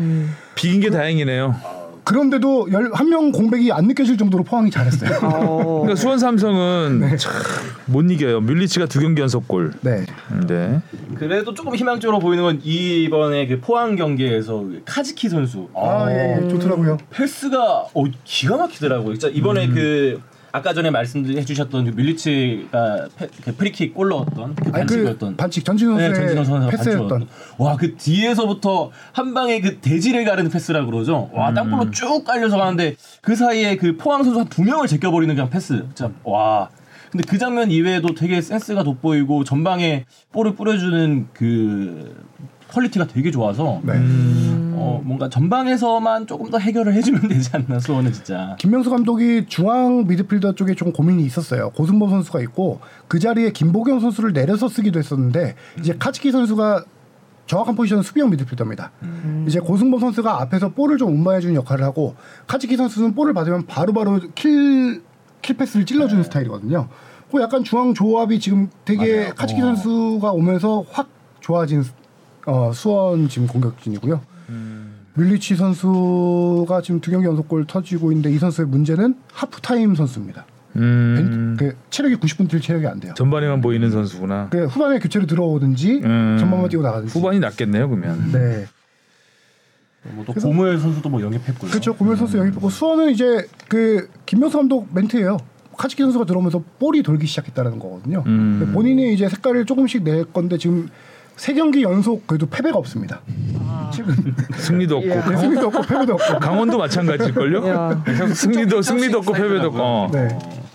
[SPEAKER 2] 비긴 게 다행이네요.
[SPEAKER 4] 그런데도 한명 공백이 안 느껴질 정도로 포항이 잘했어요.
[SPEAKER 1] 어.
[SPEAKER 2] 그러니까 수원 삼성은 참 못 이겨요. 뮬리치가 두 경기 연속 골.
[SPEAKER 4] 네.
[SPEAKER 2] 네.
[SPEAKER 3] 그래도 조금 희망적으로 보이는 건 이번에 그 포항 경기에서 카즈키 선수
[SPEAKER 4] 아, 예, 예, 좋더라고요.
[SPEAKER 3] 패스가 어, 기가 막히더라고요. 진짜 이번에 그 아까 전에 말씀해 주셨던 그 뮬리치가 패- 그 프리킥 골 넣었던
[SPEAKER 4] 그그
[SPEAKER 3] 반칙이었던
[SPEAKER 4] 반칙 전진호
[SPEAKER 3] 네,
[SPEAKER 4] 선수의
[SPEAKER 3] 전진호 선수가
[SPEAKER 4] 패스였던
[SPEAKER 3] 반칙이었던. 와, 그 뒤에서부터 한 방에 그 대지를 가르는 패스라 그러죠. 와, 땅볼로 쭉 깔려서 가는데 그 사이에 그 포항 선수 한 두 명을 제껴버리는 그냥 패스. 진짜 와. 근데 그 장면 이외에도 되게 센스가 돋보이고 전방에 볼을 뿌려주는 그 퀄리티가 되게 좋아서
[SPEAKER 4] 네.
[SPEAKER 3] 어, 뭔가 전방에서만 조금 더 해결을 해주면 되지 않나 수원은 진짜.
[SPEAKER 4] 김병수 감독이 중앙 미드필더 쪽에 좀 고민이 있었어요. 고승범 선수가 있고 그 자리에 김보경 선수를 내려서 쓰기도 했었는데 이제 카즈키 선수가 정확한 포지션은 수비형 미드필더입니다. 이제 고승범 선수가 앞에서 볼을 좀 운반해주는 역할을 하고 카즈키 선수는 볼을 받으면 바로바로 킬, 킬 패스를 찔러주는 스타일이거든요. 그 약간 중앙 조합이 지금 되게
[SPEAKER 3] 맞아요.
[SPEAKER 4] 카즈키
[SPEAKER 3] 어.
[SPEAKER 4] 선수가 오면서 확 좋아진 어, 수원 지금 공격진이고요. 뮬리치 선수가 지금 두 경기 연속골 터지고 있는데 이 선수의 문제는 하프타임 선수입니다.
[SPEAKER 2] 음,
[SPEAKER 4] 그 체력이 90분 뛸 체력이 안 돼요.
[SPEAKER 2] 전반에만 보이는 선수구나.
[SPEAKER 4] 그 후반에 교체로 들어오든지
[SPEAKER 2] 음,
[SPEAKER 4] 전반만 뛰고 나가든지.
[SPEAKER 2] 후반이 낫겠네요 그러면.
[SPEAKER 4] 네.
[SPEAKER 3] 뭐또 고무열 선수도 뭐 영입했고요.
[SPEAKER 4] 그렇죠. 고명 선수 영입했고 수원은 이제 그 김명수 감독 멘트예요. 카츠키 선수가 들어오면서 볼이 돌기 시작했다는 거거든요.
[SPEAKER 2] 음.
[SPEAKER 4] 본인이 이제 색깔을 조금씩 낼 건데 지금 세 경기 연속 그래도 패배가 없습니다. 최근
[SPEAKER 2] 승리도 없고
[SPEAKER 1] 예.
[SPEAKER 2] 강-
[SPEAKER 4] 승리도 없고 패배도 없고.
[SPEAKER 2] 강원도 마찬가지일걸요?
[SPEAKER 1] 야.
[SPEAKER 2] 승리도 승리도 없고 패배도 없고 어.
[SPEAKER 4] 네.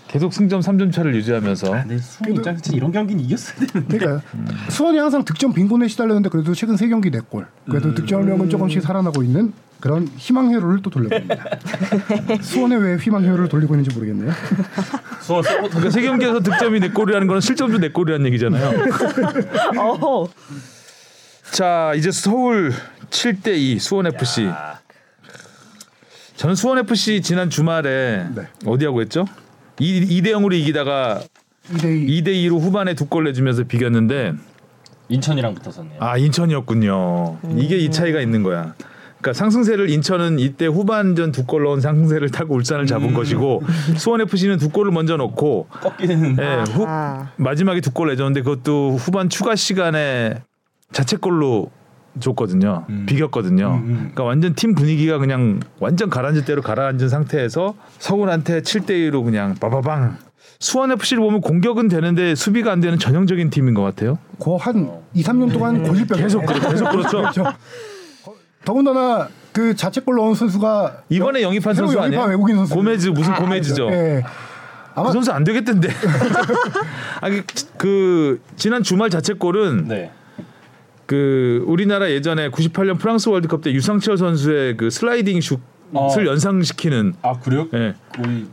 [SPEAKER 2] 계속 승점 3점 차를 유지하면서
[SPEAKER 3] 근데 수원 입장에서 이런 경기는 이겼어야 되는데.
[SPEAKER 4] 그러니까 수원이 항상 득점 빈곤에 시달렸는데 그래도 최근 세 경기 네 골. 그래도
[SPEAKER 3] 음.
[SPEAKER 4] 득점력은 조금씩 살아나고 있는 그런 희망 회로를 또 돌려봅니다. 수원에 왜 희망 회로를 돌리고 있는지 모르겠네요.
[SPEAKER 3] 수원
[SPEAKER 2] 그러니까 세 경기에서 득점이 네 골이라는 건 실점도 네 골이라는 얘기잖아요.
[SPEAKER 1] 어.
[SPEAKER 2] 자 이제 서울 7대 2 수원 FC. 저는 수원 FC 지난 주말에
[SPEAKER 4] 네.
[SPEAKER 2] 어디하고 했죠? 2, 대 0으로 이기다가
[SPEAKER 4] 2대2
[SPEAKER 2] 2대 2로 후반에 두 골 내주면서 비겼는데
[SPEAKER 3] 인천이랑 붙었었네요.
[SPEAKER 2] 아 인천이었군요. 이게 이 차이가 있는 거야. 그러니까 상승세를 인천은 이때 후반전 두 골 넣은 상승세를 타고 울산을 잡은 것이고 수원 FC는 두 골을 먼저 넣고
[SPEAKER 3] 꺾이는
[SPEAKER 2] 예, 후,
[SPEAKER 1] 아.
[SPEAKER 2] 마지막에 두 골 내줬는데 그것도 후반 추가 시간에 자책골로 줬거든요.
[SPEAKER 3] 음.
[SPEAKER 2] 비겼거든요.
[SPEAKER 3] 음, 음.
[SPEAKER 2] 그러니까 완전 팀 분위기가 그냥 완전 가라앉을 대로 가라앉은 상태에서 서울한테 7대 2로 그냥 빠바방. 수원 FC를 보면 공격은 되는데 수비가 안 되는 전형적인 팀인 것 같아요.
[SPEAKER 4] 그한 2, 3년 동안 고질병
[SPEAKER 2] 계속 그래, 계속 그렇죠.
[SPEAKER 4] 더군다나 그 자책골 넣은 선수가
[SPEAKER 2] 이번에 영입한 선수
[SPEAKER 4] 영입한
[SPEAKER 2] 아니에요?
[SPEAKER 4] 외국인 선수.
[SPEAKER 2] 고메즈 무슨 고메즈죠?
[SPEAKER 4] 예. 아마
[SPEAKER 2] 그 선수 안 되겠던데. 아니 그 지난 주말 자책골은
[SPEAKER 3] 네.
[SPEAKER 2] 그 우리나라 예전에 98년 프랑스 월드컵 때 유상철 선수의 그 슬라이딩 슛을
[SPEAKER 3] 어.
[SPEAKER 2] 연상시키는
[SPEAKER 3] 아 그래요?
[SPEAKER 2] 예.
[SPEAKER 3] 우리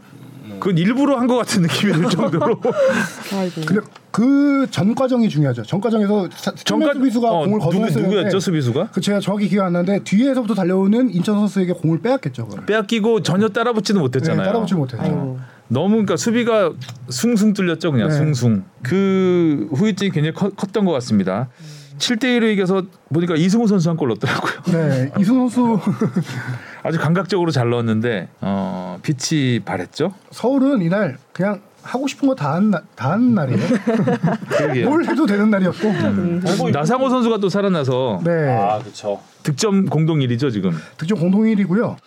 [SPEAKER 2] 그건 일부러 한 것 같은 느낌이 들 정도로.
[SPEAKER 4] 근데 그 전 과정이 중요하죠. 전 과정에서 사- 정면 수비수가
[SPEAKER 2] 어,
[SPEAKER 4] 공을
[SPEAKER 2] 누구
[SPEAKER 4] 거두었어요.
[SPEAKER 2] 누구였죠 수비수가?
[SPEAKER 4] 그 제가 정확히 기억 안 나는데 뒤에서부터 달려오는 인천 선수에게 공을 빼앗겼죠. 그걸.
[SPEAKER 2] 빼앗기고 전혀 따라붙지는 못했잖아요.
[SPEAKER 4] 네, 따라붙지 못했죠.
[SPEAKER 1] 아이고.
[SPEAKER 2] 너무 그러니까 수비가 숭숭 뚫렸죠 그냥
[SPEAKER 4] 네.
[SPEAKER 2] 숭숭. 그 후유증이 굉장히 커, 컸던 것 같습니다. 7대 1로 이겨서 보니까 이승우 선수 한 골 넣었더라고요.
[SPEAKER 4] 네, 이승 선수
[SPEAKER 2] 아주 감각적으로 잘 넣었는데 어, 빛이 발했죠.
[SPEAKER 4] 서울은 이날 그냥 하고 싶은 거 다 한 다 한 날이에요. 뭘 해도 되는 날이었고.
[SPEAKER 2] 나상호 선수가 또 살아나서
[SPEAKER 4] 네.
[SPEAKER 3] 아 그렇죠.
[SPEAKER 2] 득점 공동 1위죠 지금.
[SPEAKER 4] 득점 공동일이고요.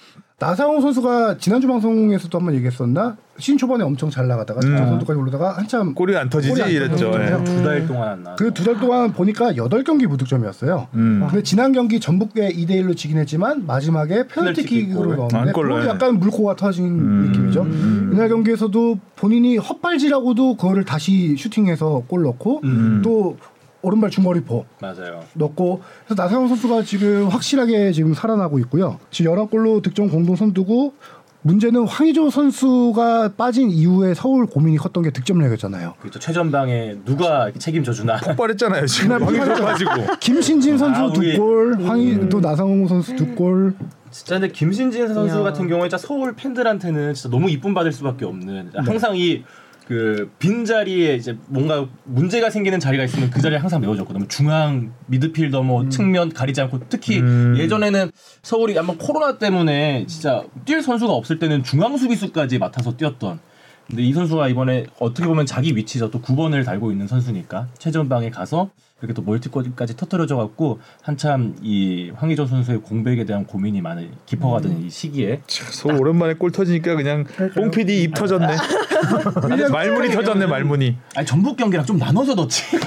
[SPEAKER 4] 나상호 선수가 지난주 방송에서도 한번 얘기했었나? 시즌 초반에 엄청 잘 나가다가
[SPEAKER 2] 음.
[SPEAKER 4] 득점 선두까지 올라다가 한참
[SPEAKER 2] 골이 안 터지지
[SPEAKER 4] 골이 안
[SPEAKER 2] 이랬죠.
[SPEAKER 4] 터지죠.
[SPEAKER 2] 예.
[SPEAKER 3] 두달 동안 안 나.
[SPEAKER 4] 그두 달 동안 보니까 8경기 무득점이었어요.
[SPEAKER 2] 음.
[SPEAKER 4] 근데 지난 경기 전북에 2대 1로 지긴 했지만 마지막에 페널티킥으로
[SPEAKER 3] 페널티킥
[SPEAKER 4] 넣었는데
[SPEAKER 2] 안골
[SPEAKER 4] 그걸로
[SPEAKER 2] 넣어요.
[SPEAKER 4] 약간 물고가 터진
[SPEAKER 2] 음.
[SPEAKER 4] 느낌이죠. 이날 경기에서도 본인이 헛발질하고도 그거를 다시 슈팅해서 골 넣고
[SPEAKER 2] 음.
[SPEAKER 4] 또 오른발 중거리포
[SPEAKER 3] 맞아요.
[SPEAKER 4] 넣고 그래서 나상호 선수가 지금 확실하게 지금 살아나고 있고요. 지금 11골로 득점 공동 선두고 문제는 황의조 선수가 빠진 이후에 서울 고민이 컸던 게 득점력이었잖아요.
[SPEAKER 3] 그렇죠. 최전방에 누가 책임져 주나.
[SPEAKER 2] 폭발했잖아요 지금.
[SPEAKER 4] 폭발했죠.
[SPEAKER 2] 가지고.
[SPEAKER 4] 김신진 선수
[SPEAKER 3] 아,
[SPEAKER 4] 두 골, 황희 또 나상호 선수 두 골.
[SPEAKER 3] 진짜 근데 김신진 선수
[SPEAKER 1] 야.
[SPEAKER 3] 같은 경우에 진짜 서울 팬들한테는 진짜 너무 이쁨 받을 수밖에 없는 항상 이 그 빈 자리에 이제 뭔가 문제가 생기는 자리가 있으면 그 자리에 항상 메워줬거든요. 중앙 미드필더 뭐 측면 가리지 않고 특히
[SPEAKER 2] 음.
[SPEAKER 3] 예전에는 서울이 아마 코로나 때문에 진짜 뛸 선수가 없을 때는 중앙 수비수까지 맡아서 뛰었던 근데 이 선수가 이번에 어떻게 보면 자기 위치에서 또 9번을 달고 있는 선수니까 최전방에 가서 이렇게 또 멀티골까지 터뜨려져 갖고 한참 이 황희조 선수의 공백에 대한 고민이 많이 깊어가던 이 시기에
[SPEAKER 2] 소 오랜만에 골 터지니까 그냥 뽕 PD 입 터졌네. 말문이 터졌네 말문이.
[SPEAKER 3] 아니 전북 경기랑 좀 나눠서 넣지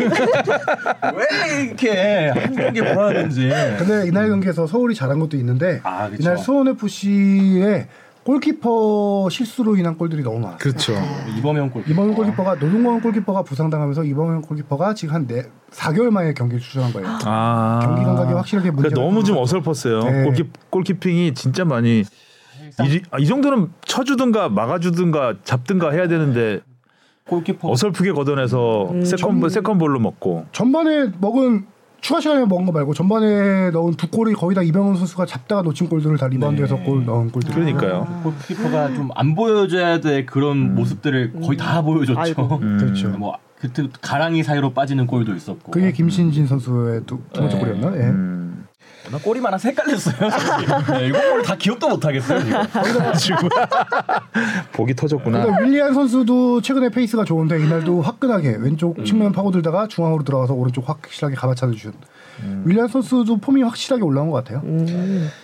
[SPEAKER 3] 왜 이렇게 한 경기 몰아야든지
[SPEAKER 4] 근데 이날 경기에서 서울이 잘한 것도 있는데
[SPEAKER 3] 아.
[SPEAKER 4] 이날 수원 FC의 골키퍼 실수로 인한 골들이 너무 많았어요.
[SPEAKER 2] 그렇죠.
[SPEAKER 3] 이범현 골
[SPEAKER 4] 이범현 골키퍼가 노동건 골키퍼가 부상당하면서 이범현 골키퍼가 지금 한 네, 4개월 만에 경기를 출전한 거예요.
[SPEAKER 2] 아
[SPEAKER 4] 경기 감각이 확실하게 문제가
[SPEAKER 2] 그러니까 너무 좀. 어설펐어요.
[SPEAKER 4] 네.
[SPEAKER 2] 골키 골키핑이 진짜 많이 이, 아, 이 정도는 쳐주든가 막아주든가 잡든가 해야 되는데
[SPEAKER 3] 골키퍼
[SPEAKER 2] 어설프게 걷어내서 세컨볼 세컨볼로 먹고
[SPEAKER 4] 전반에 먹은 추가 시간에 먹은 거 말고 전반에 넣은 두 골이 거의 다 이병헌 선수가 잡다가 놓친 골들을 다 리바운드에서
[SPEAKER 3] 네.
[SPEAKER 4] 골 넣은 골들.
[SPEAKER 2] 그러니까요.
[SPEAKER 3] 골키퍼가 좀 안 보여줘야 될 그런 모습들을 거의 다 보여줬죠.
[SPEAKER 1] 아이고.
[SPEAKER 2] 음.
[SPEAKER 4] 그렇죠.
[SPEAKER 3] 뭐 그때 가랑이 사이로 빠지는 골도 있었고.
[SPEAKER 4] 그게 김신진 선수의 두, 두 번째
[SPEAKER 3] 네.
[SPEAKER 4] 골이었나? 예.
[SPEAKER 2] 음.
[SPEAKER 3] 나 골이 많아 헷갈렸어요. 네, 이거 골 다 기억도 못 하겠어요. 지금.
[SPEAKER 2] 복이 터졌구나.
[SPEAKER 4] 그러니까 윌리안 선수도 최근에 페이스가 좋은데 이날도 화끈하게 왼쪽 측면 파고들다가 중앙으로 들어가서 오른쪽 확실하게 감아차기를 준. 윌리안 선수도 폼이 확실하게 올라온 것 같아요.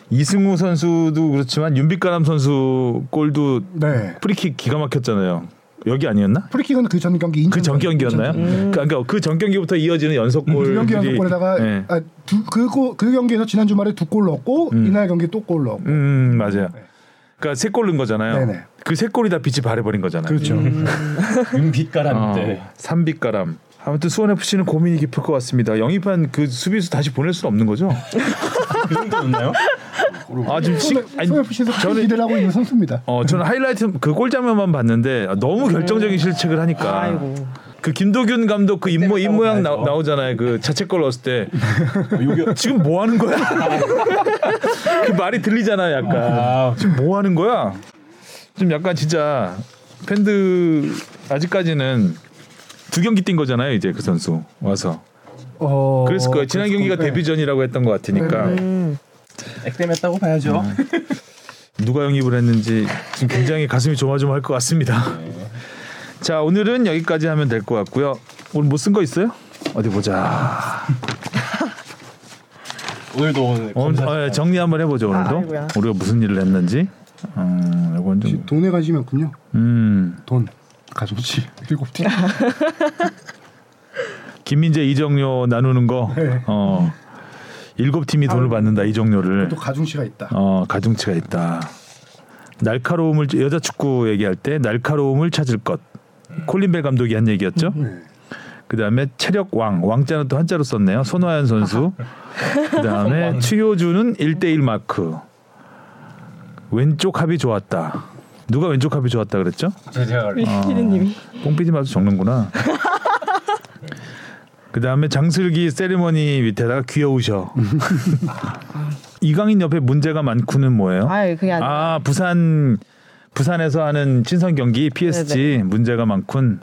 [SPEAKER 2] 이승우 선수도 그렇지만 윤빛가람 선수 골도
[SPEAKER 4] 네.
[SPEAKER 2] 프리킥 기가 막혔잖아요. 여기 아니었나?
[SPEAKER 4] 프리킥은 그 전 경기 인천
[SPEAKER 2] 그전 경기였나요? 그러니까 그 전 경기부터 이어지는 연속골.
[SPEAKER 4] 두 경기 연속골에다가
[SPEAKER 2] 네.
[SPEAKER 4] 아, 두, 그, 골- 그 경기에서 지난 주말에 두 골 넣었고 이날 경기 또 골 넣었고
[SPEAKER 2] 음 맞아요. 그러니까 세 골 넣은 거잖아요.
[SPEAKER 4] 네네.
[SPEAKER 2] 그세 골이 다 빛이 발해버린 거잖아요.
[SPEAKER 4] 그렇죠.
[SPEAKER 3] 윤빛가람인데.
[SPEAKER 2] 어, 삼빛가람. 아무튼 수원 FC는 고민이 깊을 것 같습니다. 영입한 그 수비수 다시 보낼 수는 없는 거죠?
[SPEAKER 3] 그 정도였나요?
[SPEAKER 2] 아 지금 시, 아니,
[SPEAKER 4] 소프시에서
[SPEAKER 2] 저는
[SPEAKER 4] 기대를 하고 있는 선수입니다.
[SPEAKER 2] 어 저는 하이라이트 그 골 장면만 봤는데 너무 결정적인 실책을 하니까.
[SPEAKER 1] 아이고.
[SPEAKER 2] 그 김도균 감독 그 입모 입 모양 나. 나오잖아요. 그 자책골 넣었을 때
[SPEAKER 3] 요게
[SPEAKER 2] 지금 뭐 하는 거야? 그 말이 들리잖아, 약간.
[SPEAKER 3] 아,
[SPEAKER 2] 지금 뭐 하는 거야? 좀 약간 진짜 팬들 아직까지는 두 경기 뛴 거잖아요, 이제 그 선수 와서.
[SPEAKER 4] 어,
[SPEAKER 2] 그랬을 거예요. 지난 경기가. 데뷔전이라고 했던 것 같으니까
[SPEAKER 1] 음.
[SPEAKER 3] 액땜했다고 봐야죠.
[SPEAKER 2] 누가 영입을 했는지 지금 굉장히 가슴이 조마조마할 것 같습니다. 자, 오늘은 여기까지 하면 될 것 같고요. 오늘 뭐쓴거 있어요? 어디 보자.
[SPEAKER 3] 오늘도 오늘
[SPEAKER 2] 오늘
[SPEAKER 3] 검사
[SPEAKER 2] 어, 정리 한번 해보죠 오늘도
[SPEAKER 1] 아이고야.
[SPEAKER 2] 우리가 무슨 일을 했는지. 음, 이건 좀.
[SPEAKER 4] 돈에 관심이 없군요.
[SPEAKER 2] 음,
[SPEAKER 4] 돈 가져오지 일곱 팀.
[SPEAKER 2] 김민재 이정료 나누는 거.
[SPEAKER 4] 네.
[SPEAKER 2] 어, 일곱 팀이 돈을 받는다 이정료를.
[SPEAKER 4] 또 가중치가 있다.
[SPEAKER 2] 어, 가중치가 있다. 날카로움을 여자 축구 얘기할 때 날카로움을 찾을 것. 콜린벨 감독이 한 얘기였죠.
[SPEAKER 4] 네.
[SPEAKER 2] 그다음에 체력 왕 왕자는 또 한자로 썼네요. 손화연 선수. 그다음에 추효주는 1대1 마크. 왼쪽 합이 좋았다. 누가 왼쪽 합이 좋았다 그랬죠?
[SPEAKER 3] 제가
[SPEAKER 1] 피디님이
[SPEAKER 2] 뽕피디 마도 적는구나. 그 다음에 장슬기 세리머니 밑에다가 귀여우셔. 이강인 옆에 문제가 많고는 뭐예요?
[SPEAKER 1] 아예 그게 아니
[SPEAKER 2] 아 부산 부산에서 하는 친선 경기 PSG 문제가 많군.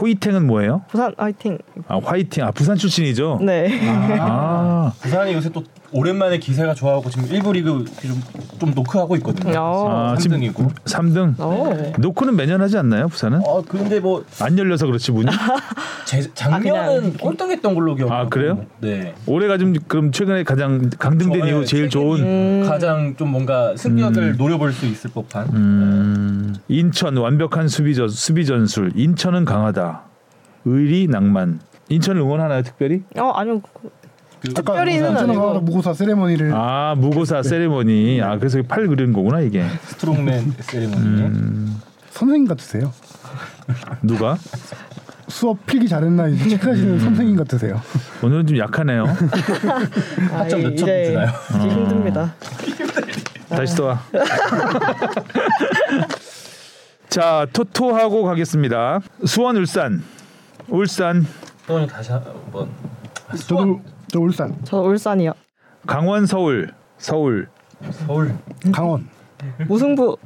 [SPEAKER 2] 호이탱은 뭐예요?
[SPEAKER 1] 부산 화이팅.
[SPEAKER 2] 아 화이팅. 아 부산 출신이죠.
[SPEAKER 1] 네.
[SPEAKER 2] 아,
[SPEAKER 3] 부산이 요새 또 오랜만에 기세가 좋아하고 지금 1부 리그 좀, 좀 노크하고 있거든요.
[SPEAKER 1] 어.
[SPEAKER 2] 아, 지금
[SPEAKER 3] 3등이고.
[SPEAKER 2] 3등.
[SPEAKER 1] 어.
[SPEAKER 2] 노크는 매년 하지 않나요? 부산은?
[SPEAKER 3] 어 근데 뭐
[SPEAKER 2] 안 열려서 그렇지 문이.
[SPEAKER 3] 제, 작년은
[SPEAKER 1] 그냥-
[SPEAKER 3] 꼴등했던 걸로 기억.
[SPEAKER 2] 아, 그래요?
[SPEAKER 3] 네.
[SPEAKER 2] 올해가 좀 그럼 최근에 가장 강등된 이후 제일 좋은.
[SPEAKER 1] 음.
[SPEAKER 3] 가장 좀 뭔가 승격을 노려볼 수 있을 법한.
[SPEAKER 2] 음, 인천 완벽한 수비 전 수비 전술. 인천은 강하다. 의리 낭만. 인천을 응원하나요 특별히?
[SPEAKER 1] 어 아니요. 특별히는
[SPEAKER 4] 인천은
[SPEAKER 1] 아니고.
[SPEAKER 4] 무고사 세레머니를
[SPEAKER 2] 아 무고사 세레머니. 아 그래서 팔 그리는 거구나 이게.
[SPEAKER 3] 스트롱맨 세리머니.
[SPEAKER 2] 음,
[SPEAKER 4] 선생님 같으세요.
[SPEAKER 2] 누가?
[SPEAKER 4] 수업 필기 잘했나 이제 체크하시는 선생님 같으세요.
[SPEAKER 2] 오늘은 좀 약하네요.
[SPEAKER 1] 아,
[SPEAKER 3] 학점 몇점 주나요?
[SPEAKER 1] 이제 힘듭니다.
[SPEAKER 2] 다시 또 와. 자 토토하고 가겠습니다. 수원 울산. 울산
[SPEAKER 3] 또 다시 한번.
[SPEAKER 4] 저도 저 울산,
[SPEAKER 1] 저 울산이요.
[SPEAKER 2] 강원 서울 서울
[SPEAKER 3] 서울.
[SPEAKER 4] 강원,
[SPEAKER 1] 무승부.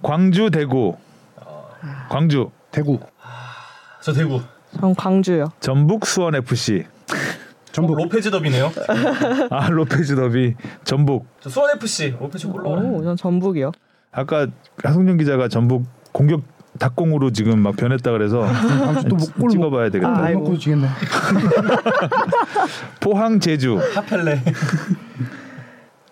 [SPEAKER 2] 광주 대구 광주
[SPEAKER 4] 대구,
[SPEAKER 3] 저 대구.
[SPEAKER 1] 전 광주요.
[SPEAKER 2] 전북 수원 FC
[SPEAKER 4] 전북.
[SPEAKER 3] 로페즈 더비네요.
[SPEAKER 2] 아 로페즈 더비 전북
[SPEAKER 3] 저 수원 FC 로페즈 골 넣어라.
[SPEAKER 1] 오, 전 전북이요.
[SPEAKER 2] 아까 하성룡 기자가 전북 공격 닭공으로 지금 막 변했다 그래서
[SPEAKER 4] 다음 주 또 목골
[SPEAKER 2] 찍어봐야 되겠다.
[SPEAKER 1] 아.
[SPEAKER 4] 먹고 지겠네.
[SPEAKER 2] 포항 제주
[SPEAKER 3] 하펠레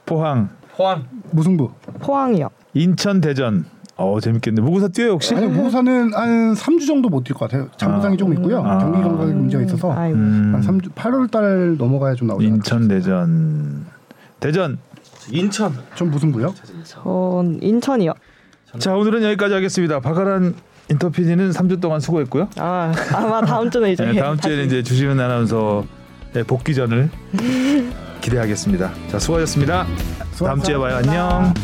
[SPEAKER 2] 포항
[SPEAKER 3] 포항
[SPEAKER 4] 무승부.
[SPEAKER 1] 포항이요.
[SPEAKER 2] 인천 대전 어 재밌겠네 무구사 뛰어요 혹시?
[SPEAKER 4] 아니 무사는 한 3주 정도 못 뛸 것 같아요. 장부상이
[SPEAKER 2] 아.
[SPEAKER 4] 좀 있고요.
[SPEAKER 2] 아.
[SPEAKER 4] 경기 감각에 문제가 있어서
[SPEAKER 1] 아이고.
[SPEAKER 2] 음,
[SPEAKER 4] 한 3주 8월 달 넘어가야 좀 나오죠.
[SPEAKER 2] 인천 대전 대전
[SPEAKER 3] 인천
[SPEAKER 4] 좀 무승부요?
[SPEAKER 1] 전 인천이요.
[SPEAKER 2] 자 오늘은 여기까지 하겠습니다. 박아란 인터 PD는 3주 동안 수고했고요.
[SPEAKER 1] 아 아마 다음 주는 이제
[SPEAKER 2] 네, 다음 주에는 이제 주시은 아나운서의 복귀전을 기대하겠습니다. 자 수고하셨습니다. 다음 주에 봐요. 안녕.